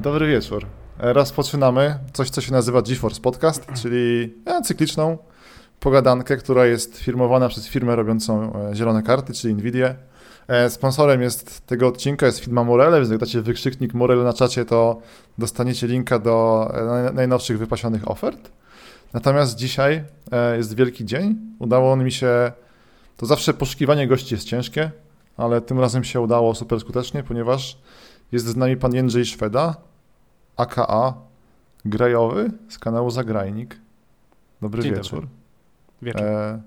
Dobry wieczór. Rozpoczynamy coś, co się nazywa GeForce Podcast, czyli e, cykliczną pogadankę, która jest firmowana przez firmę robiącą e, zielone karty, czyli Nvidia. E, sponsorem jest tego odcinka jest firma Morele, więc jak dacie wykrzyknik Morele na czacie, to dostaniecie linka do najnowszych wypasionych ofert. Natomiast dzisiaj jest wielki dzień. Udało mi się, to zawsze poszukiwanie gości jest ciężkie, ale tym razem się udało super skutecznie, ponieważ jest z nami pan Jędrzej Szweda, aka Grajowy z kanału Zagrajnik. Dobry Dzień wieczór. Dobry. Wieczór. E,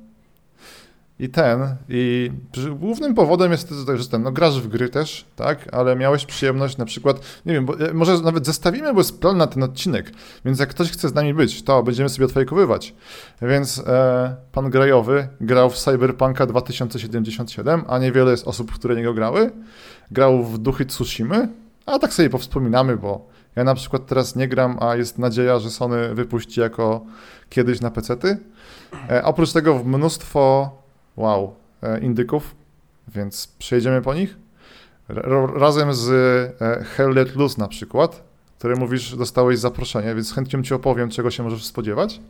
I ten, i głównym powodem jest to, że ten, no grasz w gry też, tak, ale miałeś przyjemność na przykład, nie wiem, bo, e, może nawet zestawimy, bo jest plan na ten odcinek, więc jak ktoś chce z nami być, to będziemy sobie odfajkowywać. Więc e, pan Grajowy grał w Cyberpunka 2077, a niewiele jest osób, które niego grały. Grał w Duchy Tsushimy, a tak sobie powspominamy, bo ja na przykład teraz nie gram, a jest nadzieja, że Sony wypuści jako kiedyś na pecety. E, oprócz tego mnóstwo, wow, e, indyków, więc przejdziemy po nich. Razem z e, Hell Let Loose na przykład, który mówisz, dostałeś zaproszenie, więc chętnie ci opowiem, czego się możesz spodziewać.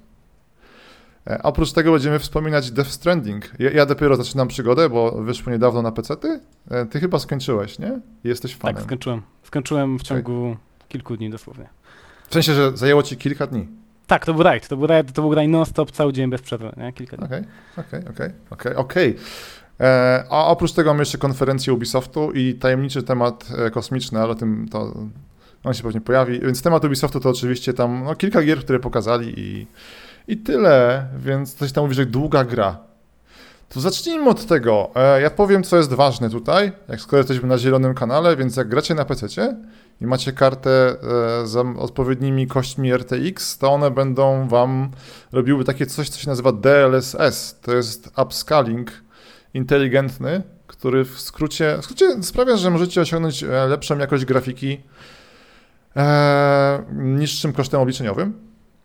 E, oprócz tego będziemy wspominać Death Stranding. Ja, ja, dopiero zaczynam przygodę, bo wyszło niedawno na pecety. E, ty chyba skończyłeś, nie? Jesteś fanem. Tak, skończyłem. Skończyłem w ciągu okay. Kilku dni dosłownie. W sensie, że zajęło ci kilka dni? Tak, to był rajd. To był rajd, to był rajd non-stop, cały dzień bez przerwy, nie? Kilka dni. Okej, okej, okej, okej, okej. E, a oprócz tego mamy jeszcze konferencję Ubisoftu i tajemniczy temat kosmiczny, ale o tym to on się pewnie pojawi. Więc temat Ubisoftu to oczywiście tam no, kilka gier, które pokazali i i tyle, więc coś tam mówi, że długa gra. To zacznijmy od tego. E, ja powiem, co jest ważne tutaj, jak skoro jesteśmy na zielonym kanale, więc jak gracie na PC i macie kartę e, z odpowiednimi kośćmi RTX, to one będą wam robiły takie coś, co się nazywa DLSS. To jest upscaling inteligentny, który w skrócie, w skrócie sprawia, że możecie osiągnąć e, lepszą jakość grafiki niższym kosztem obliczeniowym.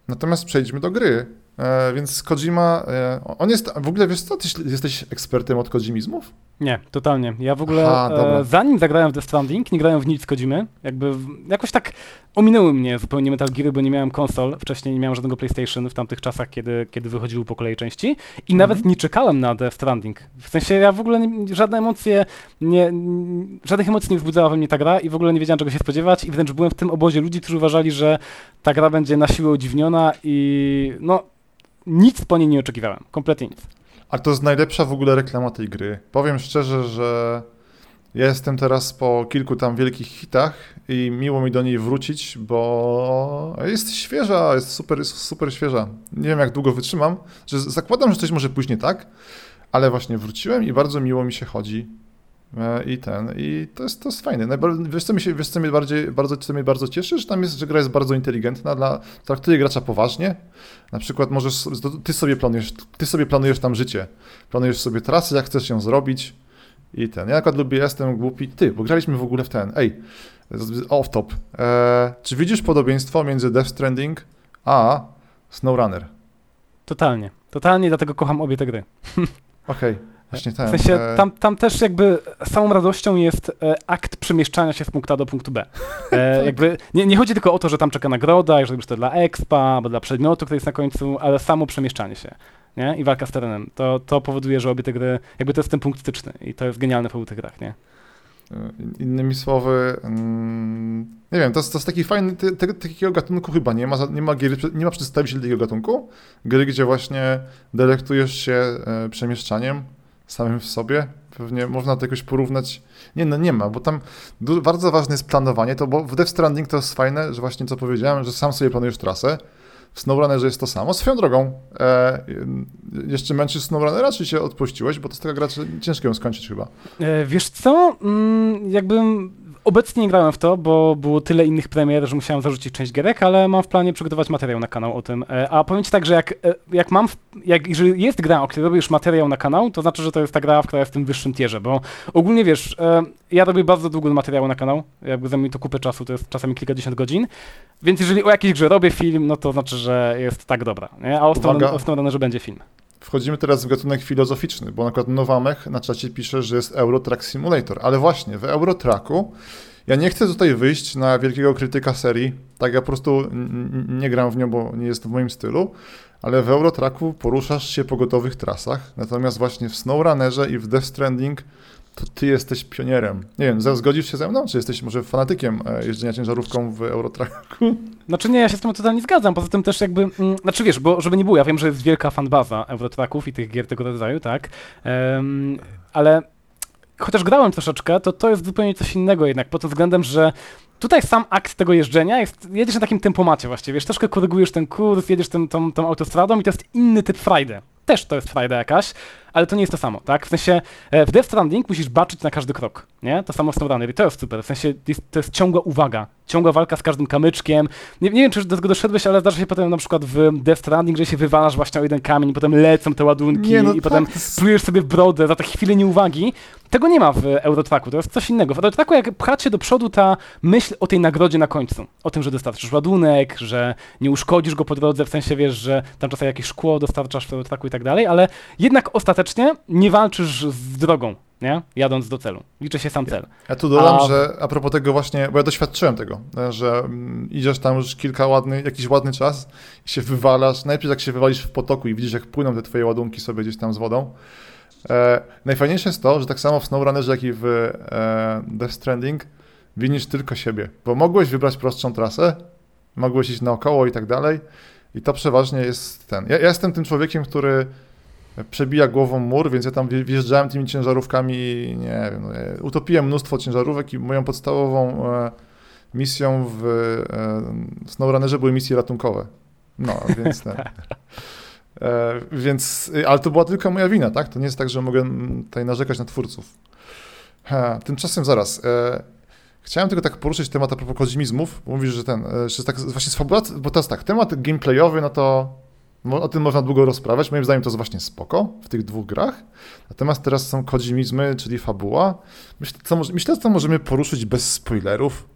Natomiast przejdźmy do gry. E, więc Kojima, e, on jest, w ogóle wiesz co, ty jesteś ekspertem od Kojimizmów? Nie, totalnie. Ja w ogóle, Aha, e, zanim zagrałem w The Stranding, nie grałem w nic Kojimy. Jakby jakoś tak ominęły mnie zupełnie Metal Geary, bo nie miałem konsol. Wcześniej nie miałem żadnego PlayStation w tamtych czasach, kiedy, kiedy wychodziły po kolei części. I mhm. nawet nie czekałem na The Stranding. W sensie ja w ogóle nie, żadne emocje, nie, żadnych emocji nie wzbudzała we mnie ta gra i w ogóle nie wiedziałem czego się spodziewać i wręcz byłem w tym obozie ludzi, którzy uważali, że ta gra będzie na siłę udziwniona i no nic po niej nie oczekiwałem. Kompletnie nic. A to jest najlepsza w ogóle reklama tej gry. Powiem szczerze, że ja jestem teraz po kilku tam wielkich hitach i miło mi do niej wrócić, bo jest świeża, jest super, jest super świeża. Nie wiem, jak długo wytrzymam. Że zakładam, że coś może pójść nie tak, ale właśnie wróciłem i bardzo miło mi się chodzi. E, I ten, i to jest, to jest fajne. Najbar- wiesz, co, mi się, wiesz, co mnie bardziej, bardzo, co mnie bardzo cieszy, że tam jest, że gra jest bardzo inteligentna, dla, traktuje gracza poważnie. Na przykład możesz, ty sobie planujesz, ty sobie planujesz tam życie. Planujesz sobie trasy, jak chcesz ją zrobić i ten. Ja na przykład lubię, jestem głupi, ty, bo graliśmy w ogóle w ten, ej, off top. E, czy widzisz podobieństwo między Death Stranding a SnowRunner? Totalnie, totalnie, dlatego kocham obie te gry. Okej. Okay. Właśnie tak. W sensie e, tam, tam też jakby samą radością jest e, akt przemieszczania się z punktu A do punktu B. E, tak. Jakby nie, nie chodzi tylko o to, że tam czeka nagroda, że to dla expa, albo dla przedmiotu, który jest na końcu, ale samo przemieszczanie się. Nie? I walka z terenem. To, to powoduje, że obie te gry, jakby to jest ten punkt styczny i to jest genialne w obu tych grach, nie? Innymi słowy, mm, nie wiem, to jest, to jest taki fajny, te, te, takiego gatunku chyba nie ma, nie ma, gier, nie ma przedstawicieli takiego gatunku. Gry, gdzie właśnie delektujesz się e, przemieszczaniem, samym w sobie. Pewnie można to jakoś porównać. Nie, no nie ma, bo tam bardzo ważne jest planowanie, to bo w Death Stranding to jest fajne, że właśnie co powiedziałem, że sam sobie planujesz trasę. W SnowRunnerze jest to samo. Swoją drogą, e, jeszcze męczysz SnowRunnera, czy się odpuściłeś? Bo to jest taka gra, ciężko ją skończyć chyba. E, wiesz co, mm, jakbym Obecnie nie grałem w to, bo było tyle innych premier, że musiałem zarzucić część gierek, ale mam w planie przygotować materiał na kanał o tym. E, a powiem ci tak, że jak, e, jak mam, jak, jeżeli jest gra, o której robię już materiał na kanał, to znaczy, że to jest ta gra, która jest w tym wyższym tierze, bo ogólnie wiesz, e, ja robię bardzo długo materiału na kanał, jakby zajmuje to kupę czasu, to jest czasami kilkadziesiąt godzin, więc jeżeli o jakiejś grze robię film, no to znaczy, że jest tak dobra, nie? a o że będzie film. Wchodzimy teraz w gatunek filozoficzny, bo na przykład Nowamech na czacie pisze, że jest Eurotrack Simulator, ale właśnie w Eurotracku Ja nie chcę tutaj wyjść na wielkiego krytyka serii, tak ja po prostu nie gram w nią, bo nie jest w moim stylu, ale w Eurotracku poruszasz się po gotowych trasach, natomiast właśnie w SnowRunnerze i w Death Stranding to ty jesteś pionierem. Nie wiem, zgodzisz się ze mną, czy jesteś może fanatykiem e, jeżdżenia ciężarówką w Eurotracku? Znaczy nie, ja się z tym totalnie zgadzam, poza tym też jakby, mm, znaczy wiesz, bo żeby nie było, ja wiem, że jest wielka fanbaza Eurotracków i tych gier tego rodzaju, tak, um, ale chociaż grałem troszeczkę, to to jest zupełnie coś innego jednak, pod względem, że Tutaj sam akt tego jeżdżenia jest, jedziesz na takim tempomacie właściwie, wiesz, troszkę korygujesz ten kurs, jedziesz tym, tą, tą autostradą i to jest inny typ frajdy. Też to jest frajda jakaś, ale to nie jest to samo, tak? W sensie e, w Death Stranding musisz baczyć na każdy krok, nie? To samo w SnowRunner i to jest super, w sensie jest, to jest ciągła uwaga, ciągła walka z każdym kamyczkiem. Nie, nie wiem, czy do tego doszedłeś, ale zdarza się potem na przykład w Death Stranding, że się wywalasz właśnie o jeden kamień, potem lecą te ładunki nie, no i tak. potem plujesz sobie w brodę za te chwile nieuwagi. Tego nie ma w Eurotracku, to jest coś innego. W Eurotracku jak pchacie do przodu ta myśl o tej nagrodzie na końcu, o tym, że dostarczysz ładunek, że nie uszkodzisz go po drodze, w sensie wiesz, że tam czasami jakieś szkło dostarczasz w Eurotracku i tak dalej, ale jednak ostatecznie nie walczysz z drogą, nie? Jadąc do celu. Liczy się sam cel. Ja tu dodam, a... że a propos tego właśnie, bo ja doświadczyłem tego, że mm, idziesz tam już kilka ładny, jakiś ładny czas i się wywalasz. Najpierw jak się wywalisz w potoku i widzisz, jak płyną te twoje ładunki sobie gdzieś tam z wodą. E, najfajniejsze jest to, że tak samo w SnowRunnerze, jak i w e, Death Stranding winisz tylko siebie, bo mogłeś wybrać prostszą trasę, mogłeś iść naokoło i tak dalej i to przeważnie jest ten. Ja, ja jestem tym człowiekiem, który przebija głową mur, więc ja tam wjeżdżałem tymi ciężarówkami i nie wiem, no, utopiłem mnóstwo ciężarówek i moją podstawową e, misją w e, SnowRunnerze były misje ratunkowe. No, więc ten. E, więc, ale to była tylko moja wina, tak? To nie jest tak, że mogę tutaj narzekać na twórców. Ha, tymczasem zaraz. E, chciałem tylko tak poruszyć temat a propos kozmizmów. Mówisz, że ten, e, że tak właśnie sfabulat, bo to jest tak, temat gameplayowy, no to o tym można długo rozprawiać. Moim zdaniem to jest właśnie spoko w tych dwóch grach. Natomiast teraz są kodzimizmy, czyli fabuła. Myślę, co, myślę, co możemy poruszyć bez spoilerów.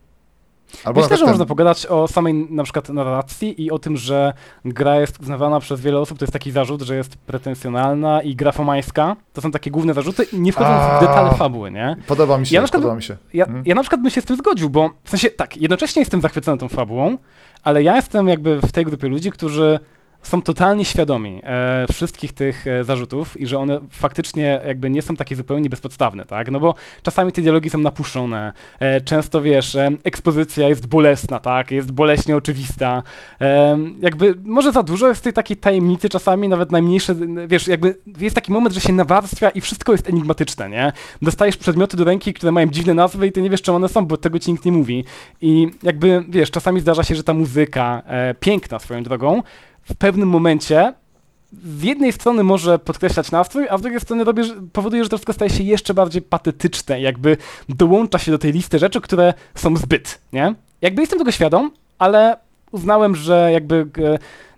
Albo Myślę, że ten... można pogadać o samej na przykład narracji i o tym, że gra jest uznawana przez wiele osób, to jest taki zarzut, że jest pretensjonalna i grafomańska. To są takie główne zarzuty, nie wchodząc A... w detale fabuły, nie? Podoba mi się, ja przykład, podoba mi się. Ja, hmm. ja na przykład bym się z tym zgodził, bo w sensie tak, jednocześnie jestem zachwycony tą fabułą, ale ja jestem jakby w tej grupie ludzi, którzy są totalnie świadomi e, wszystkich tych e, zarzutów i że one faktycznie jakby nie są takie zupełnie bezpodstawne, tak? No bo czasami te dialogi są napuszczone, e, często wiesz, e, ekspozycja jest bolesna, tak? Jest boleśnie oczywista. E, jakby może za dużo jest tej takiej tajemnicy czasami, nawet najmniejsze, wiesz, jakby jest taki moment, że się nawarstwia i wszystko jest enigmatyczne, nie? Dostajesz przedmioty do ręki, które mają dziwne nazwy i ty nie wiesz, czym one są, bo tego ci nikt nie mówi. I jakby, wiesz, czasami zdarza się, że ta muzyka, e, piękna swoją drogą, w pewnym momencie z jednej strony może podkreślać nastrój, a z drugiej strony powoduje, że to wszystko staje się jeszcze bardziej patetyczne, jakby dołącza się do tej listy rzeczy, które są zbyt, nie? Jakby jestem tego świadom, ale uznałem, że jakby,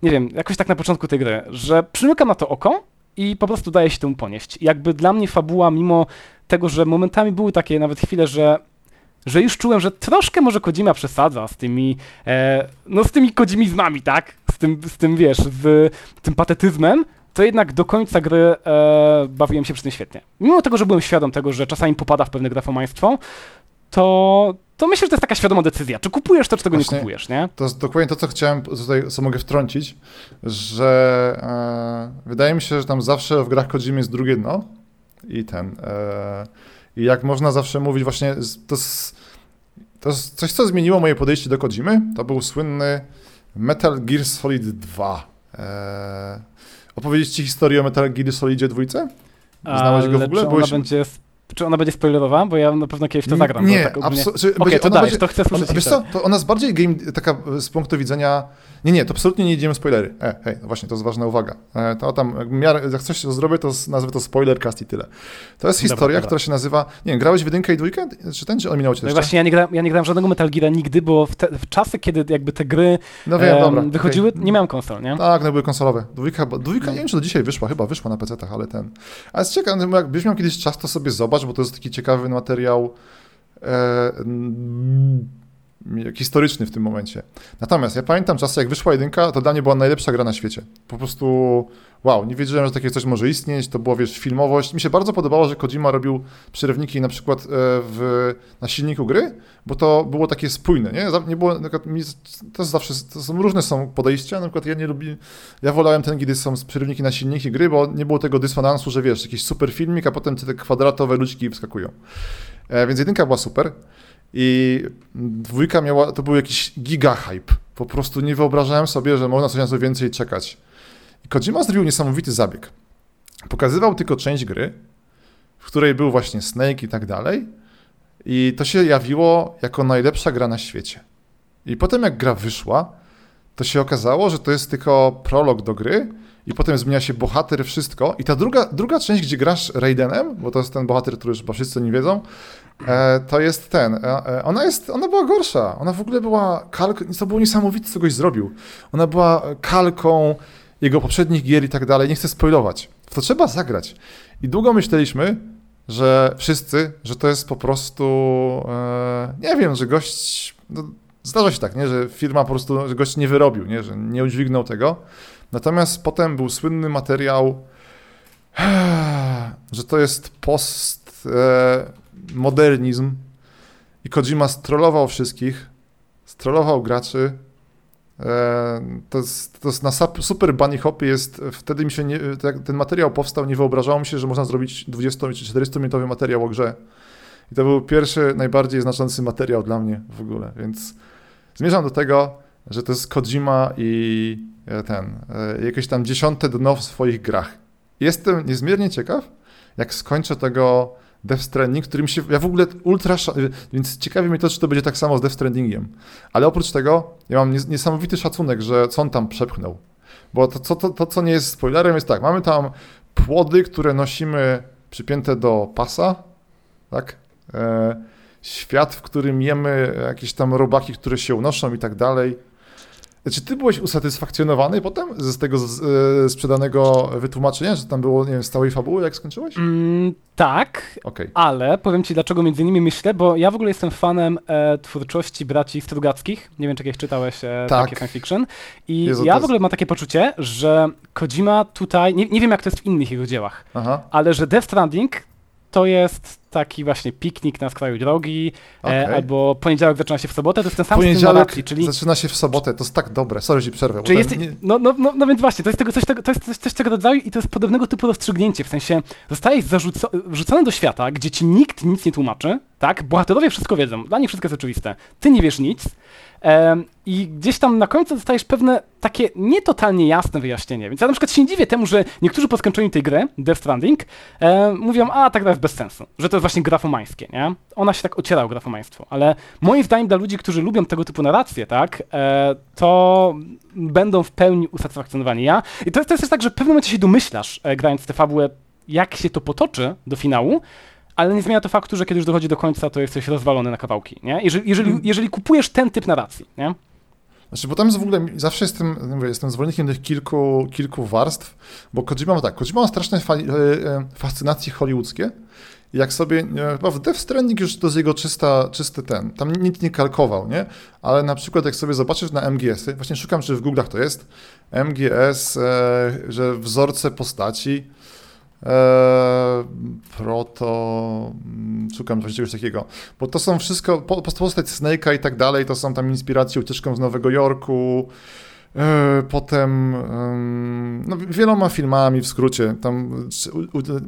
nie wiem, jakoś tak na początku tej gry, że przymykam na to oko i po prostu daje się temu ponieść. Jakby dla mnie fabuła, mimo tego, że momentami były takie nawet chwile, że że już czułem, że troszkę może Kojima przesadza z tymi, e, no z tymi kodzimizmami, tak? Z tym, z tym wiesz, z tym patetyzmem, to jednak do końca gry e, bawiłem się przy tym świetnie. Mimo tego, że byłem świadom tego, że czasami popada w pewne grafomaństwo, to, to myślę, że to jest taka świadoma decyzja. Czy kupujesz to, czy tego Właśnie, nie kupujesz, nie? To jest dokładnie to, co chciałem, tutaj co mogę wtrącić, że e, wydaje mi się, że tam zawsze w grach Kojimy jest drugie dno i ten... E, i jak można zawsze mówić, właśnie to jest, to jest coś, co zmieniło moje podejście do Kojimy. To był słynny Metal Gear Solid 2. Eee, opowiedzieć ci historię o Metal Gear Solidzie 2? Znałeś go w ogóle? Byłeś... będzie czy ona będzie spoilerowa? Bo ja na pewno kiedyś to zagram. Nie, tak absolutnie. Okej, okay, to dajesz, to chcę słyszeć. Wiesz co, to ona jest bardziej game, taka z punktu widzenia... Nie, nie, to absolutnie nie idziemy spoilery. E, hej, no właśnie, to jest ważna uwaga. E, to tam, jak coś zrobię, to nazwę to spoilercast i tyle. To jest historia, dobra, dobra. która się nazywa... Nie wiem, grałeś w jedynkę i dwójkę? Czy ten, czy ominął cię No właśnie, ja nie, grałem, ja nie grałem żadnego Metal Gear nigdy, bo w, te, w czasy, kiedy jakby te gry no wiem, dobra, wychodziły, okay. nie miałem konsol, nie? Tak, no były konsolowe. Dwójka, dwójka no. nie wiem, czy do dzisiaj wyszła, chyba wyszła na PC-tach, ale ten... Ale jest ciekawe, jakbyś miał kiedyś czas, to sobie zobacz, bo to jest taki ciekawy materiał. Historyczny w tym momencie. Natomiast ja pamiętam czasy, jak wyszła jedynka, to dla mnie była najlepsza gra na świecie. Po prostu wow, nie wiedziałem, że takie coś może istnieć, to było, wiesz, filmowość. Mi się bardzo podobało, że Kojima robił przerywniki na przykład e, w, na silniku gry, bo to było takie spójne, nie? Nie było, to zawsze, to są różne są podejścia, na przykład ja nie lubię, ja wolałem ten, kiedy są przerywniki na silniki gry, bo nie było tego dysonansu, że wiesz, jakiś super filmik, a potem te kwadratowe ludziki wskakują. E, więc jedynka była super. I dwójka miała, to był jakiś giga hype. Po prostu nie wyobrażałem sobie, że można coś na co więcej czekać. I Kojima zrobił niesamowity zabieg. Pokazywał tylko część gry, w której był właśnie Snake i tak dalej. I to się jawiło jako najlepsza gra na świecie. I potem jak gra wyszła, to się okazało, że to jest tylko prolog do gry i potem zmienia się bohater, wszystko. I ta druga, druga część, gdzie grasz Raidenem, bo to jest ten bohater, który już chyba wszyscy nie wiedzą, to jest ten. E, e, ona jest, ona była gorsza. Ona w ogóle była kalką, to było niesamowite, co goś zrobił. Ona była kalką jego poprzednich gier i tak dalej. Nie chcę spoilować. W to trzeba zagrać. I długo myśleliśmy, że wszyscy, że to jest po prostu, e, nie wiem, że gość, no, zdarza się tak, nie, że firma po prostu, że gość nie wyrobił, nie, że nie udźwignął tego. Natomiast potem był słynny materiał, że to jest postmodernizm e, i Kojima strollował wszystkich, strollował graczy. E, to jest, to jest na Super Bunny Hopie jest, wtedy mi się nie, ten materiał powstał, nie wyobrażało mi się, że można zrobić 20 czy 40 minutowy materiał o grze. I to był pierwszy, najbardziej znaczący materiał dla mnie w ogóle, więc zmierzam do tego, że to jest Kojima i E, ten, e, jakieś tam dziesiąte dno w swoich grach. Jestem niezmiernie ciekaw, jak skończę tego Death Stranding, którym się, ja w ogóle ultra, więc ciekawi mnie to, czy to będzie tak samo z Death Strandingiem. Ale oprócz tego, ja mam niesamowity szacunek, że co on tam przepchnął. Bo to, to, to, to co nie jest spoilerem, jest tak, mamy tam płody, które nosimy przypięte do pasa, tak? E, świat, w którym jemy jakieś tam robaki, które się unoszą i tak dalej czy ty byłeś usatysfakcjonowany potem z tego z, e, sprzedanego wytłumaczenia, że tam było, nie wiem, stałej fabuły, jak skończyłeś? Mm, tak, okay. ale powiem ci dlaczego między innymi myślę, bo ja w ogóle jestem fanem e, twórczości braci Strugackich, nie wiem czy kiedyś czytałeś e, tak. takie science fiction i Jezu, ja w ogóle mam takie poczucie, że Kojima tutaj, nie, nie wiem jak to jest w innych jego dziełach, Aha. ale że Death Stranding to jest taki właśnie piknik na skraju drogi, okay. e, albo poniedziałek zaczyna się w sobotę, to jest ten sam poniedziałek czyli... zaczyna się w sobotę, to jest tak dobre, sorry, ci przerwę. Czyli jest, nie... no, no, no, no, więc właśnie, to jest, tego, coś, to jest coś, coś tego rodzaju i to jest podobnego typu rozstrzygnięcie, w sensie zostajesz zarzuco- wrzucony do świata, gdzie ci nikt nic nie tłumaczy, tak? Bohaterowie wszystko wiedzą, dla nich wszystko jest oczywiste. Ty nie wiesz nic, i gdzieś tam na końcu dostajesz pewne takie nietotalnie jasne wyjaśnienie. Więc ja na przykład się nie dziwię temu, że niektórzy po skończeniu tej gry, Death Stranding, e, mówią, a ta gra jest bez sensu, że to jest właśnie grafomańskie, nie? Ona się tak ociera o grafomaństwo, ale moim zdaniem dla ludzi, którzy lubią tego typu narracje, tak, e, to będą w pełni usatysfakcjonowani. Ja, I to, to jest też tak, że w pewnym momencie się domyślasz, e, grając tę fabułę, jak się to potoczy do finału, ale nie zmienia to faktu, że kiedy już dochodzi do końca, to jesteś rozwalony na kawałki, nie? Jeżeli, jeżeli, hmm. jeżeli kupujesz ten typ narracji, nie? Znaczy, bo tam jest w ogóle, zawsze jestem, mówię, jestem zwolennikiem tych kilku, kilku warstw, bo Kojima ma tak, Kojima ma straszne fa- e, e, fascynacje hollywoodzkie jak sobie, chyba w Death Stranding już to jest jego czysta, czysty ten, tam nikt nie kalkował, nie? Ale na przykład jak sobie zobaczysz na MGS, właśnie szukam, czy w Google'ach to jest, MGS, e, że wzorce postaci, proto, mm, szukam czegoś takiego, bo to są wszystko, postać Snake'a i tak dalej, to są tam inspiracje ucieczką z Nowego Jorku, eee, Potem no, wieloma filmami w skrócie, tam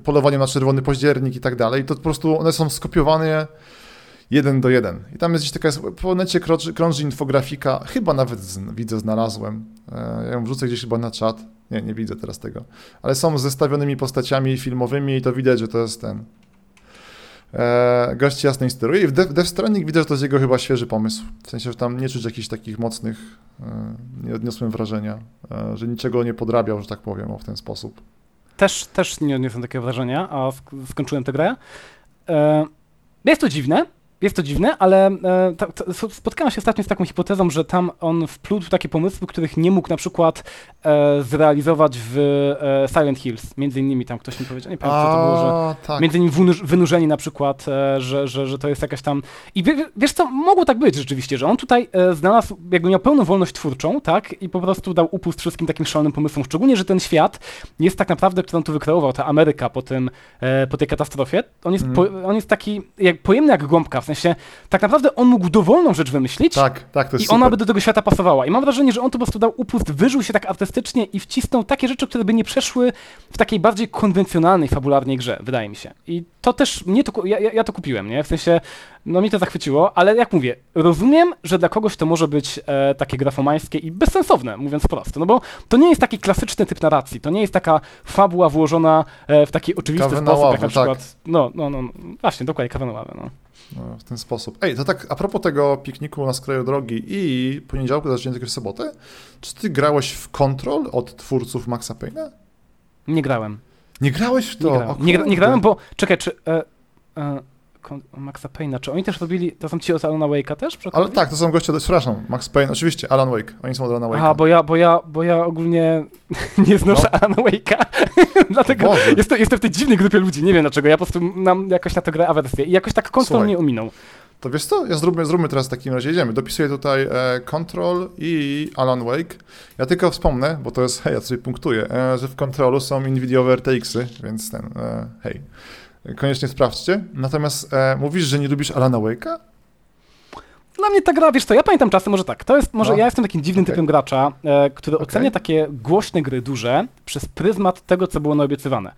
polowanie na czerwony październik i tak dalej, to po prostu one są skopiowane jeden do jeden. I tam jest gdzieś taka, po necie krąży, krąży infografika, chyba nawet z, widzę, znalazłem, eee, ja ją wrzucę gdzieś chyba na czat, nie, nie widzę teraz tego. Ale są zestawionymi postaciami filmowymi i to widać, że to jest ten. E, gość jasno steruje i w Death, Stranding widać, że to jest jego chyba świeży pomysł. W sensie, że tam nie czuć jakichś takich mocnych, e, nie odniosłem wrażenia, e, że niczego nie podrabiał, że tak powiem, o, w ten sposób. Też, też nie odniosłem takiego wrażenia, a skończyłem tę grę. E, jest to dziwne, jest to dziwne, ale e, to, to, spotkałem się ostatnio z taką hipotezą, że tam on wplótł takie pomysły, których nie mógł na przykład e, zrealizować w e, Silent Hills. Między innymi tam ktoś mi powiedział, nie pamiętam, co to było, że tak. między innymi wynurzeni na przykład, e, że, że, że to jest jakaś tam... I wie, wiesz co, mogło tak być rzeczywiście, że on tutaj e, znalazł, jakby miał pełną wolność twórczą, tak, i po prostu dał upust wszystkim takim szalonym pomysłom, szczególnie, że ten świat jest tak naprawdę, który on tu wykreował, ta Ameryka po tym, e, po tej katastrofie, on jest, mm. po, on jest taki jak, pojemny jak gąbka, w sensie tak naprawdę on mógł dowolną rzecz wymyślić tak, tak, to jest i ona by do tego świata pasowała. I mam wrażenie, że on to po prostu dał upust, wyżył się tak artystycznie i wcisnął takie rzeczy, które by nie przeszły w takiej bardziej konwencjonalnej, fabularnej grze, wydaje mi się. I to też, mnie to, ja, ja to kupiłem, nie? W sensie, no mi to zachwyciło, ale jak mówię, rozumiem, że dla kogoś to może być e, takie grafomańskie i bezsensowne, mówiąc prosto, no bo to nie jest taki klasyczny typ narracji, to nie jest taka fabuła włożona e, w taki oczywisty kawę sposób, ławę, jak na przykład, tak. no, no, no, właśnie, dokładnie, kawę na ławę, no. No. w ten sposób. Ej, to tak a propos tego pikniku na skraju drogi i poniedziałku zacznięty w sobotę, czy ty grałeś w Control od twórców Maxa Payne'a? Nie grałem. Nie grałeś w to? Nie, grałem, nie, nie grałem bo czekaj, czy. E, e, Maxa Payne'a, czy oni też robili, to są ci od Alana Wake'a też? Ale tak, to są goście, przepraszam, Max Payne, oczywiście, Alan Wake, oni są od Alana Wake'a. A, bo ja, bo ja, bo ja ogólnie nie znoszę no. Alana Wake'a, dlatego jestem, jestem w tej dziwnej grupie ludzi, nie wiem dlaczego, ja po prostu mam jakoś na to grę awersję i jakoś tak kontrol mnie ominął. To wiesz co, ja zróbmy, zróbmy teraz w takim razie, jedziemy. Dopisuję tutaj e, Control i Alan Wake. Ja tylko wspomnę, bo to jest, hej, ja sobie punktuję, e, że w Controlu są NVIDIA RTX-y, więc ten, e, hej, koniecznie sprawdźcie. Natomiast e, mówisz, że nie lubisz Alana Wake'a? Dla mnie ta gra, wiesz co, ja pamiętam czasy, może tak, to jest, może no. ja jestem takim dziwnym okay. typem gracza, e, który okay. ocenia takie głośne gry duże przez pryzmat tego, co było naobiecywane.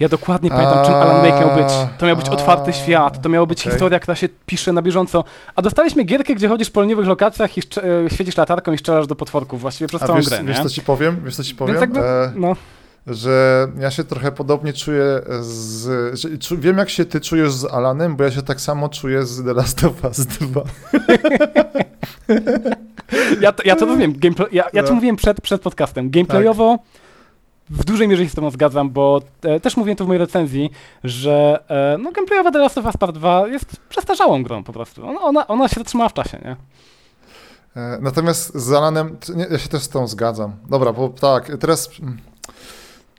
Ja dokładnie pamiętam, czym Alan Wake miał być. To miał być otwarty świat, to miała być okay. historia, która się pisze na bieżąco. A dostaliśmy gierkę, gdzie chodzisz po liniowych lokacjach i e, świecisz latarką i strzelasz do potworków właściwie przez A całą wiesz, grę, Wiesz, co ci powiem? Wiesz, co ci powiem? Jakby, e, no. Że ja się trochę podobnie czuję z... Że, wiem, jak się ty czujesz z Alanem, bo ja się tak samo czuję z The Last of Us 2. ja, to, ja to rozumiem. Gameplay, ja, ja no. to mówiłem przed, przed podcastem. Gameplayowo... Tak w dużej mierze się z tobą zgadzam, bo e, też mówiłem to w mojej recenzji, że e, no, gameplayowa The Last of Us Part 2 jest przestarzałą grą po prostu. Ona, ona, ona się zatrzymała w czasie, nie? E, natomiast z Alanem, nie, ja się też z tą zgadzam. Dobra, bo tak, teraz...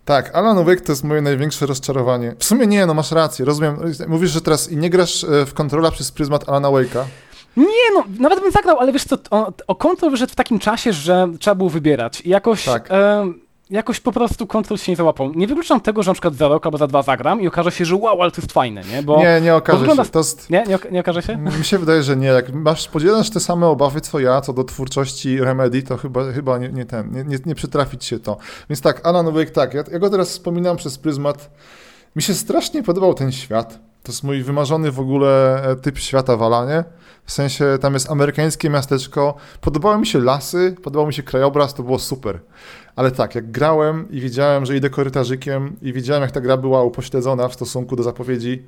Tak, Alan Wake to jest moje największe rozczarowanie. W sumie nie, no masz rację, rozumiem. Mówisz, że teraz i nie grasz e, w kontrola przez pryzmat Alana Wake'a. Nie, no, nawet bym zagrał, ale wiesz co, o, o wyszedł w takim czasie, że trzeba było wybierać. I jakoś... Tak. E, jakoś po prostu kontrol się nie załapał. Nie wykluczam tego, że na przykład za rok albo za dwa zagram i okaże się, że wow, ale to jest fajne, nie? Bo, nie, nie okaże wygląda... się. Jest... Nie, nie, nie okaże się? Mi się wydaje, że nie. Jak masz, podzielasz te same obawy co ja, co do twórczości Remedy, to chyba, chyba nie, nie ten, nie, nie, nie przytrafić się to. Więc tak, Alan Wake, tak, ja, ja go teraz wspominam przez pryzmat. Mi się strasznie podobał ten świat. To jest mój wymarzony w ogóle e, typ świata walanie. W sensie tam jest amerykańskie miasteczko. Podobały mi się lasy, podobał mi się krajobraz, to było super. Ale tak, jak grałem i widziałem, że idę korytarzykiem i widziałem, jak ta gra była upośledzona w stosunku do zapowiedzi,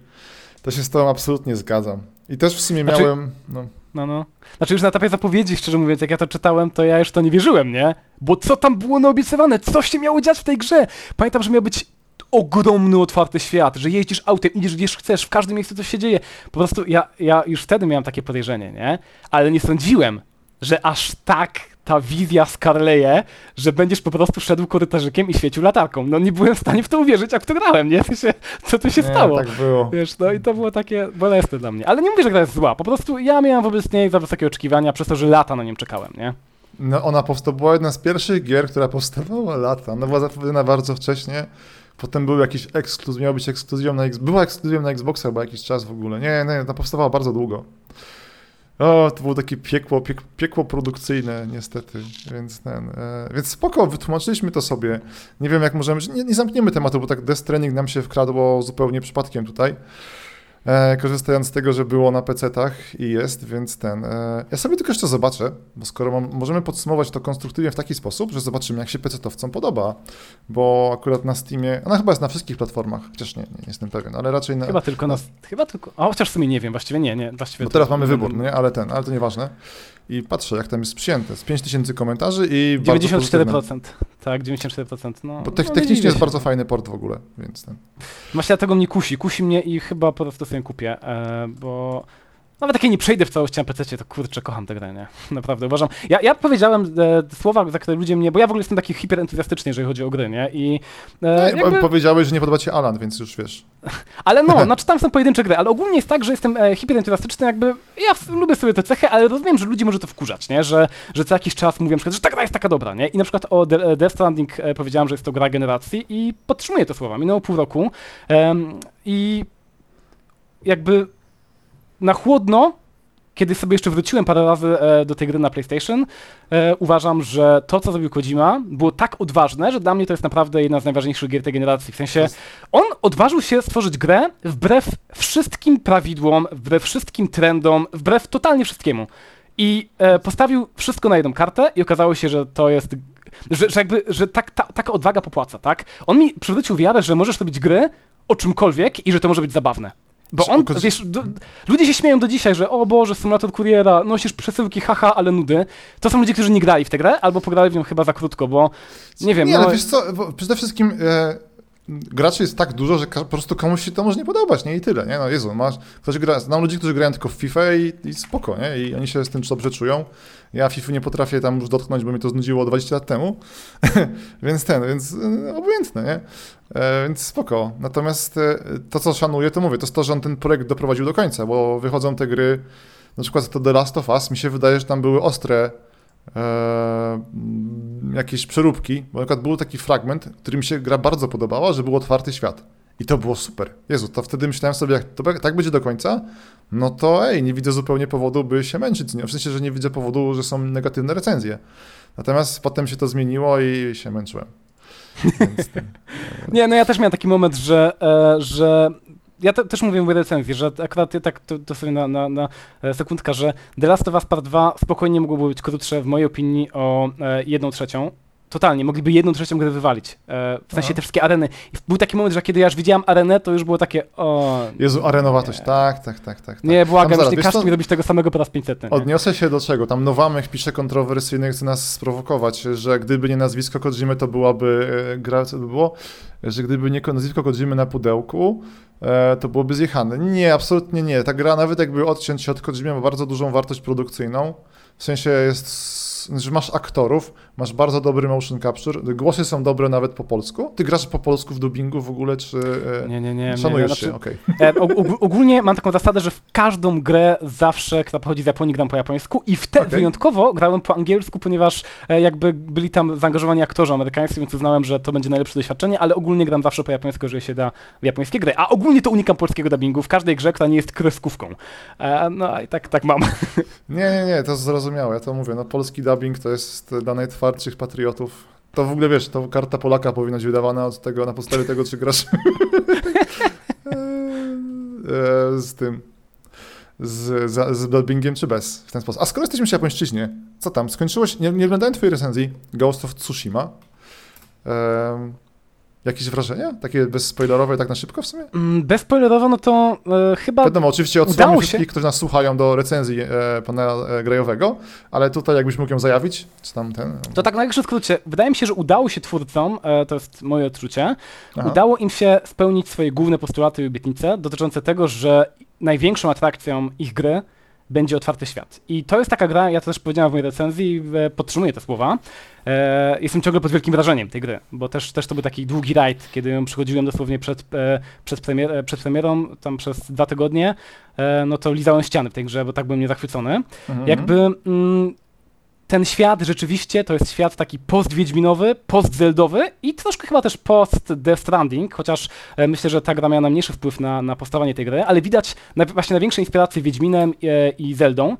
to się z tą absolutnie zgadzam. I też w sumie znaczy, miałem... No. no, no. Znaczy już na etapie zapowiedzi, szczerze mówiąc, jak ja to czytałem, to ja już to nie wierzyłem, nie? Bo co tam było naobiecywane? Co się miało dziać w tej grze? Pamiętam, że miał być ogromny, otwarty świat, że jeździsz autem, idziesz gdzieś chcesz, w każdym miejscu coś się dzieje. Po prostu ja, ja już wtedy miałem takie podejrzenie, nie? Ale nie sądziłem, że aż tak ta wizja skarleje, że będziesz po prostu szedł korytarzykiem i świecił latarką. No nie byłem w stanie w to uwierzyć, jak to grałem, nie? Co tu się nie, stało? tak było. Wiesz, no i to było takie bolesne dla mnie. Ale nie mówię, że gra jest zła, po prostu ja miałem wobec niej za wysokie oczekiwania, przez to, że lata na nim czekałem, nie? No ona powstała, była jedna z pierwszych gier, która powstawała lata. Ona była zapowiedziana bardzo wcześnie. Potem był jakiś ekskluz, miał być ekskluzją na Xbox, była ekskluzją na Xboxa chyba jakiś czas w ogóle. Nie, nie, ona powstawała bardzo długo. O, to było takie piekło, piek, piekło produkcyjne niestety, więc ten, e, więc spoko, wytłumaczyliśmy to sobie. Nie wiem jak możemy, nie, nie zamkniemy tematu, bo tak Death nam się wkradło zupełnie przypadkiem tutaj. E, korzystając z tego, że było na PC-tach i jest, więc ten. E, ja sobie tylko jeszcze zobaczę, bo skoro mam, możemy podsumować to konstruktywnie w taki sposób, że zobaczymy, jak się PC-towcom podoba, bo akurat na Steamie, ona chyba jest na wszystkich platformach, chociaż nie, nie, nie jestem pewien, ale raczej na. Chyba tylko na. Chyba tylko. A chociaż w sumie nie wiem, właściwie nie, nie. Właściwie bo teraz mamy wybór, nie? Ale ten, ale to nieważne i patrzę, jak tam jest przyjęte. Z 5000 komentarzy i 94%. Tak, 94%. No, Bo te, no, technicznie jest bardzo fajny port w ogóle, więc ten. Właśnie dlatego mnie kusi. Kusi mnie i chyba po prostu sobie kupię, e, bo nawet ja nie przejdę w całości na PC, to kurczę, kocham tę grę, nie? Naprawdę, uważam. Ja, ja powiedziałem e, słowa, za które ludzie mnie, bo ja w ogóle jestem taki hiperentuzjastyczny, jeżeli chodzi o gry, nie? I, e, no, jakby... Powiedziałeś, że nie podoba ci Alan, więc już wiesz. ale no, znaczy tam są pojedyncze gry, ale ogólnie jest tak, że jestem e, hiperentuzjastyczny, jakby ja lubię sobie te cechy, ale rozumiem, że ludzi może to wkurzać, nie? Że, że co jakiś czas mówię na przykład, że ta gra jest taka dobra, nie? I na przykład o e, Death Stranding e, powiedziałem, że jest to gra generacji i podtrzymuję te słowa. Minęło pół roku i jakby na chłodno kiedy sobie jeszcze wróciłem parę razy e, do tej gry na PlayStation, e, uważam, że to, co zrobił Kojima, było tak odważne, że dla mnie to jest naprawdę jedna z najważniejszych gier tej generacji. W sensie, on odważył się stworzyć grę wbrew wszystkim prawidłom, wbrew wszystkim trendom, wbrew totalnie wszystkiemu. I e, postawił wszystko na jedną kartę i okazało się, że to jest że, że jakby, że tak, ta, taka odwaga popłaca, tak? On mi przywrócił wiarę, że możesz robić gry o czymkolwiek i że to może być zabawne. Bo on, wiesz, do, ludzie się śmieją do dzisiaj, że o Boże, symulator kuriera, nosisz przesyłki, haha, ale nudy. To są ludzie, którzy nie grali w tę grę, albo pograli w nią chyba za krótko, bo nie wiem. Nie, no... ale wiesz co, przede wszystkim e, graczy jest tak dużo, że po prostu komuś się to może nie podobać, nie? I tyle, nie? No Jezu, masz, ktoś gra, znam ludzi, którzy grają tylko w FIFA i, i spoko, nie? I oni się z tym dobrze czują. Ja FIFA nie potrafię tam już dotknąć, bo mnie to znudziło 20 lat temu, więc ten, więc e, obojętne, nie? E, więc spoko. Natomiast e, to, co szanuję, to mówię, to jest to, że on ten projekt doprowadził do końca, bo wychodzą te gry, na przykład to The Last of Us, mi się wydaje, że tam były ostre e, jakieś przeróbki, bo na przykład był taki fragment, który mi się gra bardzo podobała, że był otwarty świat. I to było super. Jezu, to wtedy myślałem sobie, jak to tak będzie do końca, no to ej, nie widzę zupełnie powodu, by się męczyć. W sensie, że nie widzę powodu, że są negatywne recenzje. Natomiast potem się to zmieniło i się męczyłem. nie, no ja też miałem taki moment, że, e, że ja te, też mówię w recenzji, że akurat tak to, to sobie na, na, na e, sekundkę, że The Last of Us Part 2 spokojnie mogłoby być krótsze w mojej opinii o e, jedną trzecią, Totalnie, mogliby jedną trzecią grę wywalić. E, w sensie Aha. te wszystkie areny. I był taki moment, że kiedy ja już widziałem arenę, to już było takie o... Jezu, arenowatość, tak, tak, tak, tak. Nie, błagam, już nie każesz mi robić tego samego po raz 500. Nie? Odniosę się do czego. Tam Nowamych pisze kontrowersyjny, chce nas sprowokować, że gdyby nie nazwisko Kojimy, to byłaby e, gra, co by było? Że gdyby nie nazwisko Kojimy na pudełku, e, to byłoby zjechane. Nie, absolutnie nie. Ta gra, nawet jakby odciąć się od Kojimy, ma bardzo dużą wartość produkcyjną. W sensie jest że masz aktorów, masz bardzo dobry motion capture, głosy są dobre nawet po polsku. Ty grasz po polsku w dubbingu w ogóle, czy e, nie, nie, nie, szanujesz nie, się? Znaczy, okay. E, ogólnie mam taką zasadę, że w każdą grę zawsze, która pochodzi z Japonii, gram po japońsku i wtedy okay. wyjątkowo grałem po angielsku, ponieważ e, jakby byli tam zaangażowani aktorzy amerykańscy, więc uznałem, że to będzie najlepsze doświadczenie, ale ogólnie gram zawsze po japońsku, jeżeli się da w japońskie gry. A ogólnie to unikam polskiego dubbingu w każdej grze, która nie jest kreskówką. No i tak, tak mam. Nie, nie, nie, to zrozumiałe. Ja to mówię, no polski dubbing to jest dla najtwardszych patriotów. To w ogóle wiesz, to karta Polaka powinna być wydawana od tego, na podstawie tego, czy grasz e, z tym, z, z, z dubbingiem, czy bez, w ten sposób. A skoro jesteśmy przy japońszczyźnie, co tam, skończyłeś, nie, nie oglądałem twojej recenzji Ghost of Tsushima, Jakieś wrażenia? Takie bezspoilerowe, tak na szybko w sumie? Mm, bezspoilerowo, no to e, chyba. Wiadomo, oczywiście odsyłamy wszystkich, którzy nas słuchają do recenzji e, pana e, Grajowego, ale tutaj jakbyś mógł ją zajawić, czy tam ten. To tak na największym skrócie. Wydaje mi się, że udało się twórcom, e, to jest moje odczucie, Aha. udało im się spełnić swoje główne postulaty i obietnice dotyczące tego, że największą atrakcją ich gry będzie otwarty świat. I to jest taka gra, ja to też powiedziałem w mojej recenzji i podtrzymuję te słowa. E, jestem ciągle pod wielkim wrażeniem tej gry, bo też, też to był taki długi rajd, kiedy ją przychodziłem dosłownie przed, e, przed, premier, e, przed premierą, tam przez dwa tygodnie, e, no to lizałem ściany w tej grze, bo tak byłem niezachwycony. Mhm. Jakby... Mm, ten świat rzeczywiście to jest świat taki post-wiedźminowy, post-zeldowy i troszkę chyba też post-Death Stranding, chociaż e, myślę, że ta gra miała najmniejszy wpływ na, na powstawanie tej gry, ale widać na, właśnie największe inspiracje Wiedźminem e, i Zeldą,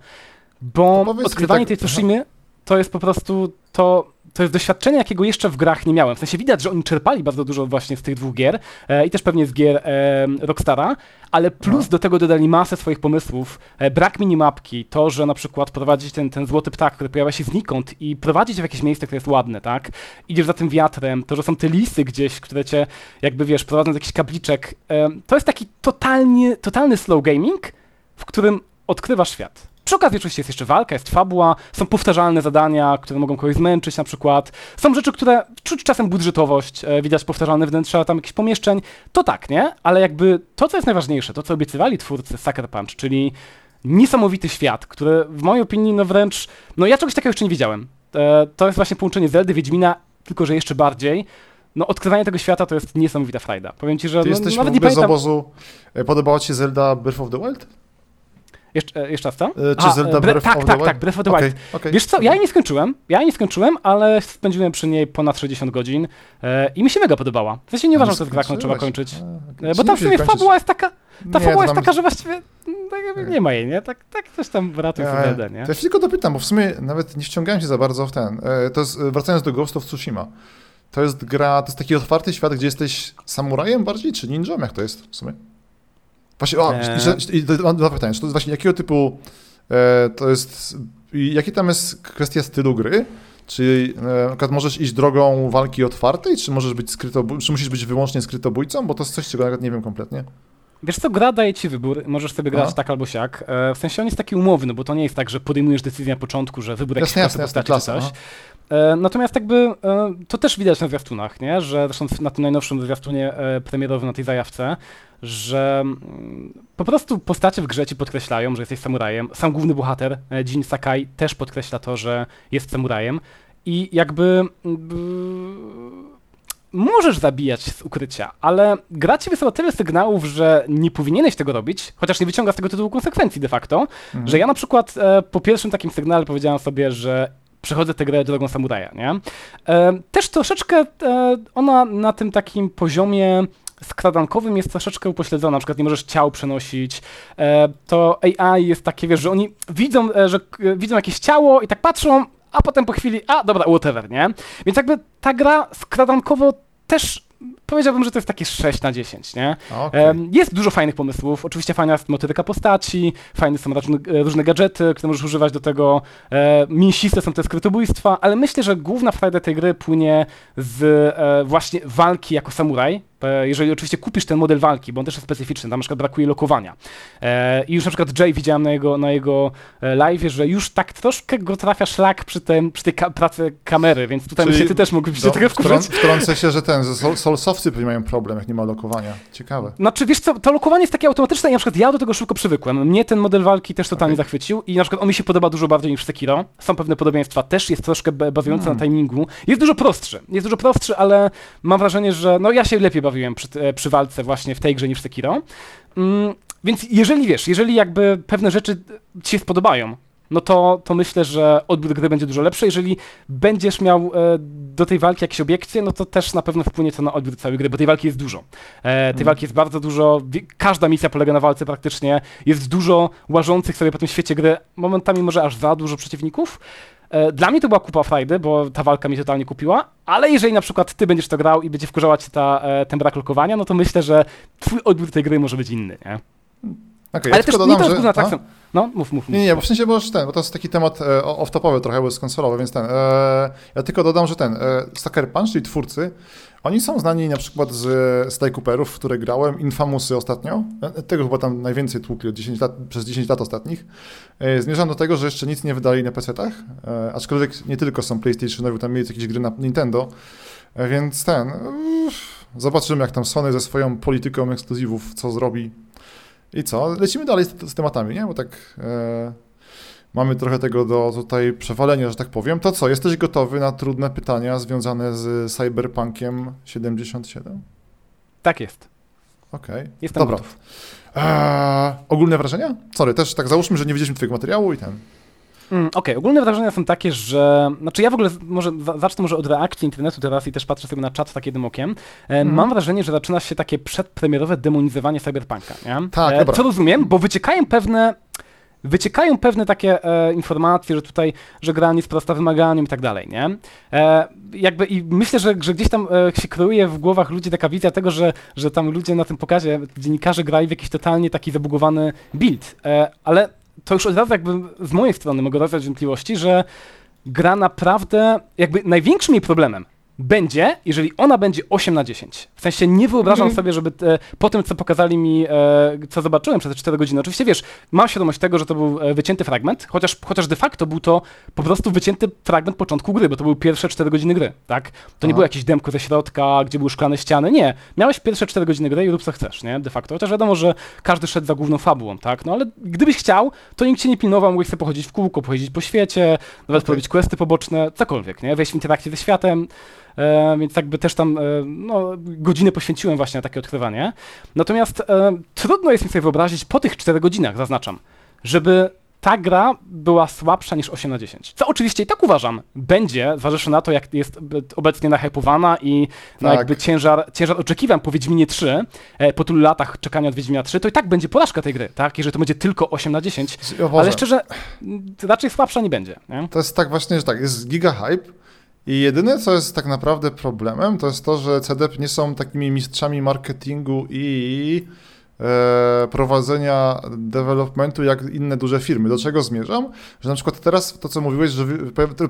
bo odkrywanie tak, tej Tsushimy to jest po prostu to to jest doświadczenie, jakiego jeszcze w grach nie miałem. W sensie widać, że oni czerpali bardzo dużo właśnie z tych dwóch gier e, i też pewnie z gier e, Rockstara, ale plus no. do tego dodali masę swoich pomysłów. E, brak minimapki, to, że na przykład prowadzić ten, ten złoty ptak, który pojawia się znikąd i prowadzić w jakieś miejsce, które jest ładne, tak? Idziesz za tym wiatrem, to, że są te lisy gdzieś, które cię jakby, wiesz, prowadzą do jakichś kapliczek. E, to jest taki totalnie, totalny slow gaming, w którym odkrywasz świat. Przy okazji oczywiście jest jeszcze walka, jest fabuła, są powtarzalne zadania, które mogą kogoś zmęczyć na przykład. Są rzeczy, które czuć czasem budżetowość, e, widać powtarzalne wnętrza tam jakichś pomieszczeń. To tak, nie? Ale jakby to, co jest najważniejsze, to co obiecywali twórcy Sucker Punch, czyli niesamowity świat, który w mojej opinii, no wręcz, no ja czegoś takiego jeszcze nie widziałem. E, to jest właśnie połączenie Zeldy, Wiedźmina, tylko że jeszcze bardziej. No odkrywanie tego świata to jest niesamowita frajda. Powiem ci, że Ty no, jesteś nawet w nie ogóle z pamiętam... obozu... e, Podobała ci się Zelda Breath of the Wild? Jeszcze, e, jeszcze raz co? E, Czy Zelda Bre- Breath tak, tak, Wild? tak, Breath of the Okej, Wild. okej, Wiesz co, ja jej nie skończyłem, ja jej nie skończyłem, ale spędziłem przy niej ponad 60 godzin e, i mi się mega podobała. W sensie nie uważam, że to gra, trzeba kończyć. A. E, bo tam w sumie fabuła jest taka, ta Nie, fabuła jest tam- taka, że właściwie mm, tak nie ma jej, nie? Tak, tak coś tam ratuje Ja, Zeldę, nie? To ja się tylko dopytam, bo w sumie nawet nie wciągałem się za bardzo w ten. E, To jest, e, wracając do Ghost of Tsushima. To jest gra, to jest taki otwarty świat, gdzie jesteś samurajem bardziej, czy ninją? Jak to jest w sumie? Właśnie, o, Eee. że- to- mam dwa pytania. Czy to jest właśnie jakiego typu, e, to jest, jaki tam jest kwestia stylu gry? Czy e, możesz iść drogą walki otwartej, czy możesz być skrytobój, czy musisz być wyłącznie skrytobójcą? Bo to jest coś, czego nawet nie wiem kompletnie. Wiesz co, gra daje ci wybór, możesz sobie grać Aha. tak albo siak. E, W sensie on jest taki umowny, bo to nie jest tak, że podejmujesz decyzję na początku, że wybór jakiejś Jasne, postaci czy coś. E, Natomiast jakby e, to też widać na zwiastunach, nie? że zresztą na tym najnowszym zwiastunie e, premierowym na tej zajawce, że mm, po prostu postacie w grze ci podkreślają, że jesteś samurajem. Sam główny bohater, e, Jin Sakai, też podkreśla to, że jest samurajem. I jakby mm, możesz zabijać z ukrycia, ale gra ci wysyła tyle sygnałów, że nie powinieneś tego robić, chociaż nie wyciąga z tego tytułu konsekwencji de facto, Mhm. że ja na przykład e, po pierwszym takim sygnale powiedziałem sobie, że przechodzę tę grę drogą samuraja, nie? E, też troszeczkę e, ona na tym takim poziomie skradankowym jest troszeczkę upośledzona, na przykład nie możesz ciał przenosić, e, to AI jest takie, wiesz, że oni widzą, e, że widzą jakieś ciało i tak patrzą, a potem po chwili, a dobra, whatever, nie? Więc jakby ta gra skradankowo też powiedziałbym, że to jest takie 6 na 10, nie? Em, Jest dużo fajnych pomysłów. Oczywiście fajna jest motoryka postaci, fajne są różne, e, różne gadżety, które możesz używać do tego. E, mięsiste są te skrytobójstwa, ale myślę, że główna frajda tej gry płynie z e, właśnie walki jako samuraj. Jeżeli oczywiście kupisz ten model walki, bo on też jest specyficzny, tam na przykład brakuje lokowania. E, I już na przykład Jay widziałem na jego, na jego live, że już tak troszkę go trafia szlak przy, tym, przy tej ka- pracy kamery, więc tutaj Czyli myślę, ty też mógłbyś się Do- trochę wkurzyć. Wtrącę się, że ten, że Solsowcy pewnie mają problem, jak nie ma lokowania. Ciekawe. Znaczy, wiesz co, to lokowanie jest takie automatyczne i na przykład ja do tego szybko przywykłem. Mnie ten model walki też totalnie Okej. zachwycił i na przykład on mi się podoba dużo bardziej niż Sekiro. Są pewne podobieństwa, też jest troszkę ba- bawiący Hmm. na timingu. Jest dużo prostszy, jest dużo prostszy, ale mam wrażenie, że no ja się lepiej bawiłem przy, e, przy walce właśnie w tej grze niż Sekiro. Mm, więc jeżeli wiesz, jeżeli jakby pewne rzeczy ci się spodobają, no to, to myślę, że odbiór gry będzie dużo lepszy. Jeżeli będziesz miał e, do tej walki jakieś obiekcje, no to też na pewno wpłynie to na odbiór całej gry, bo tej walki jest dużo. E, tej Mhm. walki jest bardzo dużo, każda misja polega na walce praktycznie, jest dużo łażących sobie po tym świecie gry, momentami może aż za dużo przeciwników. E, Dla mnie to była kupa frajdy, bo ta walka mi totalnie kupiła, ale jeżeli na przykład ty będziesz to grał i będzie wkurzała cię ta, e, ten brak lokowania, no to myślę, że twój odbiór tej gry może być inny, nie? Okay, Ale też nie to jest główna a? atrakcja. No, mów, mów, mów. Nie, nie, bo w sensie, bo już ten, bo to jest taki temat e, off-topowy trochę, bo jest konsolowy, więc ten. E, ja tylko dodam, że ten, e, Sucker Punch, czyli twórcy, oni są znani na przykład z Sly Cooperów, w które grałem, Infamusy ostatnio. E, Tego chyba tam najwięcej tłukli od 10 lat, przez 10 lat ostatnich. E, zmierzam do tego, że jeszcze nic nie wydali na PC-tach, e, aczkolwiek nie tylko są PlayStationowi, tam mieli jakieś gry na Nintendo, e, więc ten. uff, zobaczymy, jak tam Sony ze swoją polityką ekskluzywów co zrobi. I co? Lecimy dalej z, z tematami, nie? Bo tak e, mamy trochę tego do tutaj przewalenia, że tak powiem. To co, jesteś gotowy na trudne pytania związane z Cyberpunkiem 77? Tak jest. Okej. Jestem Dobra. gotów. Eee, ogólne wrażenia? Sorry, też tak załóżmy, że nie widzieliśmy twojego materiału i ten. Mm, Okej, ogólne wrażenia są takie, że. Znaczy, ja w ogóle z- może za- zacznę może od reakcji internetu teraz i też patrzę sobie na czat tak jednym okiem. E, Mhm. Mam wrażenie, że zaczyna się takie przedpremierowe demonizowanie cyberpunka. Nie? Tak, e, dobra. Co rozumiem, bo wyciekają pewne. Wyciekają pewne takie e, informacje, że tutaj, że gra nie sprosta wymaganiom i tak dalej, nie? E, jakby i myślę, że, że gdzieś tam e, się kreuje w głowach ludzi taka wizja tego, że, że tam ludzie na tym pokazie, dziennikarze grali w jakiś totalnie taki zabugowany build, e, ale to już od razu jakby z mojej strony mogę rozwiać wątpliwości, że gra naprawdę, jakby największym jej problemem będzie, jeżeli ona będzie 8 na 10. W sensie nie wyobrażam mm. sobie, żeby te, po tym, co pokazali mi, e, co zobaczyłem przez te 4 godziny, oczywiście wiesz, mam świadomość tego, że to był e, wycięty fragment, chociaż, chociaż de facto był to po prostu wycięty fragment początku gry, bo to były pierwsze 4 godziny gry, tak? To Aha. nie było jakieś demko ze środka, gdzie były szklane ściany, nie. Miałeś pierwsze 4 godziny gry i rób co chcesz, nie? De facto. Chociaż wiadomo, że każdy szedł za główną fabułą, tak? No ale gdybyś chciał, to nikt cię nie pilnował, mógłbyś sobie pochodzić w kółko, pojeździć po świecie, nawet okay. porobić questy poboczne, cokolwiek, nie? Wejść w interakcję ze światem, e, więc jakby też tam e, no, godziny poświęciłem właśnie na takie odkrywanie. Natomiast e, trudno jest mi sobie wyobrazić po tych 4 godzinach, zaznaczam, żeby ta gra była słabsza niż 8 na 10. Co oczywiście i tak uważam, będzie, zważywszy na to, jak jest obecnie nahypowana i tak. na jakby ciężar, ciężar oczekiwań po Wiedźminie 3, e, po tylu latach czekania od Wiedźmina 3, to i tak będzie porażka tej gry, tak? Jeżeli to będzie tylko 8 na 10, ale szczerze, raczej słabsza nie będzie. Nie? To jest tak właśnie, że tak, jest giga hype, i jedyne, co jest tak naprawdę problemem, to jest to, że CDP nie są takimi mistrzami marketingu i e, prowadzenia developmentu jak inne duże firmy. Do czego zmierzam? Że na przykład teraz to, co mówiłeś, że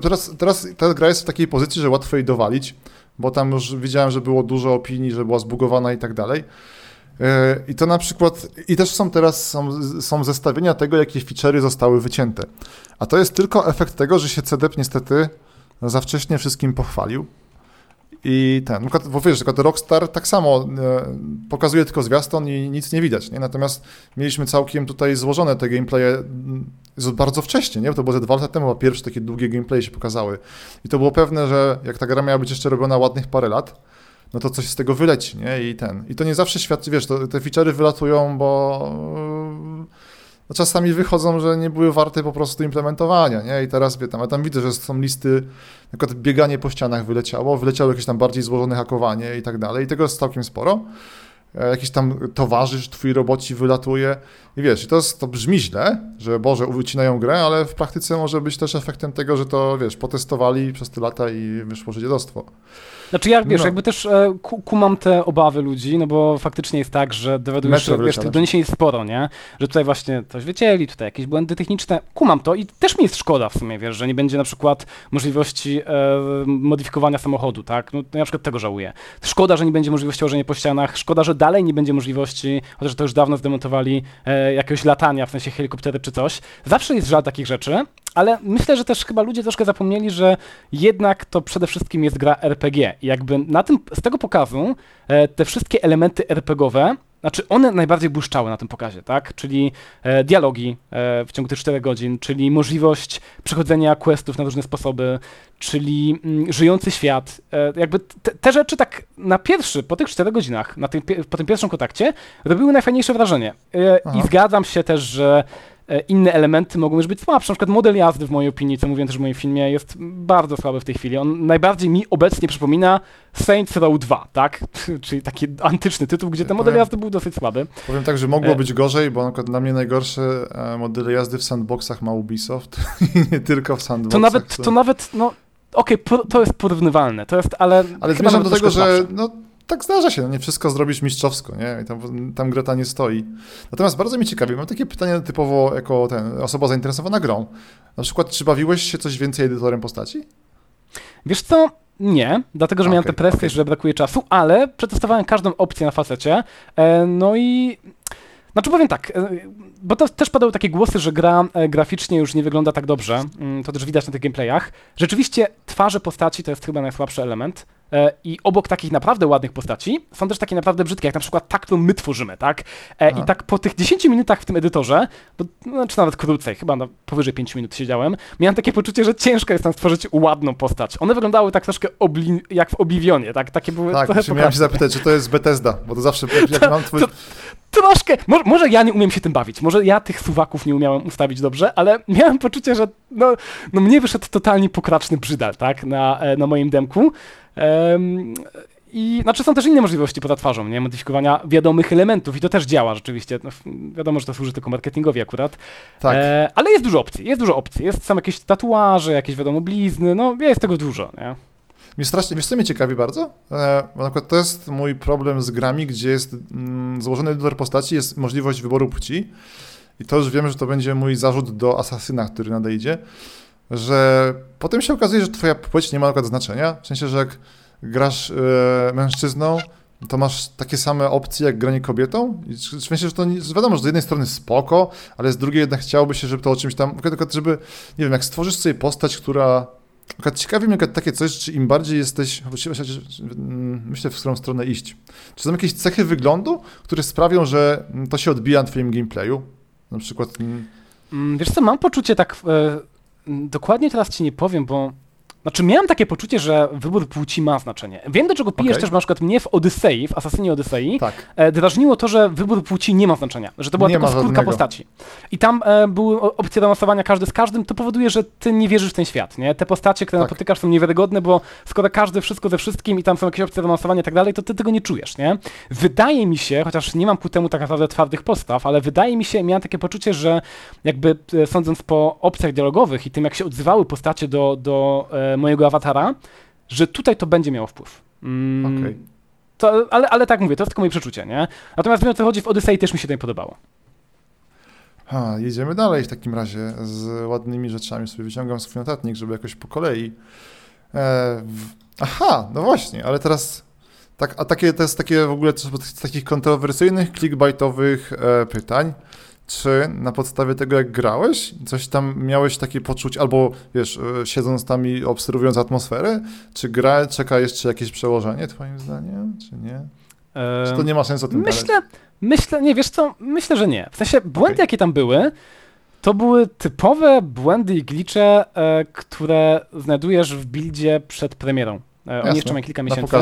teraz, teraz ta gra jest w takiej pozycji, że łatwo jej dowalić, bo tam już widziałem, że było dużo opinii, że była zbugowana i tak dalej. E, I to na przykład, i też są teraz są, są zestawienia tego, jakie feature'y zostały wycięte. A to jest tylko efekt tego, że się CDP niestety za wcześnie wszystkim pochwalił. I ten, bo wiesz, tylko Rockstar tak samo e, pokazuje tylko zwiastun i nic nie widać, nie? Natomiast mieliśmy całkiem tutaj złożone te gameplaye mm, bardzo wcześnie, nie? To było ze dwa lata temu, a pierwsze takie długie gameplaye się pokazały. I to było pewne, że jak ta gra miała być jeszcze robiona ładnych parę lat, no to coś z tego wyleci, nie? I ten. I to nie zawsze świadczy, wiesz, to, te feature'y wylatują, bo no czasami wychodzą, że nie były warte po prostu implementowania, nie? I teraz tam, ja tam widzę, że są listy, na przykład bieganie po ścianach wyleciało, wyleciało jakieś tam bardziej złożone hakowanie i tak dalej, i tego jest całkiem sporo. E, jakiś tam towarzysz, twój roboci wylatuje i wiesz, to, jest, to brzmi źle, że Boże, ucinają grę, ale w praktyce może być też efektem tego, że to, wiesz, potestowali przez te lata i wyszło, że dziadostwo. Znaczy ja, wiesz, no. jakby też e, kumam te obawy ludzi, no bo faktycznie jest tak, że dowiadujesz się, wiesz, tych doniesień jest sporo, nie? Że tutaj właśnie coś wycięli, tutaj jakieś błędy techniczne. Kumam to i też mi jest szkoda w sumie, wiesz, że nie będzie na przykład możliwości e, modyfikowania samochodu, tak? No ja na przykład tego żałuję. Szkoda, że nie będzie możliwości łożenia po ścianach, szkoda, że dalej nie będzie możliwości, chociaż to już dawno zdemontowali, e, jakiegoś latania, w sensie helikoptery czy coś. Zawsze jest żal takich rzeczy, ale myślę, że też chyba ludzie troszkę zapomnieli, że jednak to przede wszystkim jest gra RPG. I jakby na tym, z tego pokazu e, te wszystkie elementy RPGowe, znaczy one najbardziej błyszczały na tym pokazie, tak? Czyli e, dialogi e, w ciągu tych 4 godzin, czyli możliwość przechodzenia questów na różne sposoby, czyli mm, żyjący świat. E, jakby te, te, rzeczy tak na pierwszy, po tych 4 godzinach, na tym, po tym pierwszym kontakcie, robiły najfajniejsze wrażenie. E, I zgadzam się też, że inne elementy mogą już być słabsze. Na przykład model jazdy w mojej opinii, co mówiłem też w moim filmie, jest bardzo słaby w tej chwili. On najbardziej mi obecnie przypomina Saints Row 2, tak? Czyli taki antyczny tytuł, gdzie ten model jazdy był dosyć słaby. Powiem tak, że mogło e, być gorzej, bo na przykład dla mnie najgorsze e, modele jazdy w sandboxach ma Ubisoft i nie tylko w sandboxach. To nawet, to nawet no okej, okay, to jest porównywalne, to jest, ale... Ale zmierzam do tego, że no, tak zdarza się, no nie wszystko zrobisz mistrzowsko, nie? I tam, tam Greta nie stoi. Natomiast bardzo mi ciekawi, mam takie pytanie typowo jako ten, osoba zainteresowana grą. Na przykład, czy bawiłeś się coś więcej edytorem postaci? Wiesz co, nie, dlatego że okay, miałem tę presję, okay. że brakuje czasu, ale przetestowałem każdą opcję na facecie, e, no i... Znaczy powiem tak, e, bo to też padały takie głosy, że gra e, graficznie już nie wygląda tak dobrze, mm, to też widać na tych gameplayach. Rzeczywiście twarze postaci to jest chyba najsłabszy element, E, I obok takich naprawdę ładnych postaci są też takie naprawdę brzydkie, jak na przykład ta, którą my tworzymy, tak? E, I tak po tych 10 minutach w tym edytorze, bo, no, czy nawet krócej, chyba no, powyżej 5 minut siedziałem, miałem takie poczucie, że ciężko jest tam stworzyć ładną postać. One wyglądały tak troszkę jak w Oblivionie, tak? Takie były tak, trochę miałem się zapytać, czy to jest Bethesda, bo to zawsze jak to, mam twój... To, troszkę, może, może, ja nie umiem się tym bawić, może ja tych suwaków nie umiałem ustawić dobrze, ale miałem poczucie, że no, no mnie wyszedł totalnie pokraczny brzydal, tak, na, e, na moim demku. Um, i znaczy są też inne możliwości poza twarzą, nie? Modyfikowania wiadomych elementów i to też działa rzeczywiście. No, wiadomo, że to służy tylko marketingowi akurat. Tak. E, ale jest dużo opcji, jest dużo opcji. Jest, są jakieś tatuaże, jakieś wiadomo blizny, no jest tego dużo, nie? Mnie strasznie, wiesz co mnie ciekawi bardzo? E, bo na to jest mój problem z grami, gdzie jest mm, złożony edytor postaci, jest możliwość wyboru płci i to już wiem, że to będzie mój zarzut do asasyna, który nadejdzie, że potem się okazuje, że twoja płeć nie ma na znaczenia, w sensie, że jak grasz mężczyzną, to masz takie same opcje jak granie kobietą? I myślę, że to nie, wiadomo, że z jednej strony spoko, ale z drugiej jednak chciałoby się, żeby to o czymś tam, żeby, nie wiem, jak stworzysz sobie postać, która Ciekawi mnie takie coś, czy im bardziej jesteś, mm, myślę, w którą stronę iść. Czy są jakieś cechy wyglądu, które sprawią, że to się odbija na twoim gameplayu? Na przykład... Mm, wiesz co, mam poczucie tak, e, dokładnie teraz ci nie powiem, bo znaczy, miałem takie poczucie, że wybór płci ma znaczenie. Wiem, do czego pijesz okay. też, na przykład mnie w Odysei, w Asasynie Odysei, tak. e, drażniło to, że wybór płci nie ma znaczenia, że to była nie tylko skórka postaci. I tam e, były opcje romansowania każdy z każdym, to powoduje, że ty nie wierzysz w ten świat, nie? Te postacie, które tak. napotykasz są niewiarygodne, bo skoro każdy wszystko ze wszystkim i tam są jakieś opcje romansowania i tak dalej, to ty tego nie czujesz, nie? Wydaje mi się, chociaż nie mam ku temu tak naprawdę twardych postaw, ale wydaje mi się, miałem takie poczucie, że jakby e, sądząc po opcjach dialogowych i tym, jak się odzywały postacie do, do e, mojego awatara, że tutaj to będzie miało wpływ. Mm, okay. to, ale, ale tak mówię, to jest tylko moje przeczucie, nie? Natomiast wiem o co chodzi, w Odyssey też mi się to nie podobało. Ha, jedziemy dalej w takim razie z ładnymi rzeczami. Sobie wyciągam swój notatnik, żeby jakoś po kolei. E, w... Aha, no właśnie, ale teraz tak, a takie, to jest takie w ogóle z takich kontrowersyjnych, clickbaitowych e, pytań czy na podstawie tego, jak grałeś, coś tam miałeś takie poczucie, albo wiesz, e, siedząc tam i obserwując atmosferę, czy gra czeka jeszcze jakieś przełożenie, twoim zdaniem, czy nie? Czy to nie ma sensu o tym Myślę, myślę, nie, wiesz co, myślę, że nie. W sensie błędy, okay. jakie tam były, to były typowe błędy i glicze, e, które znajdujesz w buildzie przed premierą. Jasne, Oni jeszcze mają kilka miesięcy.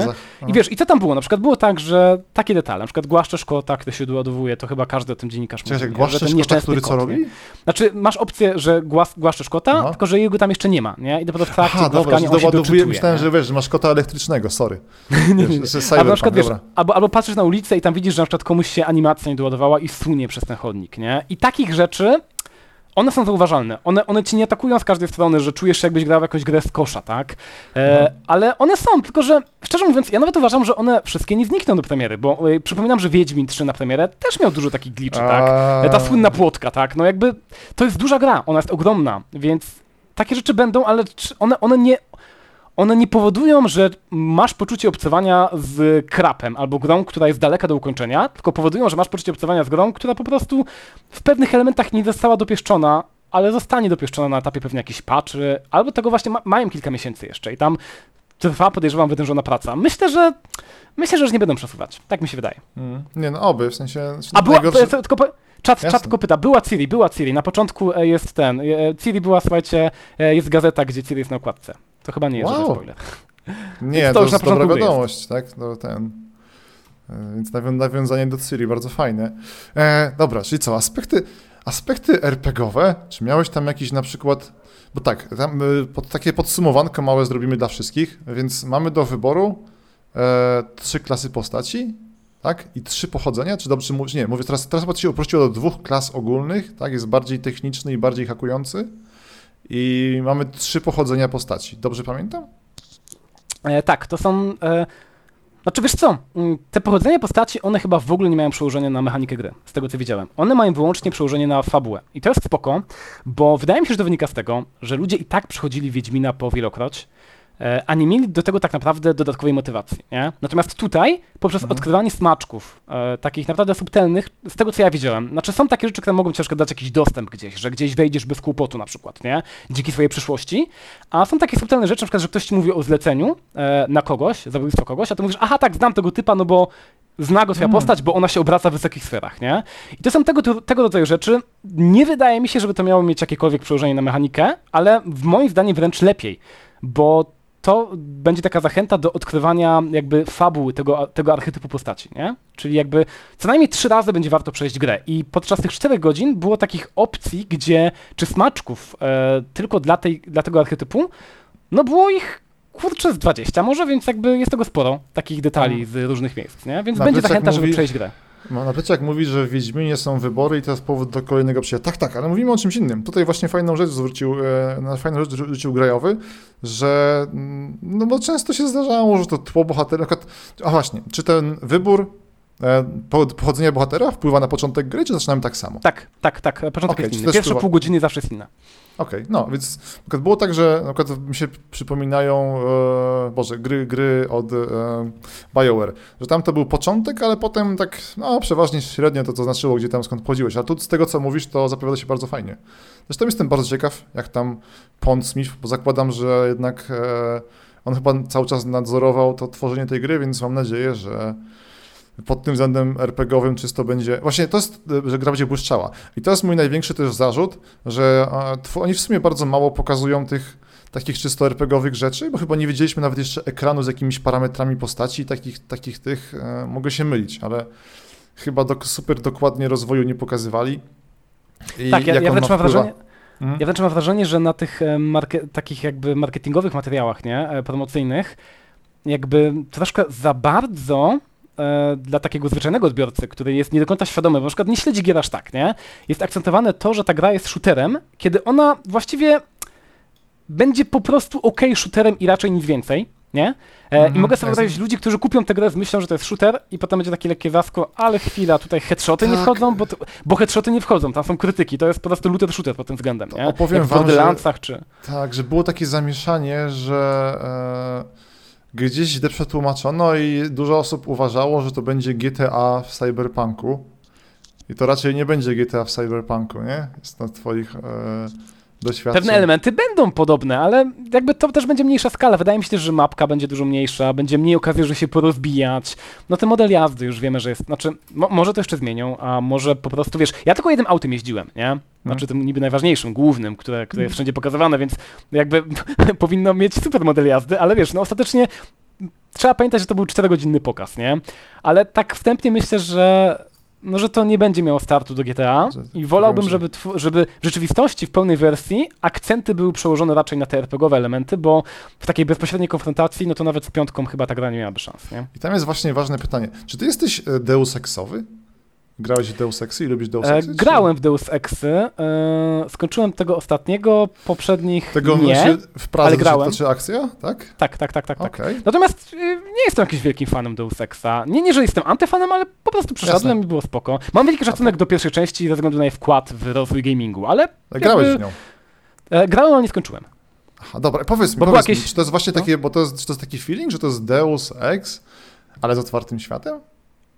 I wiesz, i co tam było? Na przykład było tak, że takie detale, na przykład głaszczesz kota, który się doładowuje, to chyba każdy o tym dziennikarz mówi. Czekaj, głaszczesz kota, który co robi? Znaczy, masz opcję, że głas, głaszczesz kota, Aha. tylko że jego tam jeszcze nie ma, nie? I dopiero w trakcie Aha, dobra, on doładowuje, myślałem, nie? że wiesz, że masz kota elektrycznego, sorry. nie, nie, nie. Albo, na przykład, wiesz, albo, albo patrzysz na ulicę i tam widzisz, że na przykład komuś się animacja nie doładowała i sunie przez ten chodnik, nie? I takich rzeczy one są zauważalne. One, one ci nie atakują z każdej strony, że czujesz się jakbyś grał jakąś grę z kosza, tak? E, no. Ale one są, tylko że szczerze mówiąc, ja nawet uważam, że one wszystkie nie znikną do premiery, bo e, przypominam, że Wiedźmin 3 na premierę też miał dużo takich glitchy, tak? E, ta słynna płotka, tak? No jakby to jest duża gra, ona jest ogromna, więc takie rzeczy będą, ale one, one nie one nie powodują, że masz poczucie obcowania z krapem albo grą, która jest daleka do ukończenia, tylko powodują, że masz poczucie obcowania z grą, która po prostu w pewnych elementach nie została dopieszczona, ale zostanie dopieszczona na etapie pewnie jakichś patchy, albo tego właśnie ma mają kilka miesięcy jeszcze i tam trwa, podejrzewam, wytężona praca. Myślę, że myślę, że już nie będą przesuwać. Tak mi się wydaje. Mm. Nie no, oby, w sensie... A była, najgorszy... tylko po, Czat, czat tylko pyta, była Ciri, była Ciri, na początku e, jest ten, e, Ciri była, słuchajcie, e, jest gazeta, gdzie Ciri jest na okładce. To chyba nie jest wow. spoiler. Nie, to, to już jest dobra wiadomość, jest. tak? No, ten. Więc nawiązanie do Ciri, bardzo fajne. E, dobra, czyli co, aspekty, aspekty RPGowe, czy miałeś tam jakiś na przykład, bo tak, tam, pod, takie podsumowanko małe zrobimy dla wszystkich, więc mamy do wyboru e, trzy klasy postaci, tak? I trzy pochodzenia, czy dobrze mówisz? Nie, mówię, teraz, teraz się uprościło do dwóch klas ogólnych, tak? Jest bardziej techniczny i bardziej hakujący. I mamy trzy pochodzenia postaci. Dobrze pamiętam? E, tak, to są. E, znaczy wiesz co, mm, te pochodzenia postaci, one chyba w ogóle nie mają przełożenia na mechanikę gry, z tego co widziałem. One mają wyłącznie przełożenie na fabułę. I to jest spoko, bo wydaje mi się, że to wynika z tego, że ludzie i tak przechodzili Wiedźmina po wielokroć, a nie mieli do tego tak naprawdę dodatkowej motywacji. Nie? Natomiast tutaj, poprzez mhm. odkrywanie smaczków, e, takich naprawdę subtelnych, z tego co ja widziałem, znaczy są takie rzeczy, które mogą ci dać jakiś dostęp gdzieś, że gdzieś wejdziesz bez kłopotu na przykład, nie? dzięki swojej przyszłości, a są takie subtelne rzeczy, na przykład, że ktoś ci mówi o zleceniu e, na kogoś, zabójstwo kogoś, a ty mówisz, aha tak, znam tego typa, no bo zna go twoja hmm. postać, bo ona się obraca w wysokich sferach, nie? I to są tego, tego rodzaju rzeczy. Nie wydaje mi się, żeby to miało mieć jakiekolwiek przełożenie na mechanikę, ale w moim zdaniem wręcz lepiej, bo to będzie taka zachęta do odkrywania jakby fabuły tego, tego archetypu postaci, nie? Czyli jakby co najmniej trzy razy będzie warto przejść grę i podczas tych czterech godzin było takich opcji, gdzie, czy smaczków e, tylko dla, tej, dla tego archetypu, no było ich kurczę z 20 może, więc jakby jest tego sporo, takich detali z różnych miejsc, nie? Więc będzie zachęta, mówi, żeby przejść grę. No, na jak mówisz, że w Wiedźminie są wybory i to jest powód do kolejnego przyjścia. Tak, tak, ale mówimy o czymś innym. Tutaj właśnie fajną rzecz zwrócił, e, na fajną rzecz zwrócił Grajowy, że mm, no bo często się zdarzało, że to tło bohatera, a właśnie, czy ten wybór pochodzenie bohatera wpływa na początek gry, czy zaczynamy tak samo? Tak, tak, tak. Początek okay, jest inny. Pierwsze wpływa... pół godziny zawsze jest inne. Okej, okay, no więc było tak, że na przykład mi się przypominają, e, Boże, gry, gry od e, BioWare, że tam to był początek, ale potem tak, no przeważnie średnio to, to znaczyło, gdzie tam skąd pochodziłeś, a tu z tego, co mówisz, to zapowiada się bardzo fajnie. Zresztą jestem bardzo ciekaw, jak tam Pond Smith, bo zakładam, że jednak e, on chyba cały czas nadzorował to tworzenie tej gry, więc mam nadzieję, że pod tym względem RPGowym czysto będzie. Właśnie to jest, że gra będzie błyszczała. I to jest mój największy też zarzut, że oni w sumie bardzo mało pokazują tych takich czysto RPGowych rzeczy, bo chyba nie widzieliśmy nawet jeszcze ekranu z jakimiś parametrami postaci takich, takich tych, e, mogę się mylić, ale chyba do, super dokładnie rozwoju nie pokazywali. I tak, ja, ja wręcz mam wrażenie, mhm. ja wręcz mam wrażenie, że na tych e, takich jakby marketingowych materiałach, nie, e, promocyjnych, jakby troszkę za bardzo e, dla takiego zwyczajnego odbiorcy, który jest nie do końca świadomy, bo na przykład nie śledzi gier aż tak, nie? Jest akcentowane to, że ta gra jest shooterem, kiedy ona właściwie będzie po prostu ok shooterem i raczej nic więcej, nie? E, I mhm, mogę sobie wyobrazić ludzi, którzy kupią tę grę z myślą, że to jest shooter i potem będzie takie lekkie wasko, ale chwila, tutaj headshoty tak. nie wchodzą, bo, bo headshoty nie wchodzą, tam są krytyki, to jest po prostu looter shooter pod tym względem, nie? Opowiem Jak wam, że, czy... Tak, że było takie zamieszanie, że... E gdzieś źle przetłumaczono i dużo osób uważało, że to będzie GTA w Cyberpunku. I to raczej nie będzie GTA w Cyberpunku, nie? Jest na twoich e, doświadczeń. Pewne elementy będą podobne, ale jakby to też będzie mniejsza skala. Wydaje mi się też, że mapka będzie dużo mniejsza, będzie mniej okazji, że się porozbijać. No ten model jazdy już wiemy, że jest, znaczy, mo może to jeszcze zmienią, a może po prostu, wiesz, ja tylko jednym autem jeździłem, nie? Znaczy tym niby najważniejszym, głównym, które, które jest wszędzie pokazywane, więc jakby powinno mieć super model jazdy, ale wiesz, no ostatecznie trzeba pamiętać, że to był 4-godzinny pokaz, nie? Ale tak wstępnie myślę, że no, że to nie będzie miało startu do GTA i wolałbym, żeby, żeby w rzeczywistości, w pełnej wersji akcenty były przełożone raczej na te RPGowe elementy, bo w takiej bezpośredniej konfrontacji, no to nawet z piątką chyba ta gra nie miałaby szans, nie? I tam jest właśnie ważne pytanie, czy ty jesteś e, Deus Exowy? Grałeś w Deus Exy i lubisz Deus Exy? E, grałem w Deus Exy. E, skończyłem tego ostatniego, poprzednich tego nie, w Pradze ale grałem. To akcja, tak? Tak, tak, tak, tak. Okay. tak. Natomiast y, nie jestem jakimś wielkim fanem Deus Exa. Nie, nie, że jestem antyfanem, ale po prostu przeszedłem i było spoko. Mam wielki szacunek do pierwszej części ze względu na jej wkład w rozwój gamingu, ale... Grałeś w nią? E, grałem, ale nie skończyłem. Aha, dobra, powiedz mi, powiedz jakieś... mi, czy to jest właśnie no? takie, bo to jest, czy to jest taki feeling, że to jest Deus Ex, ale z otwartym światem?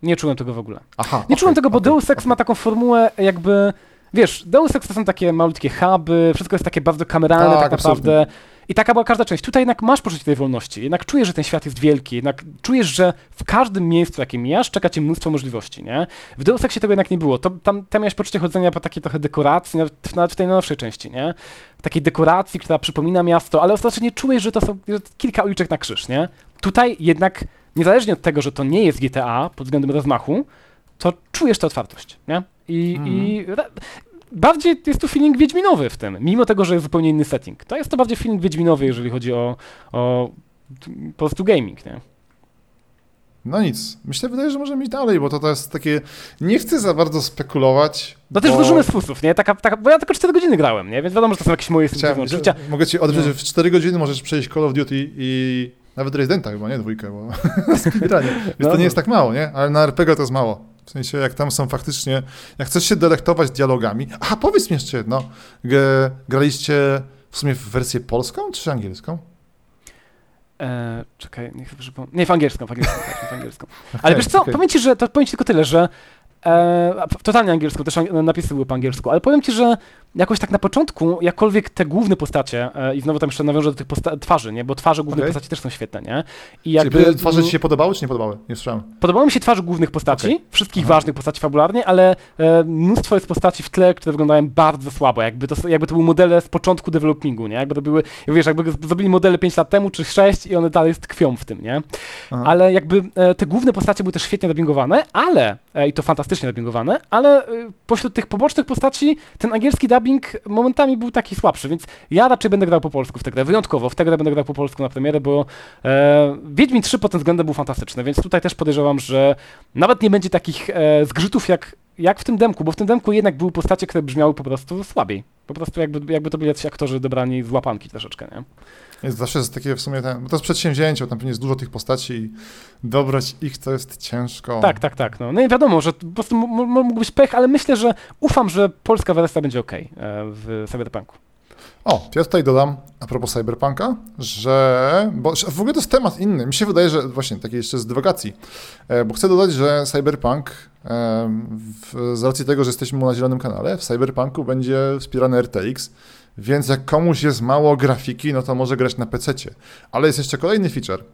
Nie czułem tego w ogóle. Aha, nie okay, czułem tego, bo okay, Deus Ex okay. ma taką formułę jakby... Wiesz, Deus Ex to są takie malutkie huby, wszystko jest takie bardzo kameralne tak, tak naprawdę. I taka była każda część. Tutaj jednak masz poczucie tej wolności, jednak czujesz, że ten świat jest wielki, jednak czujesz, że w każdym miejscu, jakie mijasz, czeka cię mnóstwo możliwości, nie? W Deus Exie tego jednak nie było. To, tam, tam miałeś poczucie chodzenia po takiej trochę dekoracji, nawet, nawet w tej nowszej części, nie? Takiej dekoracji, która przypomina miasto, ale ostatecznie czujesz, że to są że kilka uliczek na krzyż, nie? Tutaj jednak niezależnie od tego, że to nie jest GTA pod względem rozmachu, to czujesz tę otwartość, nie? I, mm. i bardziej jest tu feeling wiedźminowy w tym, mimo tego, że jest zupełnie inny setting. To jest to bardziej feeling wiedźminowy, jeżeli chodzi o, o po prostu gaming, nie? No nic. Myślę, wydaje, że możemy iść dalej, bo to, to jest takie... Nie chcę za bardzo spekulować, No bo... też włożymy spusów, nie? Taka, taka, bo ja tylko 4 godziny grałem, nie? Więc wiadomo, że to są jakieś moje Chciałem. Mogę ci odwiedzić, no. że w 4 godziny możesz przejść Call of Duty i nawet Residenta chyba, nie? Dwójkę, bo speedrunie. Więc no, to nie jest tak mało, nie? Ale na RPG to jest mało. W sensie, jak tam są faktycznie, jak chcesz się delektować dialogami. Aha, powiedz mi jeszcze jedno. Graliście w sumie w wersję polską czy angielską? Eee, czekaj, niech przypomnę. Nie, w angielską, w angielską, w angielską. Ale okay, wiesz co, okay. powiem ci, że to powiem ci tylko tyle, że e, totalnie angielską, też napisy były po angielsku, ale powiem ci, że jakoś tak na początku, jakkolwiek te główne postacie, e, i znowu tam jeszcze nawiążę do tych twarzy, nie? Bo twarze głównych okay. postaci też są świetne, nie? I jakby, Czyli twarze ci się podobały, czy nie podobały? Nie słyszałem. Podobały mi się twarze głównych postaci, okay. wszystkich Aha. ważnych postaci fabularnie, ale e, mnóstwo jest postaci w tle, które wyglądają bardzo słabo, jakby to, jakby to były modele z początku developingu, nie? Jakby to były, wiesz, jakby zrobili modele 5 lat temu, czy 6 i one dalej tkwią w tym, nie? Aha. Ale jakby e, te główne postacie były też świetnie dubbingowane, ale, e, i to fantastycznie dubbingowane, ale e, pośród tych pobocznych postaci ten angielski dubbing momentami momentami był taki słabszy, więc ja raczej będę grał po polsku w tę grę, wyjątkowo w tę grę będę grał po polsku na premierę, bo e, Wiedźmin 3 pod tym względem był fantastyczny, więc tutaj też podejrzewam, że nawet nie będzie takich e, zgrzytów jak jak w tym demku, bo w tym demku jednak były postacie, które brzmiały po prostu słabiej. Po prostu jakby, jakby to byli jacyś aktorzy dobrani z łapanki troszeczkę, nie? Jest zawsze jest takie w sumie, ten, bo to jest przedsięwzięcie, bo tam pewnie jest dużo tych postaci i dobrać ich to jest ciężko. Tak, tak, tak. No, no i wiadomo, że po prostu mógł być pech, ale myślę, że ufam, że polska wersja będzie ok w Cyberpunku. O, ja tutaj dodam, a propos Cyberpunka, że, bo w ogóle to jest temat inny. Mi się wydaje, że właśnie takie jeszcze z dywagacji, e, bo chcę dodać, że Cyberpunk, w, z racji tego, że jesteśmy na zielonym kanale, w Cyberpunku będzie wspierany RTX, więc jak komuś jest mało grafiki, no to może grać na PC. Ale jest jeszcze kolejny feature,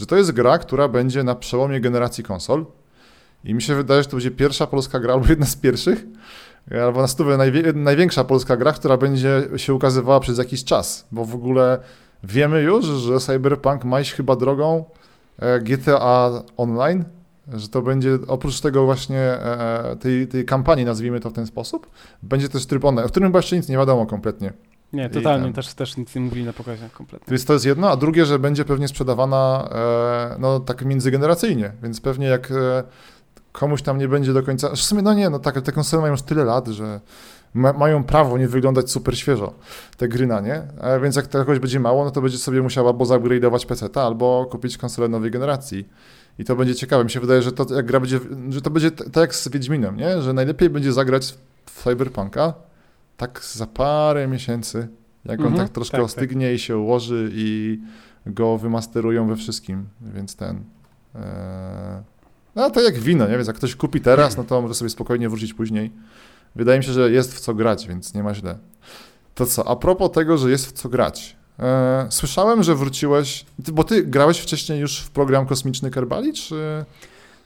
że to jest gra, która będzie na przełomie generacji konsol. I mi się wydaje, że to będzie pierwsza polska gra, albo jedna z pierwszych, albo na stówę największa polska gra, która będzie się ukazywała przez jakiś czas, bo w ogóle wiemy już, że Cyberpunk ma iść chyba drogą e, GTA Online, że to będzie oprócz tego właśnie e, e, tej, tej kampanii, nazwijmy to w ten sposób, będzie też tryb online, o którym chyba jeszcze nic nie wiadomo kompletnie. Nie, totalnie, też, też nic nie mówili na pokazie kompletnie. Więc to jest jedno, a drugie, że będzie pewnie sprzedawana no tak międzygeneracyjnie, więc pewnie jak komuś tam nie będzie do końca. W sumie, no nie, no tak, te konsole mają już tyle lat, że ma, mają prawo nie wyglądać super świeżo, te gry na nie. A więc jak kogoś będzie mało, no to będzie sobie musiała albo zupgrade'ować PC, albo kupić konsolę nowej generacji. I to będzie ciekawe. Mi się wydaje, że to jak gra będzie, że to będzie tak jak z Wiedźminem, nie? Że najlepiej będzie zagrać w Cyberpunka tak za parę miesięcy, jak on mhm, tak troszkę tak, ostygnie tak. i się ułoży i go wymasterują we wszystkim, więc ten... E, no to jak wino, nie? Więc jak ktoś kupi teraz, no to może sobie spokojnie wrócić później. Wydaje mi się, że jest w co grać, więc nie ma źle. To co, a propos tego, że jest w co grać. E, słyszałem, że wróciłeś, bo ty grałeś wcześniej już w program kosmiczny Kerbali, czy...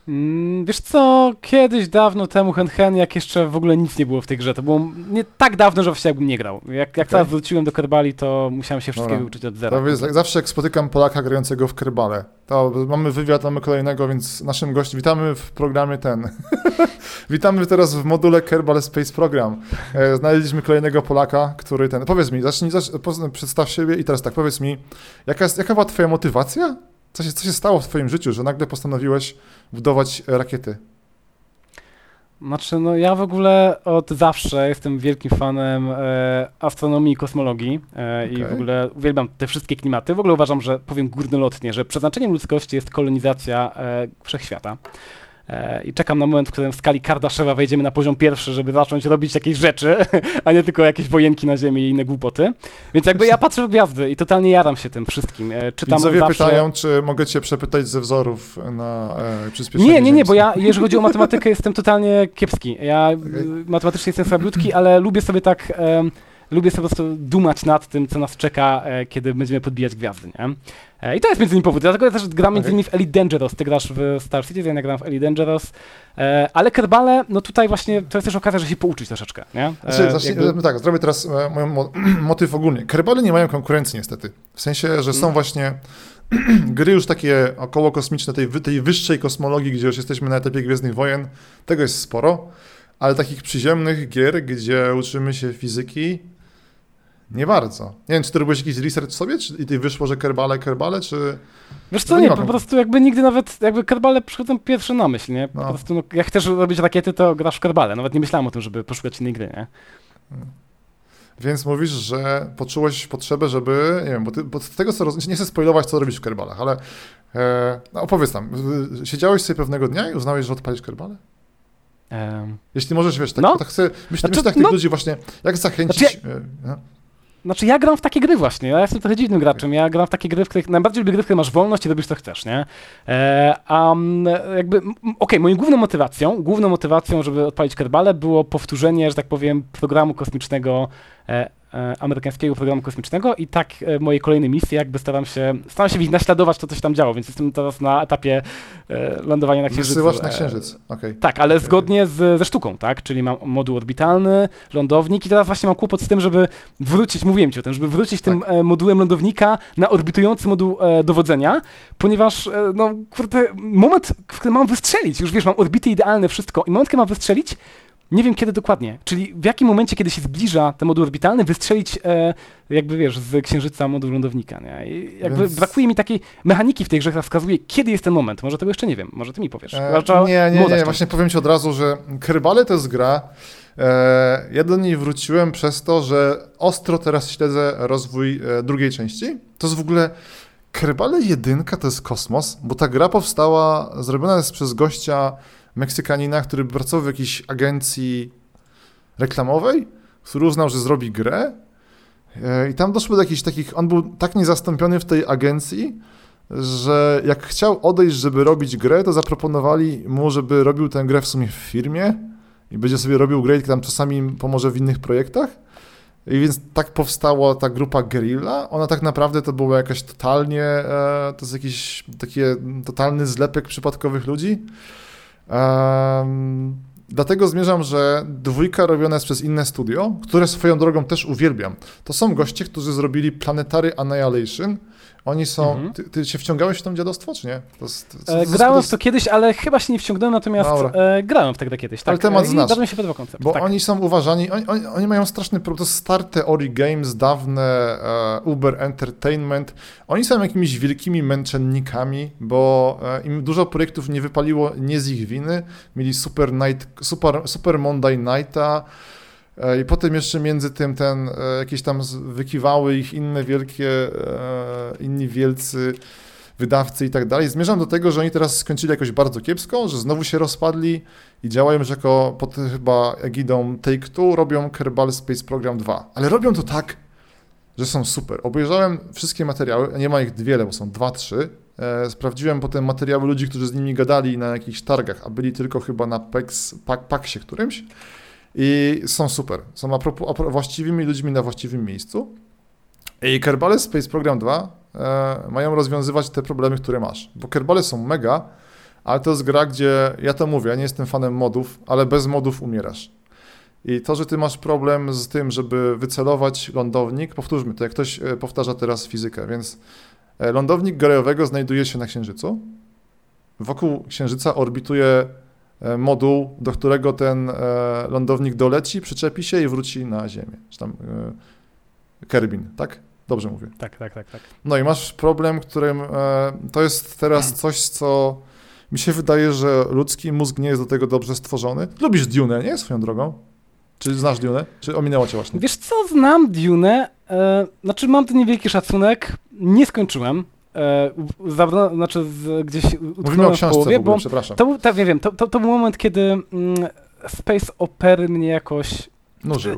Mm, wiesz co, kiedyś dawno temu Hen Hen, jak jeszcze w ogóle nic nie było w tej grze, to było nie tak dawno, że właściwie jakbym nie grał. Jak, jak okay. teraz wróciłem do Kerbali, to musiałem się wszystkiego Dobra. uczyć od zera. To jest, zawsze jak spotykam Polaka grającego w Kerbale, to mamy wywiad, mamy kolejnego, więc naszym gościem, witamy w programie ten. witamy teraz w module Kerbal Space Program. E, znaleźliśmy kolejnego Polaka, który ten, powiedz mi, zacznij, zacznij przedstaw siebie i teraz tak, powiedz mi, jaka, jest, jaka była twoja motywacja co się, co się stało w twoim życiu, że nagle postanowiłeś budować rakiety? Znaczy, no ja w ogóle od zawsze jestem wielkim fanem e, astronomii i kosmologii e, okay. i w ogóle uwielbiam te wszystkie klimaty. W ogóle uważam, że powiem górnolotnie, że przeznaczeniem ludzkości jest kolonizacja e, wszechświata. E, i czekam na moment, w którym w skali Kardaszewa wejdziemy na poziom pierwszy, żeby zacząć robić jakieś rzeczy, a nie tylko jakieś wojenki na ziemi i inne głupoty. Więc jakby ja patrzę w gwiazdy i totalnie jaram się tym wszystkim. E, czytam Widzowie zawsze... pytają, czy mogę cię przepytać ze wzorów na e, przyspieszenie Nie, nie, nie, bo ja, jeżeli chodzi o matematykę, jestem totalnie kiepski. Ja okay. matematycznie jestem słabiutki, ale lubię sobie tak... E, lubię sobie po prostu dumać nad tym, co nas czeka, e, kiedy będziemy podbijać gwiazdy, nie? E, I to jest między innymi powód. Dlatego też gram między innymi w Elite Dangerous. Ty grasz w Star Citizen, ja gram w Elite Dangerous. E, ale Kerbale, no tutaj właśnie to jest też okazja, że się pouczyć troszeczkę, nie? Znaczy, zacznij, jakby... Tak, zrobię teraz mój motyw ogólnie. Kerbale nie mają konkurencji niestety. W sensie, że są mm. właśnie gry już takie około kosmiczne, tej, tej wyższej kosmologii, gdzie już jesteśmy na etapie Gwiezdnych Wojen, tego jest sporo, ale takich przyziemnych gier, gdzie uczymy się fizyki, nie bardzo. Nie wiem, czy ty robiłeś jakiś research sobie, czy i ty wyszło, że kerbale, kerbale, czy... Wiesz co, nie, nie po prostu jakby nigdy nawet, jakby kerbale przychodzą pierwsze na myśl, nie? Po no. prostu, no, jak chcesz robić rakiety, to grasz w kerbale. Nawet nie myślałem o tym, żeby poszukać innej gry, nie? Więc mówisz, że poczułeś potrzebę, żeby, nie wiem, bo, ty, bo z tego co rozumiem, nie chcę spoilować, co robisz w kerbalach, ale e, no opowiedz tam, siedziałeś sobie pewnego dnia i uznałeś, że odpalisz kerbale? Um. Jeśli możesz, wiesz, tak, no. tak chcę, myślę, znaczy, myślę tak tych no. ludzi właśnie, jak zachęcić... Znaczy, ja... Znaczy ja gram w takie gry właśnie, ja jestem trochę dziwnym graczem, ja gram w takie gry, w których najbardziej lubię gry, w których masz wolność i robisz co chcesz, nie? E, um, jakby, okej, okay, moją główną motywacją, główną motywacją, żeby odpalić Kerbale było powtórzenie, że tak powiem, programu kosmicznego E, amerykańskiego programu kosmicznego i tak e, moje kolejne misje jakby staram się, staram się naśladować to, co się tam działo, więc jestem teraz na etapie e, lądowania na Księżycu. Wysyłasz na Księżyc, okay. Tak, ale okay. zgodnie z, ze sztuką, tak, czyli mam moduł orbitalny, lądownik i teraz właśnie mam kłopot z tym, żeby wrócić, mówiłem ci o tym, żeby wrócić tak. tym modułem lądownika na orbitujący moduł dowodzenia, ponieważ, no kurde, moment, w którym mam wystrzelić, już wiesz, mam orbity idealne, wszystko i moment, kiedy mam wystrzelić, Nie wiem kiedy dokładnie, czyli w jakim momencie, kiedy się zbliża ten moduł orbitalny, wystrzelić e, jakby wiesz, z księżyca moduł lądownika, nie? I jakby Więc... brakuje mi takiej mechaniki w tej grze, która wskazuje, kiedy jest ten moment. Może tego jeszcze nie wiem, może ty mi powiesz. E, nie, nie, nie, właśnie powiem ci od razu, że Kerbale to jest gra, e, ja do niej wróciłem przez to, że ostro teraz śledzę rozwój e, drugiej części. To jest w ogóle Kerbale 1 to jest kosmos, bo ta gra powstała, zrobiona jest przez gościa Meksykanina, który pracował w jakiejś agencji reklamowej, który uznał, że zrobi grę. E, I tam doszło do jakichś takich. On był tak niezastąpiony w tej agencji, że jak chciał odejść, żeby robić grę, to zaproponowali mu, żeby robił tę grę w sumie w firmie i będzie sobie robił grę tam czasami pomoże w innych projektach. I więc tak powstała ta grupa Guerrilla. Ona tak naprawdę to była jakaś totalnie, e, to jest jakiś taki totalny zlepek przypadkowych ludzi. Um, dlatego zmierzam, że dwójka robiona jest przez inne studio, które swoją drogą też uwielbiam. To są goście, którzy zrobili Planetary Annihilation, oni są. Mhm. Ty, ty, się wciągałeś w to dziadostwo, czy nie? To, to, to, e, grałem w to kiedyś, ale chyba się nie wciągnąłem, natomiast e, grałem w tę grę kiedyś. Tak? Ale temat znasz. Bardzo mi się podobał koncept. Bo tak. oni są uważani, oni, oni, oni mają straszny problem. To Star Theory Games, dawne e, Uber Entertainment. Oni są jakimiś wielkimi męczennikami, bo e, im dużo projektów nie wypaliło nie z ich winy. Mieli Super, night, super, super Monday Nighta. E, I potem jeszcze między tym ten, e, jakieś tam wykiwały ich inne wielkie, e, inni wielcy wydawcy i tak dalej. Zmierzam do tego, że oni teraz skończyli jakoś bardzo kiepsko, że znowu się rozpadli i działają już jako pod chyba egidą Take-Two, robią Kerbal Space Program 2. Ale robią to tak, że są super. Obejrzałem wszystkie materiały, nie ma ich wiele, bo są dwa, trzy. sprawdziłem potem materiały ludzi, którzy z nimi gadali na jakichś targach, a byli tylko chyba na PAX, PAXie którymś i są super. Są właściwymi ludźmi na właściwym miejscu. I Kerbale Space Program 2 e, mają rozwiązywać te problemy, które masz. Bo Kerbale są mega, ale to jest gra, gdzie ja to mówię, ja nie jestem fanem modów, ale bez modów umierasz. I to, że ty masz problem z tym, żeby wycelować lądownik, powtórzmy to, jak ktoś e, powtarza teraz fizykę, więc e, lądownik garajowego znajduje się na Księżycu. Wokół Księżyca orbituje moduł, do którego ten e, lądownik doleci, przyczepi się i wróci na Ziemię. Czy tam e, Kerbin, tak? Dobrze mówię. Tak, tak, tak, tak. No i masz problem, którym to jest teraz coś, co mi się wydaje, że ludzki mózg nie jest do tego dobrze stworzony. Lubisz Dune, nie? Swoją drogą. Czy znasz Dune? Czy ominęło cię właśnie? Wiesz co, znam Dune. E, znaczy mam tu niewielki szacunek. Nie skończyłem e, znaczy z, gdzieś Mówimy o książce w ogóle, bo przepraszam. To, tak, wiem, to, to, to był moment, kiedy mm, space opery mnie jakoś... Nużyły.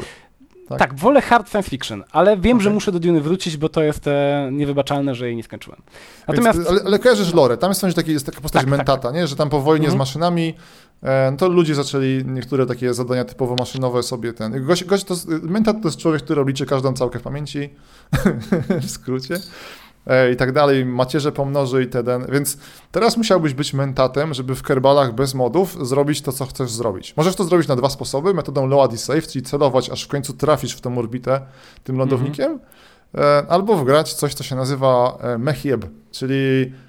Tak? tak, wolę hard science fiction, ale wiem, okay. że muszę do Dune wrócić, bo to jest e, niewybaczalne, że jej nie skończyłem. Natomiast... Więc, ale, ale kojarzysz lore, tam jest, taki, jest taka postać tak, tak mentata, tak, nie? że tam po wojnie z mhm. maszynami e, to ludzie zaczęli niektóre takie zadania typowo maszynowe sobie ten... Gość, gość to, mentat to jest człowiek, który liczy każdą całkę w pamięci, w skrócie. E, i tak dalej, macierze pomnoży i ten. Więc teraz musiałbyś być mentatem, żeby w kerbalach bez modów zrobić to, co chcesz zrobić. Możesz to zrobić na dwa sposoby, metodą load i save, czyli celować, aż w końcu trafisz w tą orbitę tym lądownikiem, mm -hmm. albo wgrać coś, co się nazywa e, mechieb, czyli e,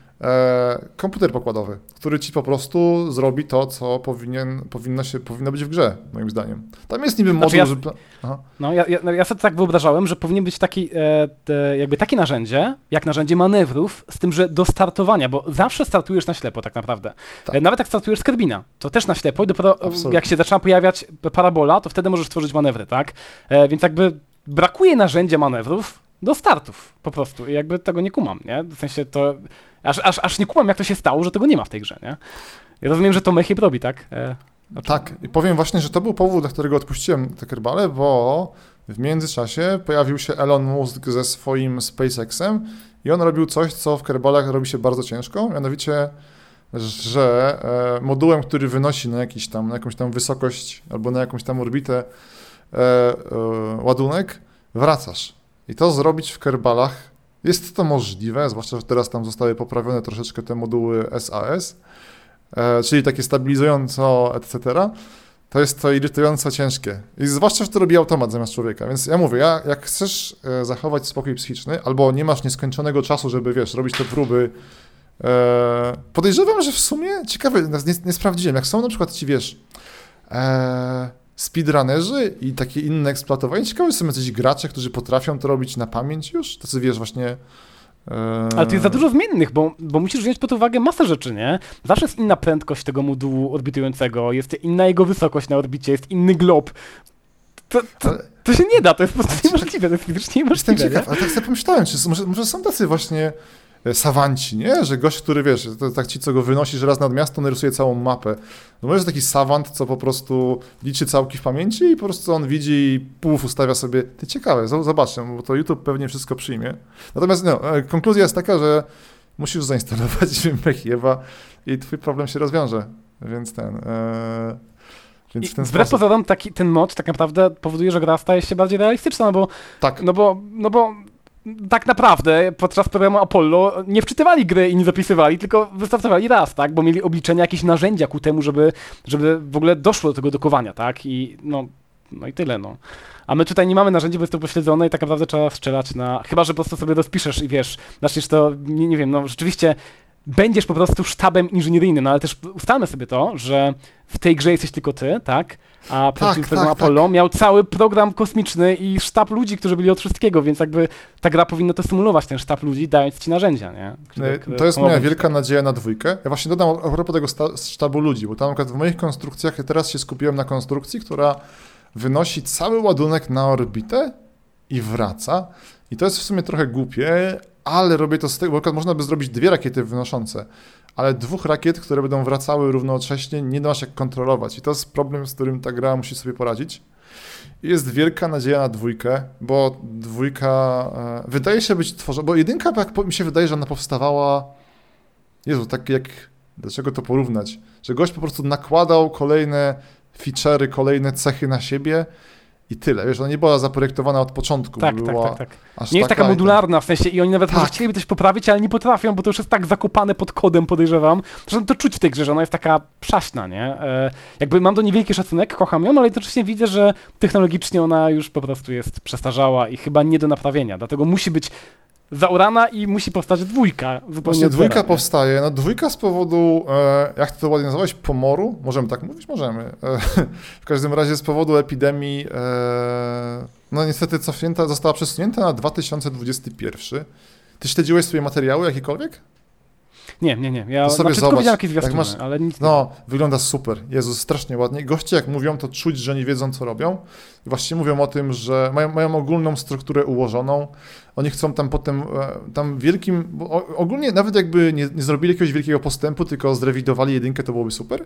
komputer pokładowy, który ci po prostu zrobi to, co powinien, powinno, się, powinno być w grze, moim zdaniem. Tam jest niby znaczy moduł, ja, że... No, ja, ja, ja, sobie tak wyobrażałem, że powinien być taki, e, te, jakby takie narzędzie, jak narzędzie manewrów, z tym, że do startowania, bo zawsze startujesz na ślepo tak naprawdę. Tak. E, nawet jak startujesz z Kerbina, to też na ślepo i dopiero Absolutnie. jak się zaczyna pojawiać parabola, to wtedy możesz tworzyć manewry, tak? E, więc jakby brakuje narzędzia manewrów do startów po prostu i jakby tego nie kumam, nie? W sensie to Aż, aż, aż nie kumam, jak to się stało, że tego nie ma w tej grze, nie? Ja rozumiem, że to Mechib robi, tak? E, znaczy... Tak, i powiem właśnie, że to był powód, dla którego odpuściłem te kerbale, bo w międzyczasie pojawił się Elon Musk ze swoim SpaceXem i on robił coś, co w kerbalach robi się bardzo ciężko, mianowicie że e, modułem, który wynosi na, jakiś tam, na jakąś tam wysokość albo na jakąś tam orbitę e, e, ładunek, wracasz. I to zrobić w kerbalach jest to możliwe, zwłaszcza, że teraz tam zostały poprawione troszeczkę te moduły SAS, e, czyli takie stabilizująco, etc. To jest to irytująco ciężkie. I zwłaszcza, że to robi automat zamiast człowieka. Więc ja mówię, ja, jak chcesz e, zachować spokój psychiczny, albo nie masz nieskończonego czasu, żeby, wiesz, robić te próby, e, podejrzewam, że w sumie, ciekawe, nie, nie sprawdziłem, jak są na przykład ci, wiesz, e, speedrunnerzy i takie inne eksploatowanie. Ciekawe są jacyś gracze, którzy potrafią to robić na pamięć już, tacy wiesz właśnie... E, Ale to jest za dużo zmiennych, bo, bo musisz wziąć pod uwagę masę rzeczy, nie? Zawsze jest inna prędkość tego modułu orbitującego, jest inna jego wysokość na orbicie, jest inny glob. To, to, to się nie da, to jest po prostu niemożliwe, to jest fizycznie niemożliwe. Jestem ciekaw, ale tak sobie pomyślałem, czy może, może są tacy właśnie sawanci, nie? Że gość, który wiesz, to tak ci, co go wynosi, że raz nad miasto narysuje całą mapę. No może jest taki savant, co po prostu liczy całki w pamięci i po prostu on widzi i puf ustawia sobie. Ty ciekawe, zobaczcie, bo to YouTube pewnie wszystko przyjmie. Natomiast no, e, konkluzja jest taka, że musisz zainstalować Mechiewa i twój problem się rozwiąże. Więc ten... E, więc ten wbrew pozorom taki, ten mod tak naprawdę powoduje, że gra staje się bardziej realistyczna, no bo, tak. no bo, no bo tak naprawdę podczas programu Apollo nie wczytywali gry i nie zapisywali, tylko wystartowali raz, tak? Bo mieli obliczenia, jakieś narzędzia ku temu, żeby, żeby w ogóle doszło do tego dokowania, tak? I no, no i tyle, no. A my tutaj nie mamy narzędzi, bo jest to pośledzone i tak naprawdę trzeba strzelać na... Chyba, że po prostu sobie rozpiszesz i wiesz, zaczniesz to, nie, nie wiem, no rzeczywiście będziesz po prostu sztabem inżynieryjnym, no ale też ustalmy sobie to, że w tej grze jesteś tylko ty, tak? A przeciw tak, tak, Apollo tak. miał cały program kosmiczny i sztab ludzi, którzy byli od wszystkiego, więc jakby ta gra powinna to symulować, ten sztab ludzi, dając ci narzędzia, nie? Które, które to jest moja wielka nadzieja na dwójkę. Ja właśnie dodam a propos tego sztabu ludzi, bo tam w moich konstrukcjach, ja teraz się skupiłem na konstrukcji, która wynosi cały ładunek na orbitę i wraca. I to jest w sumie trochę głupie, ale robię to z tego, bo można by zrobić dwie rakiety wynoszące, ale dwóch rakiet, które będą wracały równocześnie, nie da się kontrolować. I to jest problem, z którym ta gra musi sobie poradzić. Jest wielka nadzieja na dwójkę, bo dwójka e, wydaje się być tworzona, bo jedynka, jak mi się wydaje, że ona powstawała, Jezu, tak jak, dlaczego to porównać, że gość po prostu nakładał kolejne feature'y, kolejne cechy na siebie i tyle. Wiesz, ona nie była zaprojektowana od początku. Tak, tak, tak, tak. Nie jest taka modularna, w sensie i oni nawet tak. chcieliby coś poprawić, ale nie potrafią, bo to już jest tak zakopane pod kodem, podejrzewam. Zresztą to czuć w tej grze, że ona jest taka przaśna, nie? E, jakby mam do niej wielki szacunek, kocham ją, ale jednocześnie widzę, że technologicznie ona już po prostu jest przestarzała i chyba nie do naprawienia. Dlatego musi być zaorana i musi powstać dwójka. Właśnie dwójka powstaje. No dwójka z powodu, e, jak to ładnie nazwałeś, pomoru? Możemy tak mówić? Możemy. E, w każdym razie z powodu epidemii, e, no niestety cofnięta, została przesunięta na 2021. Ty śledziłeś swoje materiały jakiekolwiek? Nie, nie, nie. Ja to sobie zobacz, widziałem jakieś zwiastuny, masz, ale nic No, nie. wygląda super. Jezus, strasznie ładnie. Goście jak mówią, to czuć, że nie wiedzą, co robią. I właściwie mówią o tym, że mają, mają ogólną strukturę ułożoną. Oni chcą tam potem, e, tam wielkim, bo ogólnie nawet jakby nie, nie zrobili jakiegoś wielkiego postępu, tylko zrewidowali jedynkę, to byłoby super.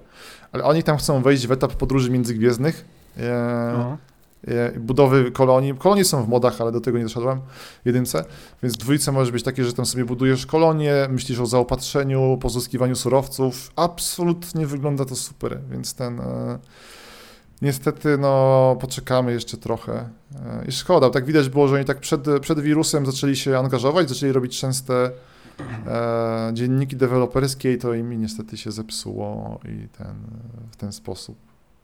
Ale oni tam chcą wejść w etap podróży międzygwiezdnych. E, no. E, budowy kolonii. Kolonie są w modach, ale do tego nie doszedłem jedynce, więc dwójce może być takie, że tam sobie budujesz kolonie, myślisz o zaopatrzeniu, pozyskiwaniu surowców. Absolutnie wygląda to super, więc ten... E, niestety, no, poczekamy jeszcze trochę. E, I szkoda, tak widać było, że oni tak przed, przed wirusem zaczęli się angażować, zaczęli robić częste e, dzienniki deweloperskie i to im niestety się zepsuło i ten, w ten sposób.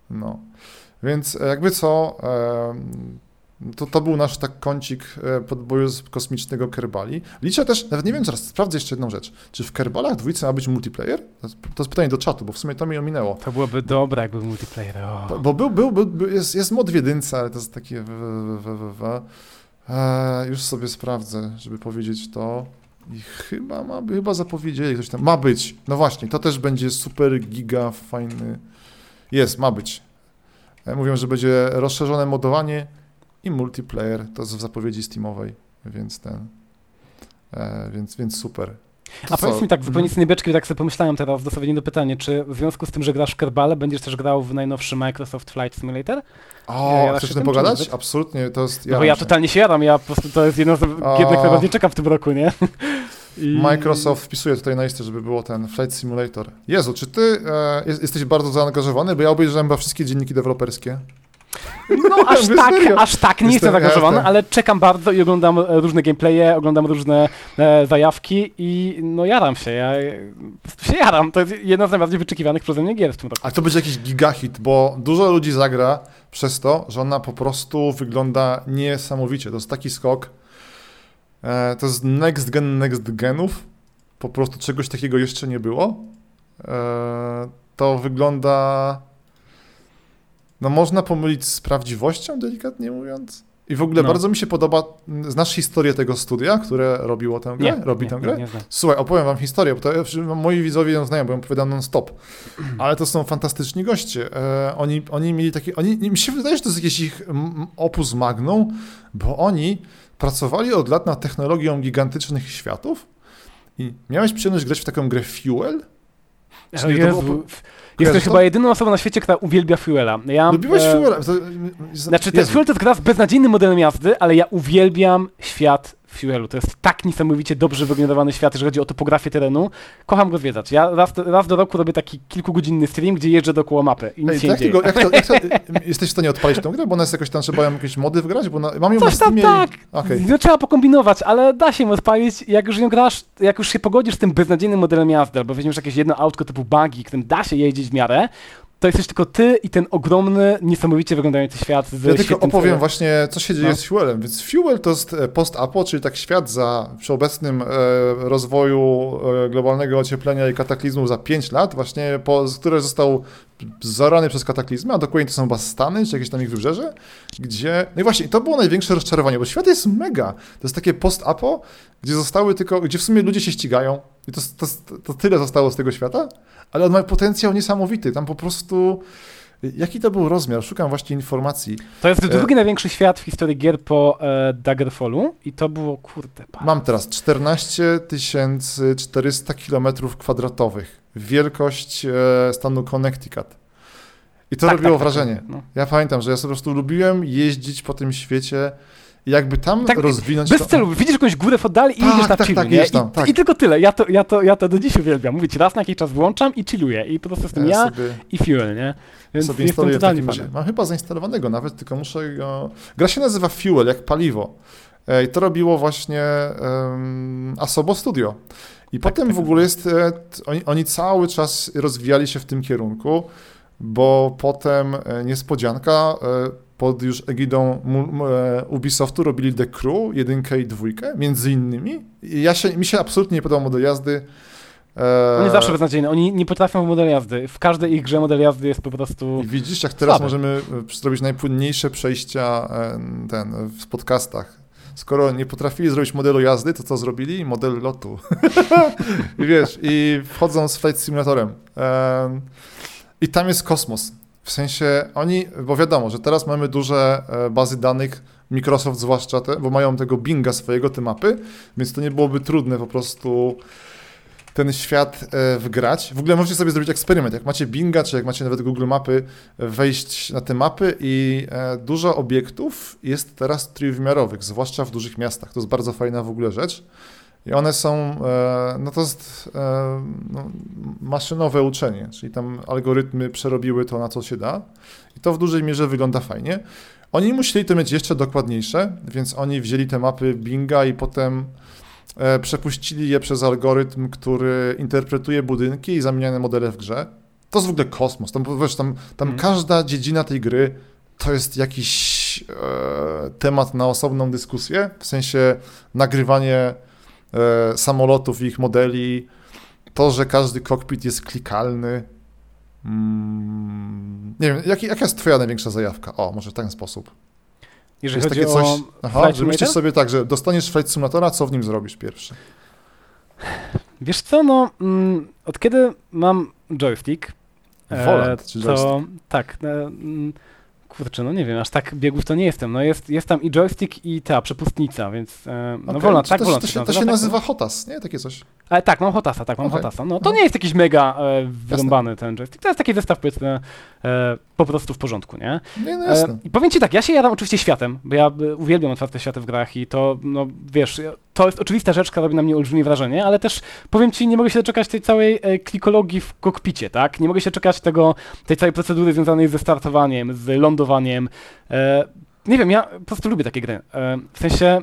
No. Więc e, jakby co, to, to był nasz tak kącik e, podboju kosmicznego Kerbali. Liczę też, nawet nie wiem, zaraz sprawdzę jeszcze jedną rzecz. Czy w Kerbalach dwójce ma być multiplayer? To jest pytanie do czatu, bo w sumie to mi ominęło. To byłoby dobre, jakby multiplayer. Bo, bo był, był, był, jest, jest mod w jedynce, ale to jest takie... W, w, w, w. E, już sobie sprawdzę, żeby powiedzieć to. I chyba ma, chyba zapowiedzieli coś tam. Ma być. No właśnie, to też będzie super giga fajny. Jest, ma być. E, mówią, że będzie rozszerzone modowanie i multiplayer, to jest w zapowiedzi Steamowej, więc ten, e, więc, więc super. To A co? powiedz mi tak, zupełnie z beczki, tak sobie pomyślałem teraz, dosłownie do pytania, czy w związku z tym, że grasz w Kerbale, będziesz też grał w najnowszy Microsoft Flight Simulator? O, ja chcesz o tym pogadać? Absolutnie, to jest... No bo ja się. totalnie się jadam, ja po prostu to jest jedno z gier, które nie czekam w tym roku, nie? I... Microsoft wpisuje tutaj na listę, żeby było ten Flight Simulator. Jezu, czy ty e, jesteś bardzo zaangażowany? Bo ja obejrzałem chyba wszystkie dzienniki deweloperskie. No aż tak, aż tak, nie jestem zaangażowany, ale czekam bardzo i oglądam różne gameplaye, oglądam różne e, zajawki i no jaram się, ja się jaram. To jest jedna z najbardziej wyczekiwanych przeze mnie gier w tym roku. A to będzie jakiś gigahit, bo dużo ludzi zagra przez to, że ona po prostu wygląda niesamowicie. To jest taki skok, E, to jest next gen next genów. Po prostu czegoś takiego jeszcze nie było. E, to wygląda no można pomylić z prawdziwością, delikatnie mówiąc. I w ogóle no. bardzo mi się podoba, znasz historię tego studia, które robiło tę grę? Nie, Robi nie, tę grę? Nie Słuchaj, opowiem wam historię, bo to moi widzowie ją znają, bo ją opowiadam non-stop. Ale to są fantastyczni goście. E, oni, oni mieli takie, oni, mi się wydaje, że to jest jakiś ich opus magnum, bo oni pracowali od lat nad technologią gigantycznych światów i miałeś przyjemność grać w taką grę Fuel? Czyli Jezu. to było... Jesteś chyba jedyną osobą na świecie, która uwielbia Fuela. Ja, Lubiłeś e... Fuela? To... Znaczy, Fuel to jest gra z beznadziejnym modelem jazdy, ale ja uwielbiam świat Fuelu. To jest tak niesamowicie dobrze wygenerowany świat, jeżeli chodzi o topografię terenu. Kocham go zwiedzać. Ja raz, raz do roku robię taki kilkugodzinny stream, gdzie jeżdżę dookoła mapy i nic Ej, się jak, tego, jak, to, jak to, jesteś w stanie odpalić tę grę, bo ona jest jakoś tam, trzeba ją jakieś mody wgrać, bo na, mam ją Coś na Steamie tam, tak. Okay. No, trzeba pokombinować, ale da się ją odpalić. Jak już ją grasz, jak już się pogodzisz z tym beznadziejnym modelem jazdy, albo weźmiesz jakieś jedno autko typu buggy, którym da się jeździć w miarę, to jesteś tylko ty i ten ogromny, niesamowicie wyglądający świat. Z ja tylko opowiem właśnie, co się dzieje no. z Fuelem. Więc Fuel to jest e, post-apo, czyli tak świat za przy obecnym e, rozwoju e, globalnego ocieplenia i kataklizmu za 5 lat, właśnie, po, który został zarany przez kataklizmy, a dokładnie to są chyba Stany, czy jakieś tam ich wybrzeże, gdzie... No i właśnie, to było największe rozczarowanie, bo świat jest mega. To jest takie post-apo, gdzie zostały tylko, gdzie w sumie ludzie się ścigają i to, to, to tyle zostało z tego świata, ale on ma potencjał niesamowity. Tam po prostu. Jaki to był rozmiar? Szukam właśnie informacji. To jest drugi e... największy świat w historii gier po e, Daggerfallu i to było, kurde... Pan. Mam teraz 14 400 km kwadratowych. Wielkość e, stanu Connecticut. I to tak, robiło tak, tak wrażenie. Tak, no. Ja pamiętam, że ja po prostu lubiłem jeździć po tym świecie jakby tam tak, rozwinąć Bez to... celu, widzisz jakąś górę w oddali i tak, idziesz na tak, chillu, tak, nie? Tam, I, tak. I, tylko tyle, ja to, ja, to, ja to do dziś uwielbiam. Mówić, raz na jakiś czas włączam i chilluję i po prostu jestem ja, ja sobie, i Fuel, nie? Więc sobie jestem totalnie fanem. Mam chyba zainstalowanego nawet, tylko muszę go... Gra się nazywa Fuel, jak paliwo. I to robiło właśnie um, Asobo Studio. I tak, potem tak, w ogóle jest, e, oni, oni cały czas rozwijali się w tym kierunku, bo potem e, niespodzianka, e, pod już egidą e, Ubisoftu robili The Crew, jedynkę i dwójkę, między innymi. I ja się, mi się absolutnie nie podobał model jazdy. E... On jest zawsze beznadziejny. Oni nie potrafią model jazdy. W każdej ich grze model jazdy jest po prostu. I widzisz, jak teraz słaby. możemy e, zrobić najpłynniejsze przejścia ten, w podcastach. Skoro nie potrafili zrobić modelu jazdy, to co zrobili? Model lotu. I wiesz, i wchodzą z Flight Simulatorem. I tam jest kosmos. W sensie oni, bo wiadomo, że teraz mamy duże e, bazy danych, Microsoft zwłaszcza te, bo mają tego Binga swojego, te mapy, więc to nie byłoby trudne po prostu ten świat e, wgrać. W ogóle możecie sobie zrobić eksperyment. Jak macie Binga, czy jak macie nawet Google Mapy, wejść na te mapy i e, dużo obiektów jest teraz trójwymiarowych, zwłaszcza w dużych miastach. To jest bardzo fajna w ogóle rzecz. I one są, e, no to jest e, no, maszynowe uczenie, czyli tam algorytmy przerobiły to, na co się da. I to w dużej mierze wygląda fajnie. Oni musieli to mieć jeszcze dokładniejsze, więc oni wzięli te mapy Binga i potem e, przepuścili je przez algorytm, który interpretuje budynki i zamienia modele w grze. To jest w ogóle kosmos. Tam, wiesz, tam, tam hmm. każda dziedzina tej gry to jest jakiś e, temat na osobną dyskusję, w sensie nagrywanie samolotów i ich modeli, to, że każdy kokpit jest klikalny. Mm, nie wiem, jak, jaka jest twoja największa zajawka? O, może w ten sposób. Jeżeli jest takie coś, aha, że myślisz sobie tak, że dostaniesz Flight Simulatora, co w nim zrobisz pierwszy? Wiesz co, no, mm, od kiedy mam joystick, Volant, e, czy to, tak, e, mm, Kurczę, no nie wiem, aż tak biegów to nie jestem. No jest, jest tam i joystick i ta przepustnica, więc e, no okay. wolno, tak to, wolno. To, się, to się nazywa Hotas, nie? Takie coś. Ale tak, mam Hotasa, tak, mam okay. Hotasa. No to no. nie jest jakiś mega e, wyrąbany ten joystick. To jest taki zestaw, powiedzmy, e, po prostu w porządku, nie? Nie, no jasne. E, I powiem ci tak, ja się jadam oczywiście światem, bo ja e, uwielbiam otwarte światy w grach i to, no wiesz, to jest oczywista rzecz, która robi na mnie olbrzymie wrażenie, ale też powiem ci, nie mogę się doczekać tej całej e, klikologii w kokpicie, tak? Nie mogę się czekać tego, tej całej procedury związanej ze startowaniem, z lądowaniem. E, nie wiem, ja po prostu lubię takie gry. E, w sensie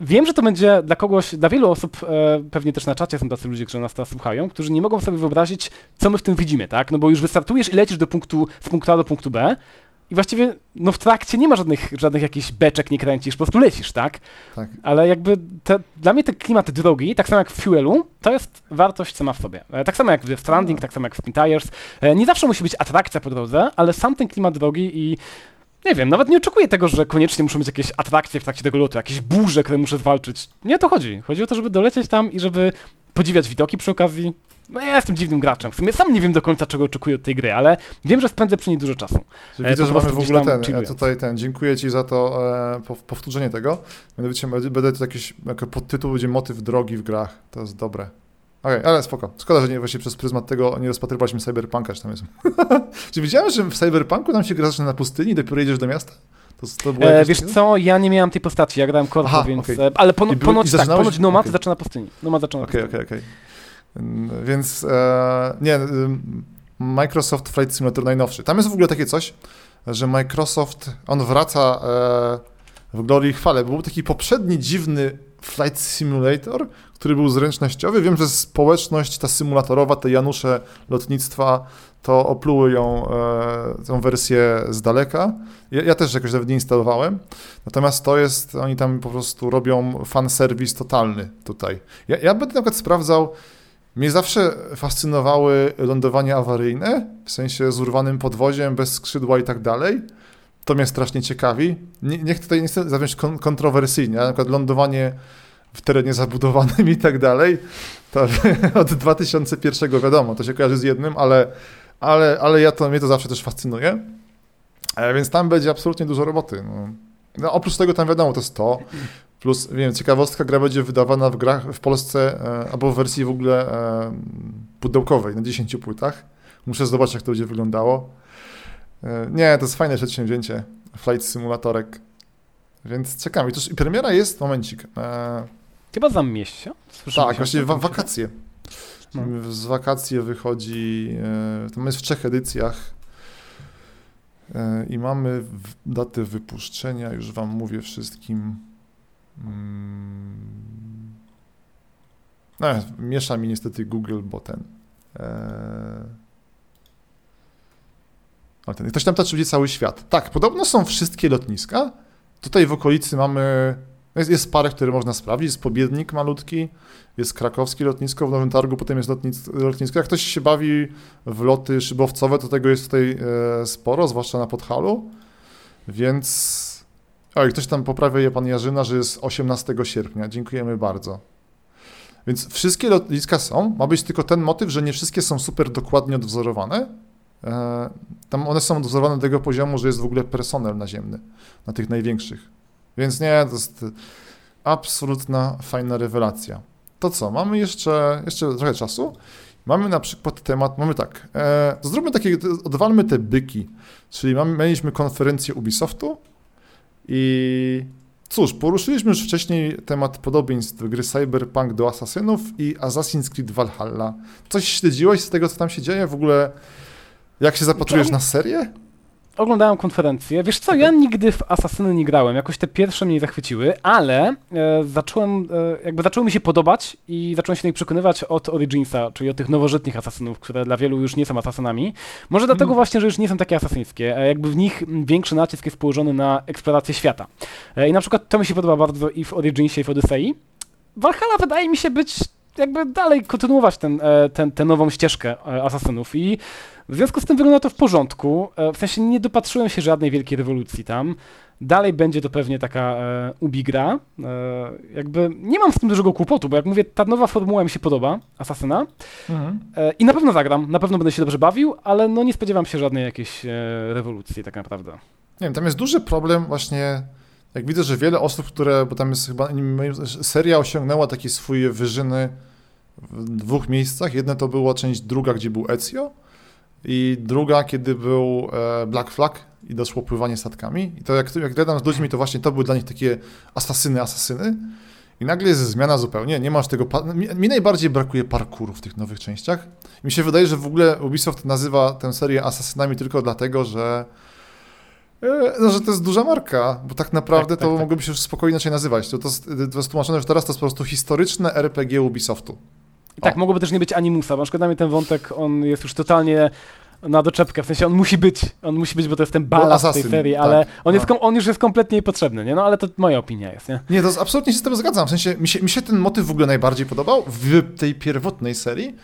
Wiem, że to będzie dla kogoś, dla wielu osób, e, pewnie też na czacie są tacy ludzie, którzy nas teraz słuchają, którzy nie mogą sobie wyobrazić, co my w tym widzimy, tak? No bo już wystartujesz i lecisz do punktu, z punktu A do punktu B, i właściwie no w trakcie nie ma żadnych, żadnych jakichś beczek, nie kręcisz, po prostu lecisz, tak? Tak. Ale jakby te, dla mnie te klimaty drogi, tak samo jak w Fuelu, to jest wartość sama w sobie. E, tak samo jak w Stranding, no. tak samo jak w Spin Tires. E, nie zawsze musi być atrakcja po drodze, ale sam ten klimat drogi i nie wiem, nawet nie oczekuję tego, że koniecznie muszą być jakieś atrakcje w trakcie tego lotu, jakieś burze, które muszę zwalczyć. Nie o to chodzi. Chodzi o to, żeby dolecieć tam i żeby podziwiać widoki przy okazji. No ja jestem dziwnym graczem. W sumie sam nie wiem do końca, czego oczekuję od tej gry, ale wiem, że spędzę przy niej dużo czasu. E, widzę, że mamy w ogóle ten, tutaj ten, dziękuję Ci za to e, powtórzenie tego. Mianowicie będę to jakiś, jako podtytuł będzie motyw drogi w grach. To jest dobre. Okej, okay, ale spoko. Szkoda, że nie właśnie przez pryzmat tego nie rozpatrywaliśmy Cyberpunka, czy tam jest. czy widziałem, że w Cyberpunku tam się gra zaczyna na pustyni i dopiero jedziesz do miasta? To, to e, wiesz co, ja nie miałem tej postaci, ja grałem korpo, więc... Okay. E, ale pono, ponoć, tak, ponoć Nomad okay. zaczyna pustyni. Nomad zaczyna Okej, okej, okej. Więc e, nie, Microsoft Flight Simulator najnowszy. Tam jest w ogóle takie coś, że Microsoft, on wraca e, w glorii i chwale. Był taki poprzedni dziwny Flight Simulator, który był zręcznościowy. Wiem, że społeczność ta symulatorowa, te Janusze lotnictwa, to opluły ją, e, tą wersję z daleka. Ja, ja, też jakoś nawet nie instalowałem. Natomiast to jest, oni tam po prostu robią fan serwis totalny tutaj. Ja, ja będę na przykład sprawdzał, mnie zawsze fascynowały lądowania awaryjne, w sensie z urwanym podwoziem, bez skrzydła i tak dalej. To mnie strasznie ciekawi. Nie, niech tutaj nie chcę zawieść kon kontrowersyjnie, na przykład lądowanie w terenie zabudowanym i tak dalej, to od 2001 wiadomo, to się kojarzy z jednym, ale, ale, ale ja to, mnie to zawsze też fascynuje. E, więc tam będzie absolutnie dużo roboty. No. No, oprócz tego tam wiadomo, to jest to, plus wiem, ciekawostka, gra będzie wydawana w grach w Polsce e, albo w wersji w ogóle e, pudełkowej na 10 płytach. Muszę zobaczyć, jak to będzie wyglądało. E, nie, to jest fajne przedsięwzięcie. Flight Simulatorek. Więc czekamy. I, premiera jest, momencik. E... Chyba za miesiąc? tak, właśnie wa wakacje. No. Z wakacje wychodzi, e, to jest w trzech edycjach e, i mamy datę wypuszczenia, już wam mówię wszystkim. Mm. No, miesza mi niestety Google, bo ten. Ale ten, ktoś tam taczy cały świat. Tak, podobno są wszystkie lotniska. Tutaj w okolicy mamy, jest, jest parę, które można sprawdzić. Jest Pobiednik malutki, jest krakowskie lotnisko w Nowym Targu, potem jest lotnisko. Jak ktoś się bawi w loty szybowcowe, to tego jest tutaj e, sporo, zwłaszcza na Podhalu. Więc... O, i ktoś tam poprawia je pan Jarzyna, że jest 18 sierpnia. Dziękujemy bardzo. Więc wszystkie lotniska są. Ma być tylko ten motyw, że nie wszystkie są super dokładnie odwzorowane, E, tam one są dozorowane do tego poziomu, że jest w ogóle personel naziemny na tych największych. Więc nie, to jest absolutna fajna rewelacja. To co, mamy jeszcze, jeszcze trochę czasu. Mamy na przykład temat, mamy tak, e, zróbmy takie, odwalmy te byki, czyli mamy, mieliśmy konferencję Ubisoftu i cóż, poruszyliśmy już wcześniej temat podobieństw gry Cyberpunk do Asasynów i Assassin's Creed Valhalla. Coś śledziłeś z tego, co tam się dzieje? W ogóle jak się zapatrujesz na serię? Oglądałem konferencję. Wiesz co, ja nigdy w Asasyny nie grałem. Jakoś te pierwsze mnie zachwyciły, ale e, zacząłem, e, jakby zaczęły mi się podobać i zacząłem się do nich przekonywać od Originsa, czyli od tych nowożytnych asasynów, które dla wielu już nie są asasynami. Może dlatego mm. właśnie, że już nie są takie asasyńskie. E, jakby w nich większy nacisk jest położony na eksplorację świata. E, I na przykład to mi się podoba bardzo i w Originsie, i w Odyssey. Valhalla wydaje mi się być jakby dalej kontynuować ten, e, ten, tę nową ścieżkę e, asasynów i w związku z tym wygląda to w porządku. E, w sensie nie dopatrzyłem się żadnej wielkiej rewolucji tam. Dalej będzie to pewnie taka e, ubigra. E, jakby nie mam z tym dużego kłopotu, bo jak mówię, ta nowa formuła mi się podoba, Asasyna. Mhm. E, I na pewno zagram, na pewno będę się dobrze bawił, ale no nie spodziewam się żadnej jakiejś e, rewolucji tak naprawdę. Nie wiem, tam jest duży problem właśnie, jak widzę, że wiele osób, które, bo tam jest chyba, seria osiągnęła takie swoje wyżyny w dwóch miejscach. Jedne to była część druga, gdzie był Ezio, i druga, kiedy był e, Black Flag i doszło pływanie statkami. I to jak, jak gadam z ludźmi, to właśnie to były dla nich takie asasyny, asasyny. I nagle jest zmiana zupełnie, nie masz tego... Mi, mi najbardziej brakuje parkouru w tych nowych częściach. mi się wydaje, że w ogóle Ubisoft nazywa tę serię asasynami tylko dlatego, że e, no, że to jest duża marka, bo tak naprawdę tak, tak, to tak. mogłoby się już spokojnie inaczej nazywać. To, to, to jest tłumaczone, że teraz to jest po prostu historyczne RPG Ubisoftu. I tak, mogłoby też nie być animusa, bo na przykład dla mnie ten wątek, on jest już totalnie na doczepkę, w sensie on musi być, on musi być, bo to jest ten balans tej serii, tak, ale on, jest, no. on już jest kompletnie niepotrzebny, nie? No ale to moja opinia jest, nie? Nie, to absolutnie się z tym zgadzam, w sensie mi się, mi się ten motyw w ogóle najbardziej podobał w tej pierwotnej serii,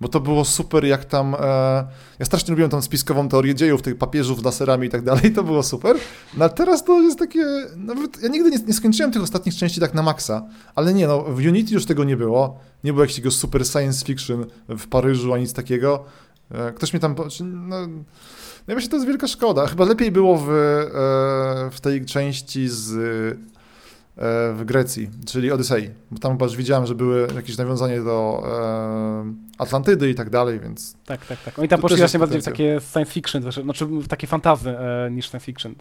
bo to było super, jak tam. E, ja strasznie lubiłem tą spiskową teorię dziejów, tych papieżów laserami i tak dalej, to było super. No a teraz to jest takie. Nawet ja nigdy nie, nie skończyłem tych ostatnich części tak na maksa, ale nie, no w Unity już tego nie było. Nie było jakiegoś super science fiction w Paryżu, ani nic takiego. E, ktoś mnie tam. No, no myślę, to jest wielka szkoda. Chyba lepiej było w, e, w tej części z w Grecji, czyli Odysei. Bo tam chyba już widziałem, że były jakieś nawiązanie do e, Atlantydy i tak dalej, więc... Tak, tak, tak. Oni tam poszli właśnie bardziej w takie science fiction, znaczy w takie fantazy e, niż science fiction.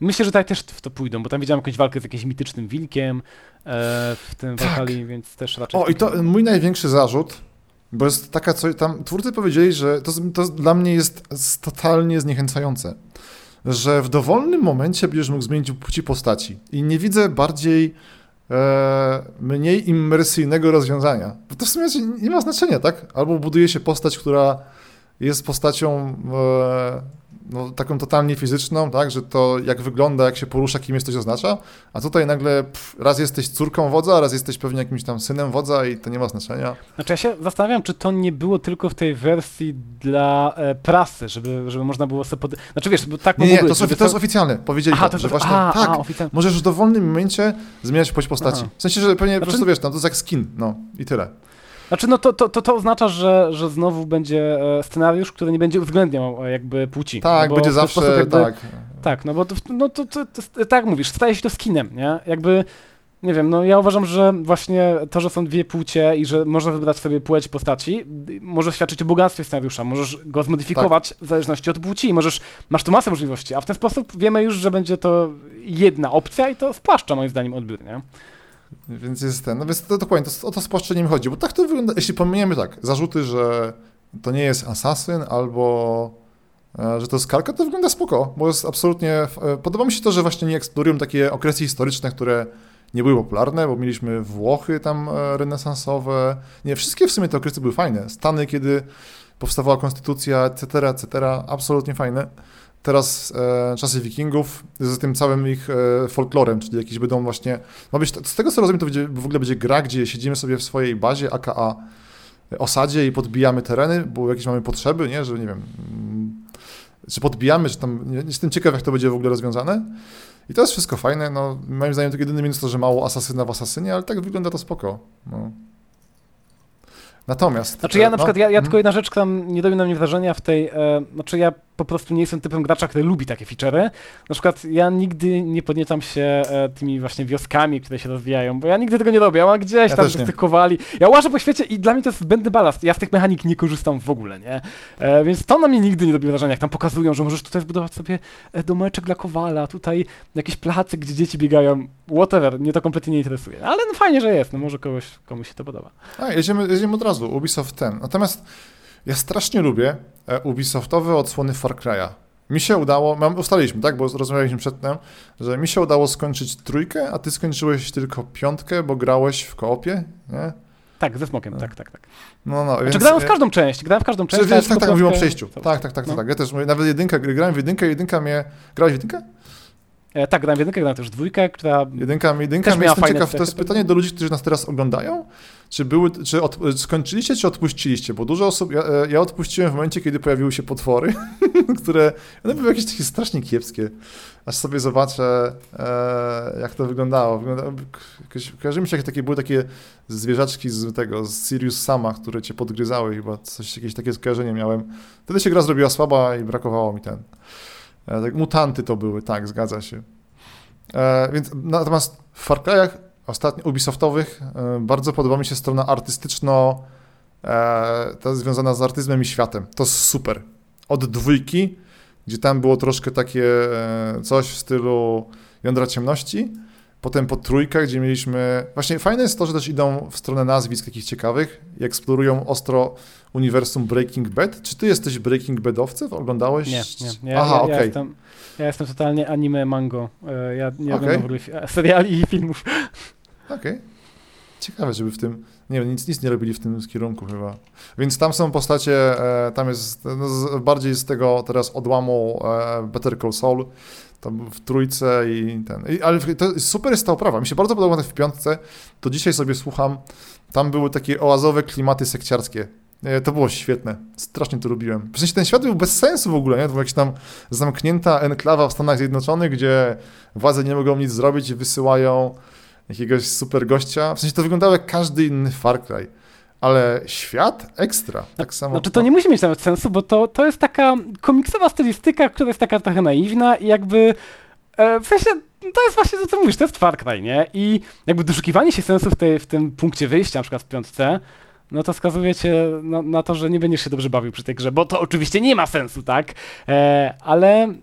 Myślę, że tutaj też w to pójdą, bo tam widziałem jakąś walkę z jakimś mitycznym wilkiem w tym tak. więc też raczej... O, i to mój największy zarzut, bo jest taka, co tam twórcy powiedzieli, że to, to dla mnie jest totalnie zniechęcające że w dowolnym momencie będziesz mógł zmienić płci postaci. I nie widzę bardziej e, mniej immersyjnego rozwiązania. Bo to w sumie nie ma znaczenia, tak? Albo buduje się postać, która jest postacią e, no, taką totalnie fizyczną, tak, że to jak wygląda, jak się porusza, kim jest, coś oznacza, a tutaj nagle pff, raz jesteś córką wodza, raz jesteś pewnie jakimś tam synem wodza i to nie ma znaczenia. Znaczy ja się zastanawiam, czy to nie było tylko w tej wersji dla e, prasy, żeby, żeby można było sobie pod... Znaczy wiesz, bo tak Nie, nie, to, to, to jest oficjalne, powiedzieli aha, to, że właśnie tak, możesz w dowolnym momencie zmieniać płeć postaci. Aha. W sensie, że pewnie znaczy... po prostu wiesz, tam to jest jak skin, no i tyle. Znaczy, no to, to, to, to oznacza, że, że znowu będzie e, scenariusz, który nie będzie uwzględniał e, jakby płci. Tak, no będzie zawsze, jakby, tak. Tak, no bo to, no to, to, to, tak mówisz, staje się to skinem, nie? Jakby, nie wiem, no ja uważam, że właśnie to, że są dwie płcie i że można wybrać sobie płeć postaci, może świadczyć o bogactwie scenariusza, możesz go zmodyfikować tak. w zależności od płci, możesz, masz tu masę możliwości, a w ten sposób wiemy już, że będzie to jedna opcja i to spłaszcza moim zdaniem odbiór, nie? Więc jest ten, no więc to dokładnie, to, o to spłaszczenie mi chodzi, bo tak to wygląda, jeśli pominiemy tak, zarzuty, że to nie jest asasyn albo e, że to jest kalka, to wygląda spoko, bo jest absolutnie, e, podoba mi się to, że właśnie nie eksplorują takie okresy historyczne, które nie były popularne, bo mieliśmy Włochy tam e, renesansowe, nie, wszystkie w sumie te okresy były fajne, Stany, kiedy powstawała konstytucja, etc., etc., absolutnie fajne teraz e, czasy wikingów z tym całym ich e, folklorem, czyli jakieś będą właśnie, ma być, z tego co rozumiem, to będzie, w ogóle będzie gra, gdzie siedzimy sobie w swojej bazie, aka osadzie i podbijamy tereny, bo jakieś mamy potrzeby, nie, że nie wiem, mm, czy podbijamy, czy tam, nie, jestem ciekaw, jak to będzie w ogóle rozwiązane. I to jest wszystko fajne, no moim zdaniem to jedyny minus to, że mało asasyna w asasynie, ale tak wygląda to spoko. No. Natomiast... Znaczy ja na no, przykład, ja, ja mm. tylko jedna rzecz, która nie robi na mnie wrażenia w tej, e, znaczy ja po prostu nie jestem typem gracza, który lubi takie feature'y. Na przykład ja nigdy nie podniecam się e, tymi właśnie wioskami, które się rozwijają, bo ja nigdy tego nie robię, a gdzieś ja tam tych kowali. Ja łażę po świecie i dla mnie to jest zbędny balast. Ja z tych mechanik nie korzystam w ogóle, nie? E, więc to na mnie nigdy nie robi wrażenia, jak tam pokazują, że możesz tutaj zbudować sobie e, domeczek dla kowala, tutaj jakiś placyk, gdzie dzieci biegają, whatever, mnie to kompletnie nie interesuje. Ale no fajnie, że jest, no może kogoś, komuś się to podoba. A, jedziemy, jedziemy od razu, Ubisoft ten. Natomiast ja strasznie lubię e, Ubisoftowe odsłony Far Cry'a. Mi się udało, mam, ustaliliśmy, tak, bo rozmawialiśmy przedtem, że mi się udało skończyć trójkę, a ty skończyłeś tylko piątkę, bo grałeś w koopie, nie? Tak, ze smokiem, tak, tak, tak. No, no, znaczy, więc... grałem w każdą część, grałem w każdą część. Czy, tak, tak, mówiłem o przejściu. Tak, tak, tak, no. tak. Ja też nawet jedynkę, grałem w jedynkę, jedynka mnie... Grałeś w jedynkę? E, tak, grałem w jedynkę, grałem też dwójkę, która... Jedynka, jedynka też jestem ciekaw, to jest pytanie do ludzi, którzy nas teraz oglądają, czy, były, czy od, skończyliście, czy odpuściliście? Bo dużo osób, ja, e, ja odpuściłem w momencie, kiedy pojawiły się potwory, które, one były jakieś takie strasznie kiepskie. Aż sobie zobaczę, e, jak to wyglądało. Wygląda, kojarzy mi się, jak takie, były takie zwierzaczki z tego, z Sirius Sama, które cię podgryzały chyba, coś, jakieś takie skojarzenie miałem. Wtedy się gra zrobiła słaba i brakowało mi ten. E, tak, mutanty to były, tak, zgadza się. E, więc natomiast w Far Cry'ach ostatnio Ubisoftowych e, bardzo podoba mi się strona artystyczno, ta związana z artyzmem i światem. To jest super. Od dwójki, gdzie tam było troszkę takie coś w stylu jądra ciemności, Potem po trójkach, gdzie mieliśmy. Właśnie fajne jest to, że też idą w stronę nazwisk takich ciekawych i eksplorują ostro uniwersum Breaking Bad. Czy ty jesteś Breaking Badowcem? Oglądałeś? Nie, nie. Ja, Aha, ja, okej. Okay. Ja, ja, jestem totalnie anime mango. Ja nie okay. oglądam seriali i filmów. Okej. Okay. ciekawe, żeby w tym, nie wiem, nic, nic nie robili w tym kierunku chyba. Więc tam są postacie, e, tam jest no, z, bardziej z tego teraz odłamu e, Better Call Saul, tam w trójce i ten, i, ale to super jest ta oprawa, mi się bardzo podoba w piątce, to dzisiaj sobie słucham, tam były takie oazowe klimaty sekciarskie, to było świetne. Strasznie to lubiłem. W sensie ten świat był bez sensu w ogóle, nie? To była jakaś tam zamknięta enklawa w Stanach Zjednoczonych, gdzie władze nie mogą nic zrobić i wysyłają jakiegoś super gościa. W sensie to wyglądało jak każdy inny Far Cry. Ale świat ekstra. Tak samo. Znaczy to nie musi mieć nawet sensu, bo to, to jest taka komiksowa stylistyka, która jest taka trochę naiwna i jakby e, w sensie to jest właśnie to, co mówisz, to jest Far Cry, nie? I jakby doszukiwanie się sensu w, tej, w tym punkcie wyjścia, na przykład w piątce, no to skazuje cię na, na, to, że nie będziesz się dobrze bawił przy tej grze, bo to oczywiście nie ma sensu, tak? E, ale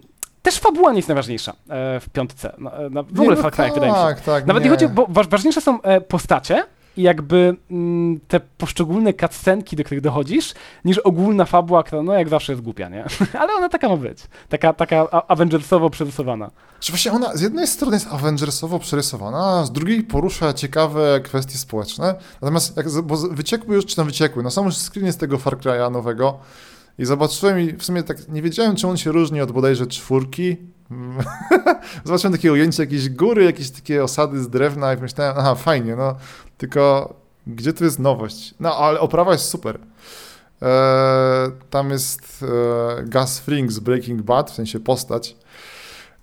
też fabuła nie jest najważniejsza e, w piątce. No, no, w ogóle no, Far Cry, tak, wydaje mi się. Tak, Nawet nie. nie chodzi, bo ważniejsze są e, postacie, i jakby mm, te poszczególne cutscenki, do których dochodzisz, niż ogólna fabuła, która no jak zawsze jest głupia, nie? Ale ona taka ma być. Taka, taka Avengersowo przerysowana. Czy właśnie ona z jednej strony jest Avengersowo przerysowana, a z drugiej porusza ciekawe kwestie społeczne. Natomiast jak, bo wyciekły już, czy tam wyciekły, są już screeny z tego Far Cry'a nowego i zobaczyłem i w sumie tak nie wiedziałem, czy on się różni od bodajże czwórki, Zobaczyłem takie ujęcie jakiejś góry, jakieś takie osady z drewna i myślałem, aha, fajnie, no, tylko gdzie tu jest nowość? No, ale oprawa jest super. E, tam jest e, Gus Fring z Breaking Bad, w sensie postać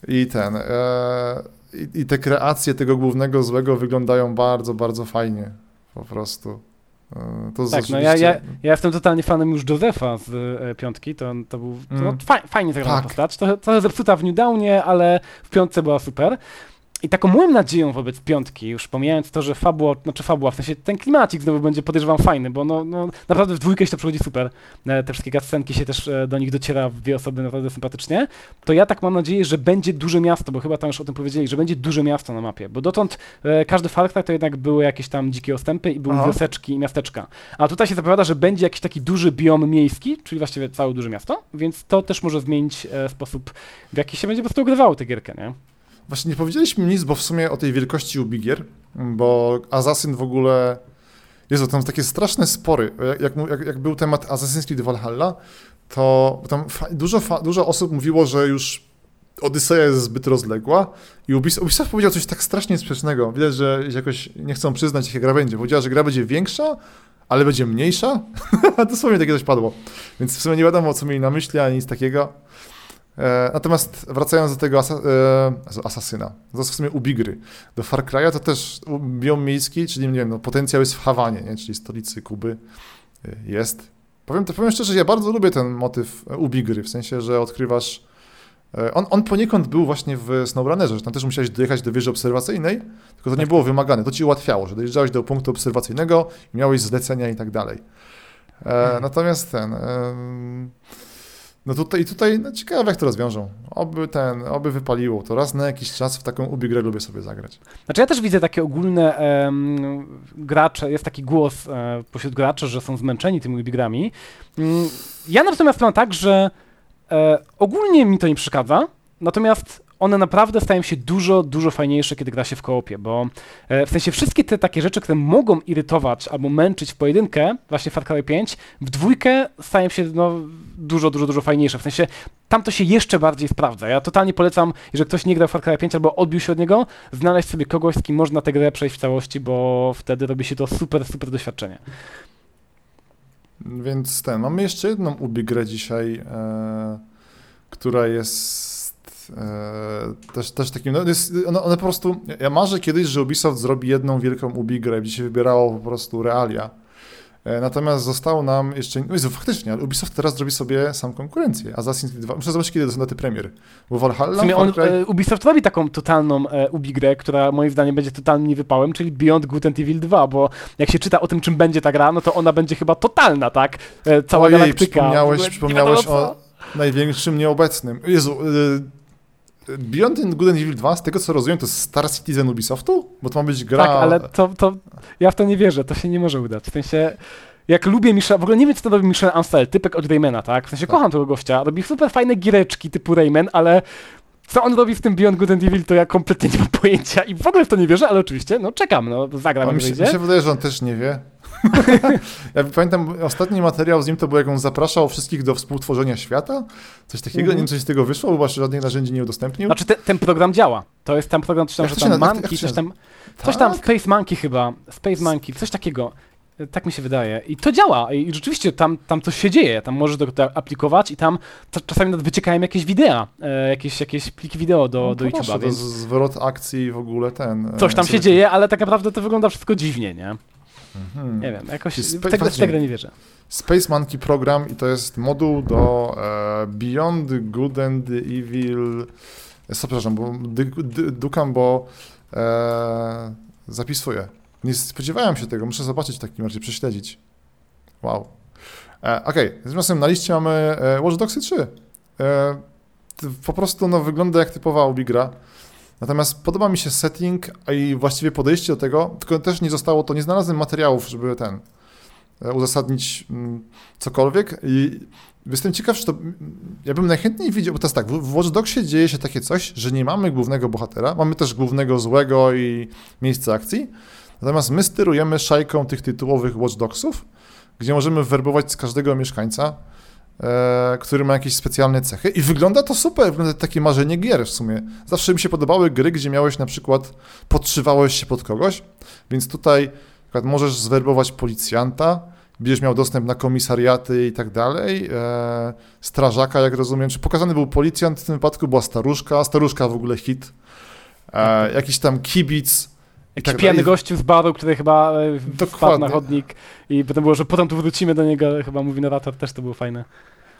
i ten, e, i, i te kreacje tego głównego złego wyglądają bardzo, bardzo fajnie, po prostu. E, to tak, no ja, ja, ja jestem totalnie fanem już Josefa z e, piątki, to, to był to mm. fajnie zagrana tak. postać, trochę, trochę zepsuta w New Downie, ale w piątce była super. I taką moją nadzieją wobec piątki, już pomijając to, że fabuła, znaczy fabuła, w sensie ten klimacik znowu będzie podejrzewam fajny, bo no, no naprawdę w dwójkę się to przychodzi super. E, te wszystkie scenki się też e, do nich dociera w dwie osoby naprawdę sympatycznie. To ja tak mam nadzieję, że będzie duże miasto, bo chyba tam już o tym powiedzieli, że będzie duże miasto na mapie, bo dotąd e, każdy Far Cry to jednak były jakieś tam dzikie ostępy i były Aha. wioseczki i miasteczka. A tutaj się zapowiada, że będzie jakiś taki duży biom miejski, czyli właściwie całe duże miasto, więc to też może zmienić e, sposób, w jaki się będzie po prostu ogrywało tę gierkę, nie? Właśnie nie powiedzieliśmy nic, bo w sumie o tej wielkości Ubigier, bo Assassin w ogóle... Jezu, tam takie straszne spory. Jak, jak, jak był temat Assassin's Creed Valhalla, to tam dużo, dużo osób mówiło, że już Odyseja jest zbyt rozległa i Ubisoft, Ubisoft powiedział coś tak strasznie sprzecznego. Widać, że jakoś nie chcą przyznać, jaka gra będzie. Powiedziała, że gra będzie większa, ale będzie mniejsza. Dosłownie takie coś padło. Więc w sumie nie wiadomo, co mieli na myśli, ani nic takiego. E, natomiast wracając do tego asa e, asasyna, to w sumie Ubigry, do Far Cry'a to też biom miejski, czyli nie wiem, no, potencjał jest w Hawanie, nie? czyli stolicy Kuby e, jest. Powiem, to powiem szczerze, że ja bardzo lubię ten motyw Ubigry, w sensie, że odkrywasz on, on poniekąd był właśnie w SnowRunnerze, że tam też musiałeś dojechać do wieży obserwacyjnej, tylko to nie tak. było wymagane, to ci ułatwiało, że dojeżdżałeś do punktu obserwacyjnego i miałeś zlecenia i tak dalej. E, hmm. Natomiast ten... E, no tutaj, tutaj no ciekawe jak to rozwiążą. Oby ten, oby wypaliło. To raz na jakiś czas w taką ubigrę lubię sobie zagrać. Znaczy ja też widzę takie ogólne um, gracze, jest taki głos e, pośród graczy, że są zmęczeni tymi ubigrami. Mm, ja natomiast mam tak, że e, ogólnie mi to nie przeszkadza, natomiast one naprawdę stają się dużo, dużo fajniejsze, kiedy gra się w koopie, bo e, w sensie wszystkie te takie rzeczy, które mogą irytować albo męczyć w pojedynkę, właśnie Far Cry 5, w dwójkę stają się no, dużo, dużo, dużo fajniejsze. W sensie tam to się jeszcze bardziej sprawdza. Ja totalnie polecam, jeżeli ktoś nie grał w Far Cry 5 albo odbił się od niego, znaleźć sobie kogoś, z kim można tę grę przejść w całości, bo wtedy robi się to super, super doświadczenie. Więc ten, mamy jeszcze jedną ubi grę dzisiaj, e, która jest E, też, też takim, no jest, one, one, po prostu, ja marzę kiedyś, że Ubisoft zrobi jedną wielką Ubi grę, gdzie się wybierało po prostu realia. E, natomiast zostało nam jeszcze. No Jezu, faktycznie, ale Ubisoft teraz zrobi sobie sam konkurencję. Assassin's Creed 2. Muszę zobaczyć, kiedy to są daty premier. Bo Valhalla. W sumie on, e, Ubisoft robi taką totalną e, Ubi-grę, która moim zdaniem będzie totalnym niewypałem, czyli Beyond Good and Evil 2, bo jak się czyta o tym, czym będzie ta gra, no to ona będzie chyba totalna, tak? Cała Ojej, galaktyka. Przypomniałeś, przypomniałeś o największym nieobecnym. Jezu. Beyond Good and Evil 2, z tego co rozumiem, to jest Star Citizen Ubisoftu? Bo to ma być gra... Tak, ale to, to ja w to nie wierzę, to się nie może udać. W sensie, jak lubię Michel, w ogóle nie wiem, co to robi Michel Ansel, typek od Raymana, tak? W sensie, tak. kocham tego gościa, robi super fajne giereczki typu Rayman, ale co on robi w tym Beyond Good and Evil, to ja kompletnie nie mam pojęcia i w ogóle w to nie wierzę, ale oczywiście, no czekam, no zagram, mi się, mi się wydaje, że on też nie wie. Ja pamiętam, ostatni materiał z nim to był, jak on zapraszał wszystkich do współtworzenia świata, coś takiego, mm nie wiem, coś z tego wyszło, bo żadnych narzędzi nie udostępnił. Znaczy, te, ten program działa. To jest ten program, coś tam, że tam Monkey, coś tam, coś tam, tak? Space Monkey chyba, Space Monkey, coś takiego. Tak mi się wydaje. I to działa. I rzeczywiście tam, tam coś się dzieje. Tam możesz to aplikować i tam czasami nawet wyciekają jakieś wideo, e, jakieś, jakieś pliki wideo do, no, do YouTube'a. Więc... zwrot akcji w ogóle ten. E, coś tam się dzieje, ale tak naprawdę to wygląda wszystko dziwnie, nie? Mhm. Nie wiem, jakoś Spa- tego, tego nie wierzę. Space Monkey Program i to jest moduł do e, Beyond Good and Evil. E, przepraszam, bo dukam, bo e, zapisuję. Nie spodziewałem się tego, muszę zobaczyć w takim razie, prześledzić. Wow. E, Okej, okay. tymczasem na liście mamy e, Watch Dogs 3. E, po prostu no, wygląda jak typowa obigra. Natomiast podoba mi się setting i właściwie podejście do tego, tylko też nie zostało to, nie znalazłem materiałów, żeby ten e, uzasadnić mm, cokolwiek. I jestem ciekaw, że to ja bym najchętniej widział, bo to jest tak, w Watch Dogsie dzieje się takie coś, że nie mamy głównego bohatera, mamy też głównego złego i miejsce akcji, natomiast my sterujemy szajką tych tytułowych Watch Dogsów, gdzie możemy werbować z każdego mieszkańca który ma jakieś specjalne cechy. I wygląda to super, wygląda takie marzenie gier w sumie. Zawsze mi się podobały gry, gdzie miałeś na przykład, podszywałeś się pod kogoś, więc tutaj możesz zwerbować policjanta, będziesz miał dostęp na komisariaty i tak dalej, e, strażaka, jak rozumiem, czy pokazany był policjant, w tym wypadku? Była staruszka, staruszka w ogóle hit, e, jakiś tam kibic, Jakiś tak pijany gościu z baru, który chyba e, wpadł na chodnik i potem było, że potem tu wrócimy do niego, chyba mówi narrator, też to było fajne.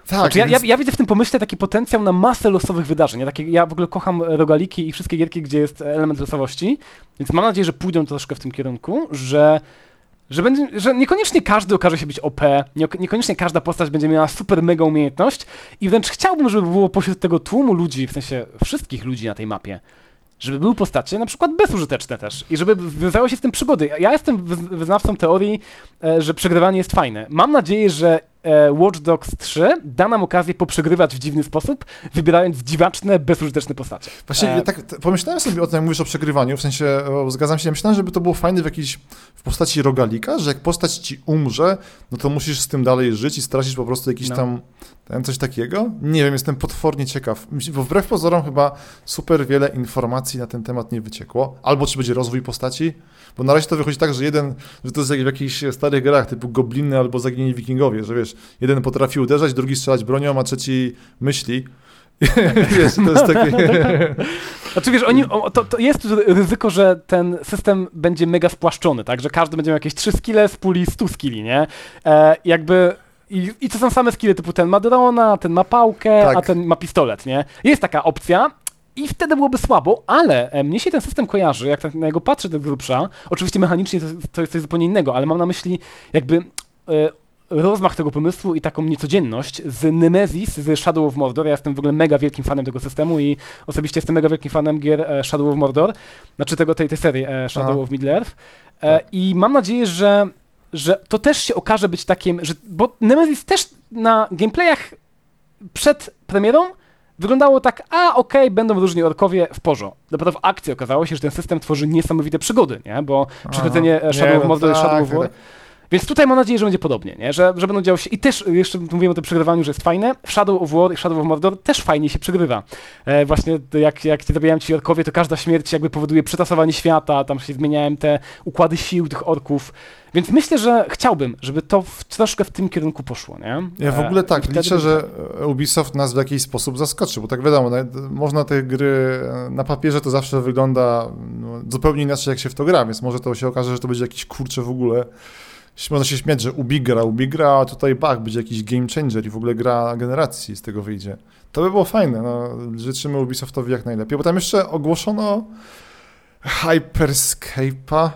Tak, znaczy, ja, ja, ja, widzę w tym pomyśle taki potencjał na masę losowych wydarzeń. Ja, takie, ja w ogóle kocham rogaliki i wszystkie gierki, gdzie jest element losowości, więc mam nadzieję, że pójdą troszkę w tym kierunku, że, że, będzie, że niekoniecznie każdy okaże się być OP, nie, niekoniecznie każda postać będzie miała super mega umiejętność i wręcz chciałbym, żeby było pośród tego tłumu ludzi, w sensie wszystkich ludzi na tej mapie, żeby były postacie na przykład bezużyteczne też i żeby wiązały się z tym przygody. Ja jestem wyznawcą teorii, e, że przegrywanie jest fajne. Mam nadzieję, że Watch Dogs 3 da nam okazję poprzegrywać w dziwny sposób, wybierając dziwaczne, bezużyteczne postacie. Właśnie e... ja tak pomyślałem sobie o tym, jak mówisz o przegrywaniu, w sensie zgadzam się, ja myślałem, żeby to było fajne w jakiejś, w postaci rogalika, że jak postać ci umrze, no to musisz z tym dalej żyć i stracisz po prostu jakiś no. tam ten, coś takiego? Nie wiem, jestem potwornie ciekaw. Bo wbrew pozorom chyba super wiele informacji na ten temat nie wyciekło. Albo czy będzie rozwój postaci, bo na razie to wychodzi tak, że jeden, że to jest jak w jakichś starych grach typu Gobliny albo Zaginieni Wikingowie, że wiesz, jeden potrafi uderzać, drugi strzelać bronią, a trzeci myśli. wiesz, to jest takie... Znaczy wiesz, oni, to, to, jest ryzyko, że ten system będzie mega spłaszczony, tak? Że każdy będzie miał jakieś trzy skille z puli 100 skilli, nie? E, jakby i, I to są same skille typu ten ma drona, ten ma pałkę, tak. a ten ma pistolet, nie? Jest taka opcja, i wtedy byłoby słabo, ale e, mnie się ten system kojarzy, jak tak na niego patrzę do grubsza. Oczywiście mechanicznie to, to jest coś zupełnie innego, ale mam na myśli jakby e, rozmach tego pomysłu i taką niecodzienność z Nemesis, z Shadow of Mordor. Ja jestem w ogóle mega wielkim fanem tego systemu i osobiście jestem mega wielkim fanem gier e, Shadow of Mordor, znaczy tego, tej, tej serii e, Shadow Aha. of Middle-earth. E, tak. I mam nadzieję, że że to też się okaże być takim, że, bo Nemesis też na gameplayach przed premierą wyglądało tak, a okej, okay, będą różni orkowie w porządku. Dopiero w akcji okazało się, że ten system tworzy niesamowite przygody, nie? Bo przechodzenie Shadow of Mordor no tak, Shadow of War... Tak. Więc tutaj mam nadzieję, że będzie podobnie, nie? Że, że będą działy się. I też jeszcze mówiłem o tym przegrywaniu, że jest fajne. W Shadow of War i Shadow of Mordor też fajnie się przegrywa. E, właśnie jak, jak zabijają ci orkowie, to każda śmierć jakby powoduje przetasowanie świata, tam się zmieniałem te układy sił tych orków. Więc myślę, że chciałbym, żeby to w, troszkę w tym kierunku poszło, nie? Ja w ogóle tak, liczę, że Ubisoft nas w jakiś sposób zaskoczy, bo tak wiadomo, można te gry na papierze to zawsze wygląda no, zupełnie inaczej, jak się w to gra, więc może to się okaże, że to będzie jakiś kurcze w ogóle można się śmiać, że Ubigra, Ubigra, a tutaj bach, będzie jakiś game changer i w ogóle gra generacji z tego wyjdzie. To by było fajne, no, życzymy Ubisoftowi jak najlepiej, bo tam jeszcze ogłoszono Hyperscape'a,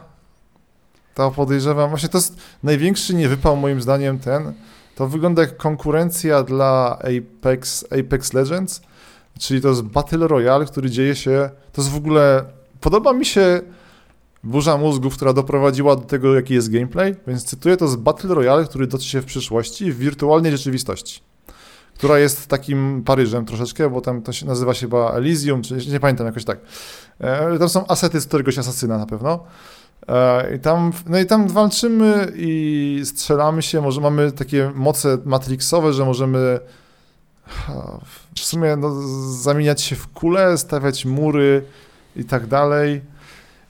to podejrzewam, właśnie to jest największy niewypał moim zdaniem ten, to wygląda jak konkurencja dla Apex, Apex Legends, czyli to jest Battle Royale, który dzieje się, to jest w ogóle, podoba mi się burza mózgów, która doprowadziła do tego, jaki jest gameplay, więc cytuję, to jest Battle Royale, który dotyczy się w przyszłości w wirtualnej rzeczywistości która jest takim Paryżem troszeczkę, bo tam to się nazywa się chyba Elysium, czy nie pamiętam, jakoś tak. E, tam są asety z któregoś asasyna na pewno. E, I tam, no i tam walczymy i strzelamy się, może mamy takie moce matrixowe, że możemy w sumie no, zamieniać się w kule, stawiać mury i tak dalej.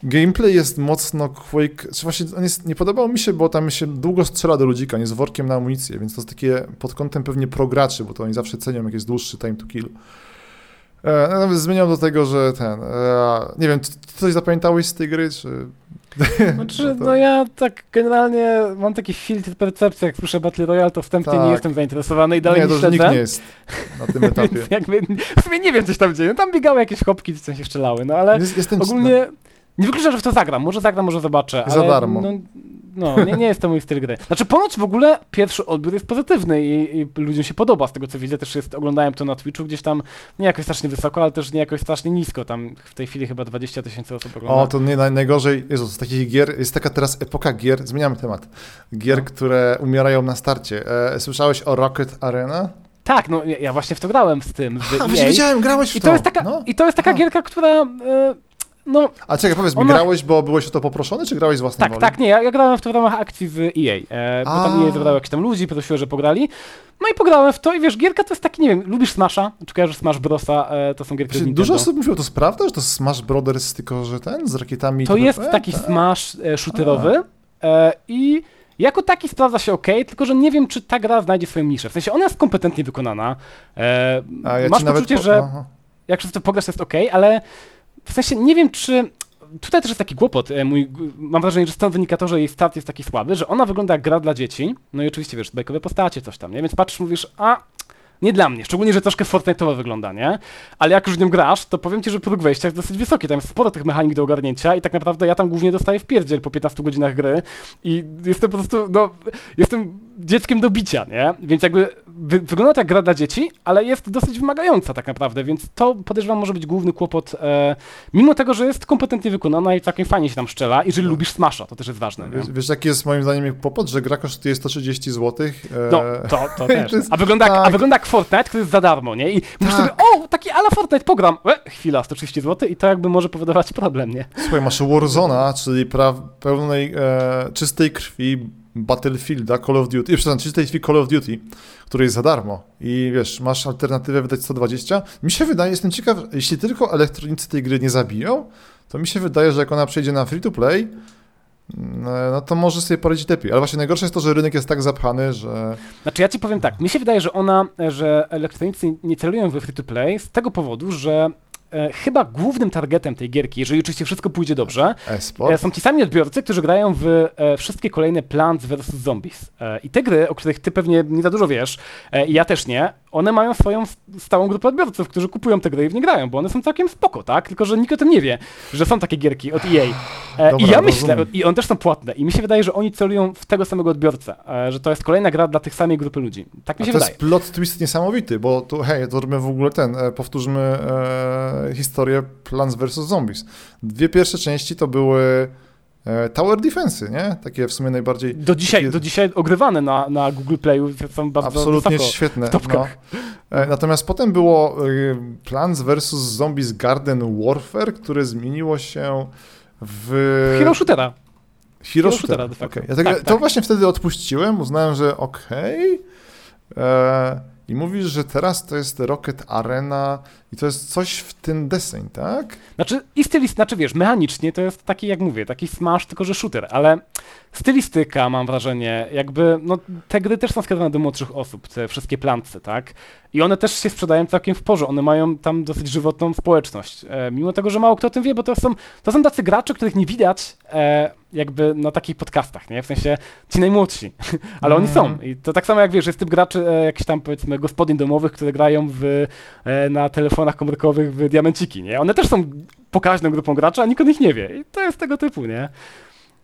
Gameplay jest mocno Quake, czy właśnie on jest, nie podobał mi się, bo tam się długo strzela do ludzika, nie z workiem na amunicję, więc to jest takie pod kątem pewnie prograczy, bo to oni zawsze cenią jak jest dłuższy time to kill. E, nawet zmieniam do tego, że ten, e, nie wiem, coś zapamiętałeś z tej gry, czy... Znaczy, no, no ja tak generalnie mam taki filtr percepcji, jak słyszę Battle Royale, to wstępnie tak. nie jestem zainteresowany i dalej nie, nie to nikt nie jest na tym etapie. jakby, w sumie nie wiem, coś tam dzieje. No, tam biegały jakieś chopki, coś się strzelały, no ale jest, ogólnie... Nie wykluczam, że w to zagram. Może zagram, może zobaczę. Za ale, darmo. No, no, nie, nie jest to mój styl gry. Znaczy, ponoć w ogóle pierwszy odbiór jest pozytywny i, i, ludziom się podoba. Z tego co widzę, też jest, oglądałem to na Twitchu gdzieś tam nie jakoś strasznie wysoko, ale też nie jakoś strasznie nisko. Tam w tej chwili chyba 20 tysięcy osób ogląda. O, to nie najgorzej. Jezus, z takich gier, jest taka teraz epoka gier, zmieniamy temat. Gier, no. które umierają na starcie. E, słyszałeś o Rocket Arena? Tak, no ja właśnie w to grałem z tym. Z A, wiedziałem, grałeś w I to. Jest taka, no. I to jest taka gierka, która... E, no, A czekaj, powiedz mi, ona... grałeś, bo byłeś o to poproszony, czy grałeś z własnej tak, woli? Tak, nie, ja, ja grałem w to w ramach akcji z EA, e, bo tam EA zebrał jakichś tam ludzi, prosiło, że pograli. No i pograłem w to i wiesz, gierka to jest taki, nie wiem, lubisz Smasha, czy kojarzysz Smash Brosa, e, to są gierki Właśnie, Dużo osób mówiło, to jest prawda, że to Smash Brothers, tylko że ten, z rakietami... To jest taki tak? Smash e, shooterowy e, i... Jako taki sprawdza się ok, tylko że nie wiem, czy ta gra znajdzie swoją niszę. W sensie ona jest kompetentnie wykonana. E, ja masz poczucie, po... że jak wszystko pograsz, jest ok, ale w sensie nie wiem, czy tutaj też jest taki kłopot. E, mój, mam wrażenie, że stąd wynika to, że jej start jest taki słaby, że ona wygląda jak gra dla dzieci. No i oczywiście, wiesz, bajkowe postacie, coś tam, nie? Więc patrzysz, mówisz, a nie dla mnie, szczególnie, że troszkę Fortnite'owo wygląda, nie? Ale jak już w nią grasz, to powiem ci, że próg wejścia jest dosyć wysoki, tam jest sporo tych mechanik do ogarnięcia i tak naprawdę ja tam głównie dostaję w pierdziel po 15 godzinach gry i jestem po prostu, no, jestem dzieckiem do bicia, nie? Więc jakby wy wygląda jak gra dla dzieci, ale jest dosyć wymagająca tak naprawdę, więc to podejrzewam może być główny kłopot, e, mimo tego, że jest kompetentnie wykonana i całkiem fajnie się tam szczela, jeżeli no. lubisz Smasha, to też jest ważne. Wiesz, wiesz, jaki jest moim zdaniem kłopot, że gra kosztuje 130 zł. E... No, to, to też. A wygląda, tak. a wygląda jak Fortnite, który jest za darmo, nie? I tak. sobie, o, taki ala Fortnite, pogram. E, chwila, 130 zł i to jakby może powodować problem, nie? Słuchaj, masz Warzona, czyli pra- pełnej, e, czystej krwi Battlefielda, Call of Duty, przepraszam, czystej krwi Call of Duty, który jest za darmo i wiesz, masz alternatywę wydać 120. Mi się wydaje, jestem ciekaw, jeśli tylko elektronicy tej gry nie zabiją, to mi się wydaje, że jak ona przejdzie na free to play, no to może sobie poradzić lepiej. Ale właśnie najgorsze jest to, że rynek jest tak zapchany, że... Znaczy ja ci powiem tak, mi się wydaje, że ona, że elektronicy nie celują we free to play z tego powodu, że e, chyba głównym targetem tej gierki, jeżeli oczywiście wszystko pójdzie dobrze, e, są ci sami odbiorcy, którzy grają w e, wszystkie kolejne Plants vs. Zombies. E, I te gry, o których ty pewnie nie za dużo wiesz, i ja też nie, one mają swoją stałą grupę odbiorców, którzy kupują te gry i w nie grają, bo one są całkiem spoko, tak? Tylko, że nikt o tym nie wie, że są takie gierki od EA. Dobra, I ja myślę, rozumiem. i one też są płatne, i mi się wydaje, że oni celują w tego samego odbiorcę, że to jest kolejna gra dla tych samej grupy ludzi. Tak mi się to wydaje. To jest plot twist niesamowity, bo tu, hej, to robimy w ogóle ten, powtórzmy historię Plants vs. Zombies. Dwie pierwsze części to były E, tower Defense, nie? Takie w sumie najbardziej... Do dzisiaj, takie... do dzisiaj ogrywane na, na Google Playu są bardzo Absolutnie wysoko, świetne. No. E, natomiast potem było e, Plants vs. Zombies Garden Warfare, które zmieniło się w... Hero Shootera. Hero, Hero Shootera. Okay. Ja tak, to tak. właśnie wtedy odpuściłem, uznałem, że okej. Okay. I mówisz, że teraz to jest Rocket Arena i to jest coś w tym deseń, tak? Znaczy, i stylist, znaczy wiesz, mechanicznie to jest taki, jak mówię, taki smash, tylko że shooter, ale stylistyka, mam wrażenie, jakby, no te gry też są skierowane do młodszych osób, te wszystkie plantce, tak? I one też się sprzedają całkiem w porze, one mają tam dosyć żywotną społeczność. E, mimo tego, że mało kto o tym wie, bo to są, to są tacy gracze, których nie widać e, jakby na takich podcastach, nie? W sensie ci najmłodsi, ale mm. oni są. Mhm. I to tak samo jak wiesz, jest typ graczy, e, jakichś tam powiedzmy gospodyń domowych, które grają w, e, na telefonach komórkowych w diamenciki, nie? One też są pokaźną grupą graczy, a nikt o nich nie wie. I to jest tego typu, nie?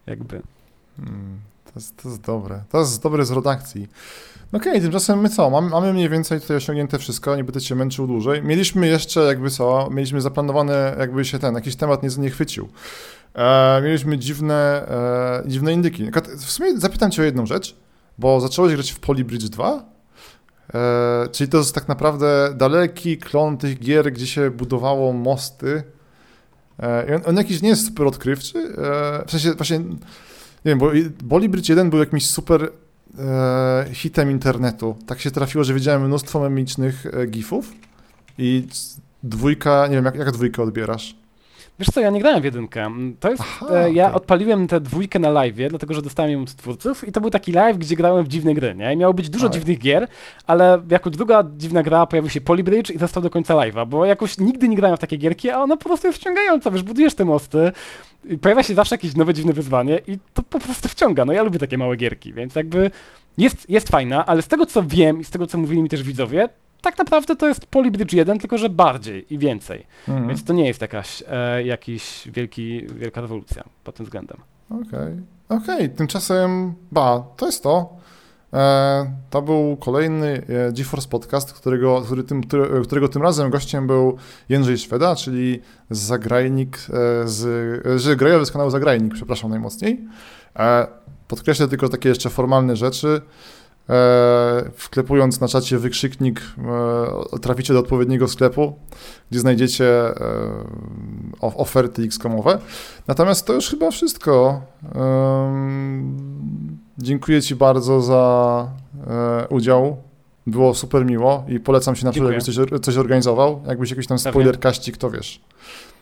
Jakby. Hmm, to, jest, to jest dobre. To jest dobre z redakcji. No okej, okay, tymczasem my co? Mamy, mamy mniej więcej tutaj osiągnięte wszystko, nie będę cię męczył dłużej. Mieliśmy jeszcze jakby co, mieliśmy zaplanowane jakby się ten, jakiś temat nie, nie chwycił. E, mieliśmy dziwne, e, dziwne indyki. W sumie zapytam cię o jedną rzecz, bo zacząłeś grać w Polybridge 2 E, czyli to jest tak naprawdę daleki klon tych gier, gdzie się budowało mosty. E, on, on, jakiś nie jest super odkrywczy. E, w sensie właśnie, nie wiem, bo Bolly Bridge 1 był jakimś super e, hitem internetu. Tak się trafiło, że widziałem mnóstwo memicznych e, gifów i dwójka, nie wiem, jak, jak dwójkę odbierasz? Wiesz co, ja nie grałem w jedynkę. To jest, Aha, e, ja okay. odpaliłem tę dwójkę na live, dlatego że dostałem ją od twórców i to był taki live, gdzie grałem w dziwne gry, nie? I miało być dużo dziwnych gier, ale jako druga dziwna gra pojawił się Polybridge i został do końca live'a, bo jakoś nigdy nie grałem w takie gierki, a ona po prostu jest wciągająca, wiesz, budujesz te mosty, pojawia się zawsze jakieś nowe dziwne wyzwanie i to po prostu wciąga. No ja lubię takie małe gierki, więc jakby jest, jest fajna, ale z tego co wiem i z tego co mówili mi też widzowie, tak naprawdę to jest Polybridge 1, tylko że bardziej i więcej. Mhm. Więc to nie jest jakaś e, jakiś wielki, wielka rewolucja pod tym względem. Okej, okay. okej, okay. tymczasem, ba, to jest to. E, to był kolejny e, GeForce Podcast, którego, który tym, którego tym razem gościem był Jędrzej Szweda, czyli zagrajnik e, z, że grajowy z kanału Zagrajnik, przepraszam najmocniej. E, podkreślę tylko takie jeszcze formalne rzeczy. E, wklepując na czacie wykrzyknik e, traficie do odpowiedniego sklepu, gdzie znajdziecie e, oferty X-komowe. Natomiast to już chyba wszystko. Dziękuję Ci bardzo za udział. Było super miło i polecam się na przykład, jakbyś coś, coś organizował. Jakbyś jakiś tam spoiler kaścik, to wiesz.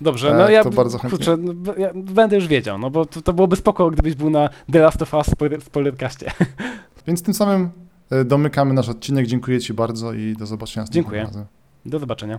Dobrze, no ja, to bardzo chętnie. Kurczę, no, ja będę już wiedział, no bo to, to byłoby spoko, gdybyś był na The Last of Us spoilerkaście. Więc tym samym e, domykamy nasz odcinek. Dziękuję Ci bardzo i do zobaczenia. Dziękuję. Do zobaczenia.